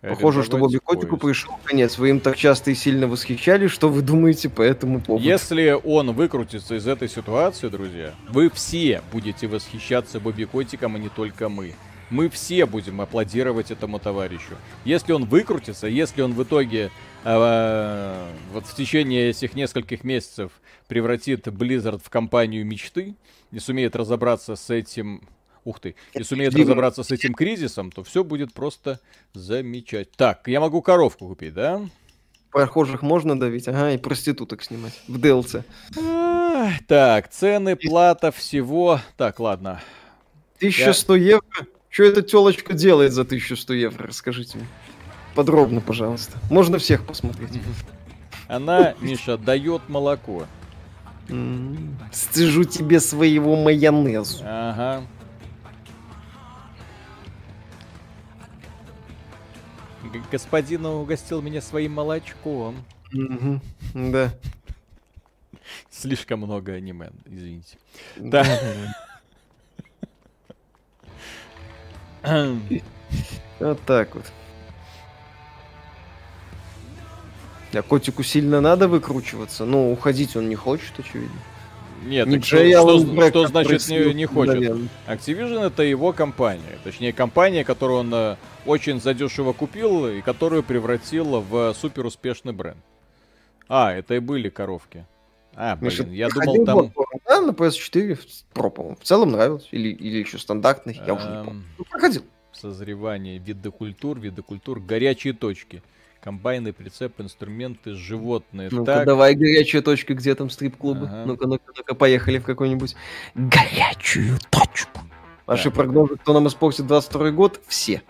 Похоже, что Бобби Котику пришел конец. Вы им так часто и сильно восхищались. Что вы думаете по этому поводу? Если он выкрутится из этой ситуации, друзья, вы все будете восхищаться Бобби Котиком, а не только мы мы все будем аплодировать этому товарищу. Если он выкрутится, если он в итоге э, вот в течение этих нескольких месяцев превратит Blizzard в компанию мечты и сумеет разобраться с этим ух ты, и сумеет разобраться с этим кризисом, то все будет просто замечательно. Так, я могу коровку купить, да? Прохожих можно давить, ага, и проституток снимать в DLC. так, цены, плата, всего. Так, ладно. 1100 я... евро что эта телочка делает за 1100 евро? Расскажите мне. Подробно, пожалуйста. Можно всех посмотреть. Она, Миша, дает молоко. Стыжу тебе своего майонезу. Ага. Господин угостил меня своим молочком. Да. Слишком много аниме, извините. Да. Вот так вот. А котику сильно надо выкручиваться, но уходить он не хочет, очевидно. Нет, не что, что, что значит не, не хочет? Наверное. Activision это его компания. Точнее, компания, которую он э, очень задешево купил и которую превратил в супер успешный бренд. А, это и были коровки. А, блин, Миша, я думал там... Да, на PS4 Pro, по-моему. В целом нравилось. Или, или еще стандартный, я уже не помню. Ну, проходил. Созревание вида культур, вида культур, горячие точки. Комбайны, прицеп, инструменты, животные. Ну-ка, так. давай горячая точка, где там стрип-клубы. Ага. Ну-ка, ну-ка, ну-ка, поехали в какой-нибудь горячую точку. Ваши так. прогнозы, кто нам испортит 22 год? Все.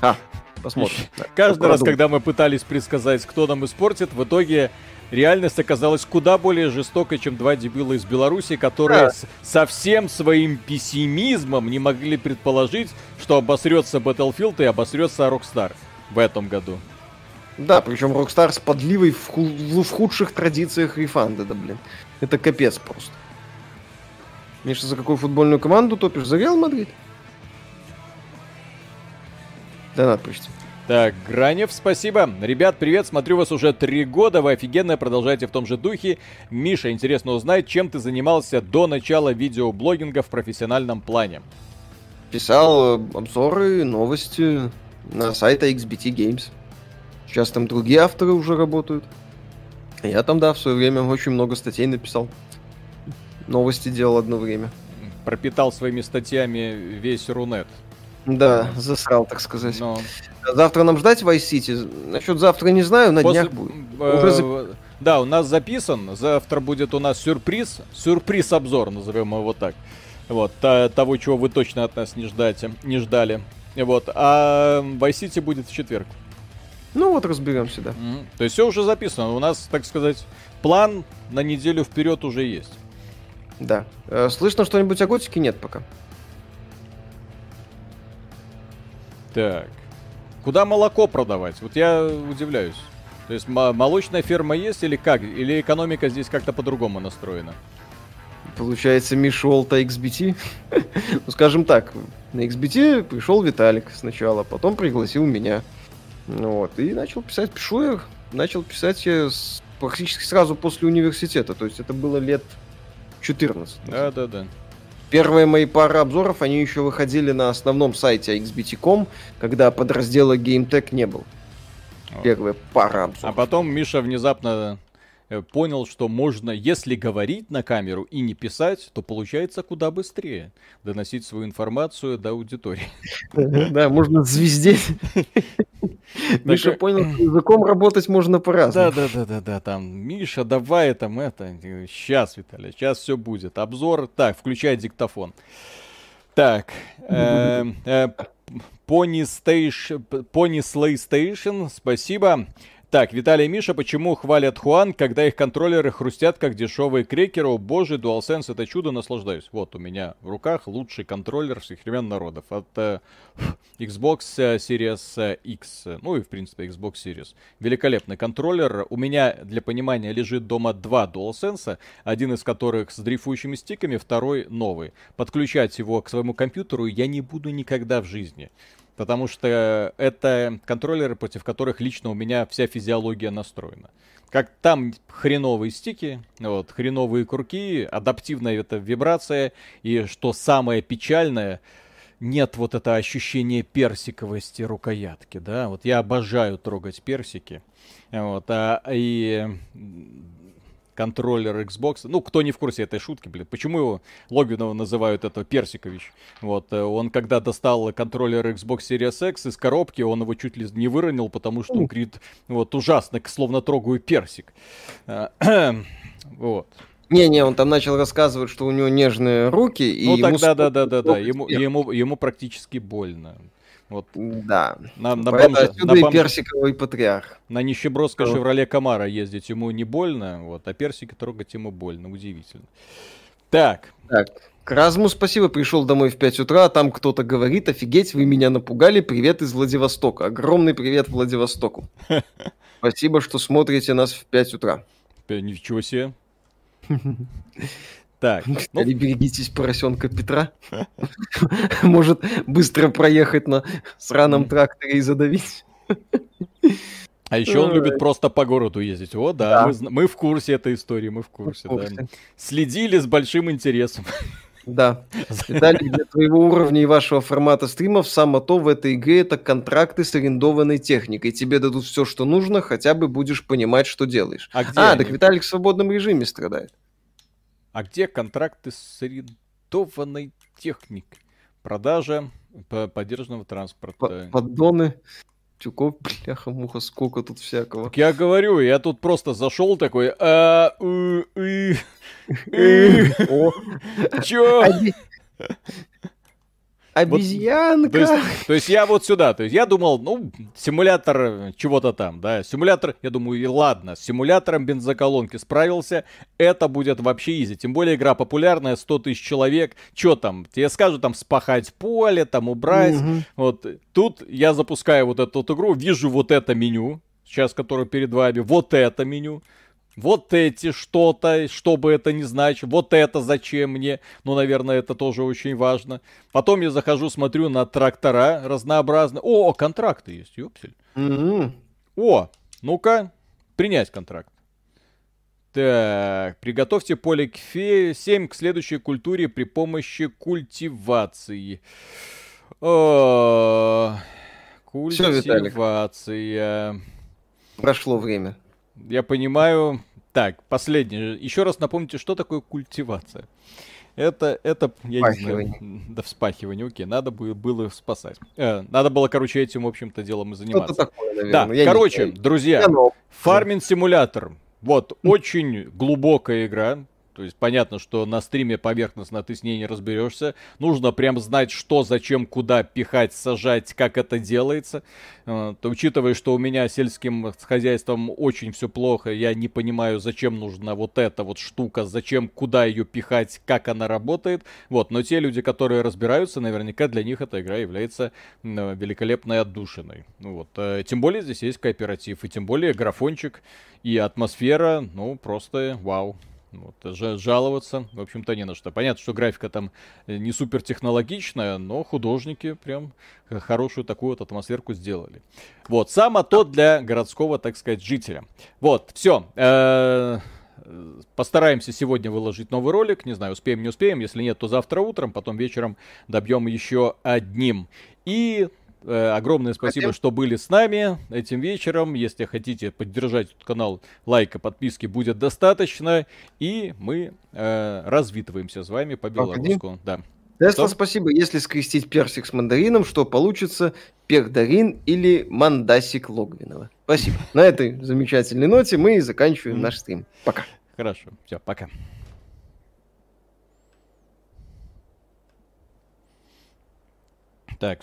А, посмотрим. Каждый раз, когда мы пытались предсказать, кто нам испортит, в итоге реальность оказалась куда более жестокой, чем два дебила из Беларуси, которые да. с, со всем своим пессимизмом не могли предположить, что обосрется Battlefield и обосрется Rockstar в этом году. Да, причем Rockstar с подливой в, ху- в худших традициях рефанда, да, блин. Это капец просто. Миша, за какую футбольную команду топишь? За Реал Мадрид? Донат почти. Так, Гранев, спасибо. Ребят, привет, смотрю вас уже три года, вы офигенно продолжаете в том же духе. Миша, интересно узнать, чем ты занимался до начала видеоблогинга в профессиональном плане? Писал э, обзоры, новости на сайте XBT Games. Сейчас там другие авторы уже работают. Я там, да, в свое время очень много статей написал. Новости делал одно время. Пропитал своими статьями весь Рунет. Да, засрал, так сказать. Но... Завтра нам ждать Vice City? Насчет завтра не знаю, на После... днях будет. Э, Уже зап... Да, у нас записан. Завтра будет у нас сюрприз. Сюрприз-обзор, назовем его так. Вот, того, чего вы точно от нас не, ждете, не ждали. Вот, а Vice City будет в четверг. Ну вот, разберемся, да. Mm-hmm. То есть все уже записано. У нас, так сказать, план на неделю вперед уже есть. Да. Э, слышно что-нибудь о готике? Нет пока. Так. Куда молоко продавать? Вот я удивляюсь. То есть молочная ферма есть или как? Или экономика здесь как-то по-другому настроена? Получается, Миша Олта XBT. ну, скажем так, на XBT пришел Виталик сначала, потом пригласил меня. Ну вот, и начал писать, пишу я, начал писать я с, практически сразу после университета, то есть это было лет 14. Да, да, да. Первые мои пары обзоров, они еще выходили на основном сайте xbt.com, когда подраздела GameTech не был. Первая пара обзоров. А потом Миша внезапно понял, что можно, если говорить на камеру и не писать, то получается куда быстрее доносить свою информацию до аудитории. Да, можно звездеть. Миша понял, что языком работать можно по-разному. Да, да, да, да, да, там, Миша, давай там это, сейчас, Виталий, сейчас все будет. Обзор, так, включай диктофон. Так, Pony Station, Pony Slay Station, спасибо. Так, Виталий и Миша, почему хвалят Хуан, когда их контроллеры хрустят, как дешевые крекеры? О боже, DualSense это чудо, наслаждаюсь. Вот у меня в руках лучший контроллер всех времен народов. От э, Xbox э, Series X, ну и в принципе Xbox Series. Великолепный контроллер. У меня, для понимания, лежит дома два DualSense, один из которых с дрейфующими стиками, второй новый. Подключать его к своему компьютеру я не буду никогда в жизни. Потому что это контроллеры, против которых лично у меня вся физиология настроена. Как там хреновые стики, вот, хреновые курки, адаптивная эта вибрация, и что самое печальное, нет вот это ощущение персиковости рукоятки, да, вот я обожаю трогать персики, вот, а, и контроллер Xbox. Ну, кто не в курсе этой шутки, блин, почему его Логинова называют это Персикович? Вот, э, он когда достал контроллер Xbox Series X из коробки, он его чуть ли не выронил, потому что он говорит, вот, ужасно, словно трогаю персик. Э, вот. Не-не, он там начал рассказывать, что у него нежные руки. Ну, и тогда, да-да-да-да, ему, ему, ему практически больно. Вот. Да. На, на бомже, отсюда на бомж... и персиковый патриарх. На нищебродской Шевроле Камара ездить ему не больно, вот, а персики трогать ему больно. Удивительно. Так. Так. Кразму спасибо, пришел домой в 5 утра, а там кто-то говорит, офигеть, вы меня напугали, привет из Владивостока. Огромный привет Владивостоку. Спасибо, что смотрите нас в 5 утра. Ничего себе. Так. Ну... Или берегитесь поросенка Петра. Может быстро проехать на сраном тракторе и задавить. А еще он любит просто по городу ездить. О, да, да. Мы, мы в курсе этой истории, мы в курсе, в курсе. Да. Следили с большим интересом. Да. Виталий, для твоего уровня и вашего формата стримов самое то в этой игре это контракты с арендованной техникой. Тебе дадут все, что нужно, хотя бы будешь понимать, что делаешь. А, где а они? так Виталик в свободном режиме страдает. А где контракты с арендованной техникой? Продажа поддержанного транспорта. Поддоны. тюков, бляха-муха, сколько тут всякого. Так я говорю, я тут просто зашел такой, а, Чё? Обезьянка. Вот, то, есть, то есть я вот сюда, то есть я думал, ну, симулятор чего-то там, да, симулятор, я думаю, и ладно, с симулятором бензоколонки справился, это будет вообще изи, тем более игра популярная, 100 тысяч человек, что там, тебе скажут там спахать поле, там убрать, угу. вот, тут я запускаю вот эту вот игру, вижу вот это меню, сейчас, которое перед вами, вот это меню, вот эти что-то, что бы это ни значило, вот это зачем мне, ну, наверное, это тоже очень важно. Потом я захожу, смотрю на трактора разнообразные. О, контракты есть, ёпсель. Mm-hmm. О, ну-ка, принять контракт. Так, приготовьте поле к фе 7 к следующей культуре при помощи культивации. О, культивация. Все, Прошло время. Я понимаю. Так, последнее. Еще раз напомните, что такое культивация. Это, это, я не знаю, да, вспахивание, окей, надо было, было спасать. Э, надо было, короче, этим, в общем-то, делом и заниматься. Такое, наверное. Да, я короче, друзья, фарминг-симулятор. Вот, очень глубокая игра, то есть понятно, что на стриме поверхностно ты с ней не разберешься. Нужно прям знать, что, зачем, куда пихать, сажать, как это делается. Э, то, учитывая, что у меня сельским хозяйством очень все плохо, я не понимаю, зачем нужна вот эта вот штука, зачем, куда ее пихать, как она работает. Вот, но те люди, которые разбираются, наверняка для них эта игра является великолепной отдушиной. Вот, э, тем более здесь есть кооператив, и тем более графончик и атмосфера, ну, просто вау. Вот, жаловаться, в общем-то, не на что. Понятно, что графика там э, не супер технологичная, но художники прям хорошую такую вот атмосферку сделали. Вот, само то для городского, так сказать, жителя. Вот, все. Э, постараемся сегодня выложить новый ролик. Не знаю, успеем, не успеем. Если нет, то завтра утром, потом вечером добьем еще одним. И огромное спасибо, Хотим. что были с нами этим вечером. Если хотите поддержать этот канал, лайка, подписки будет достаточно. И мы э, развитываемся с вами по белорусскому. Да. Тесла, спасибо. Если скрестить персик с мандарином, что получится? Пердарин или мандасик Логвинова. Спасибо. На этой замечательной ноте мы заканчиваем наш стрим. Пока. Хорошо. Все, пока. Так, все.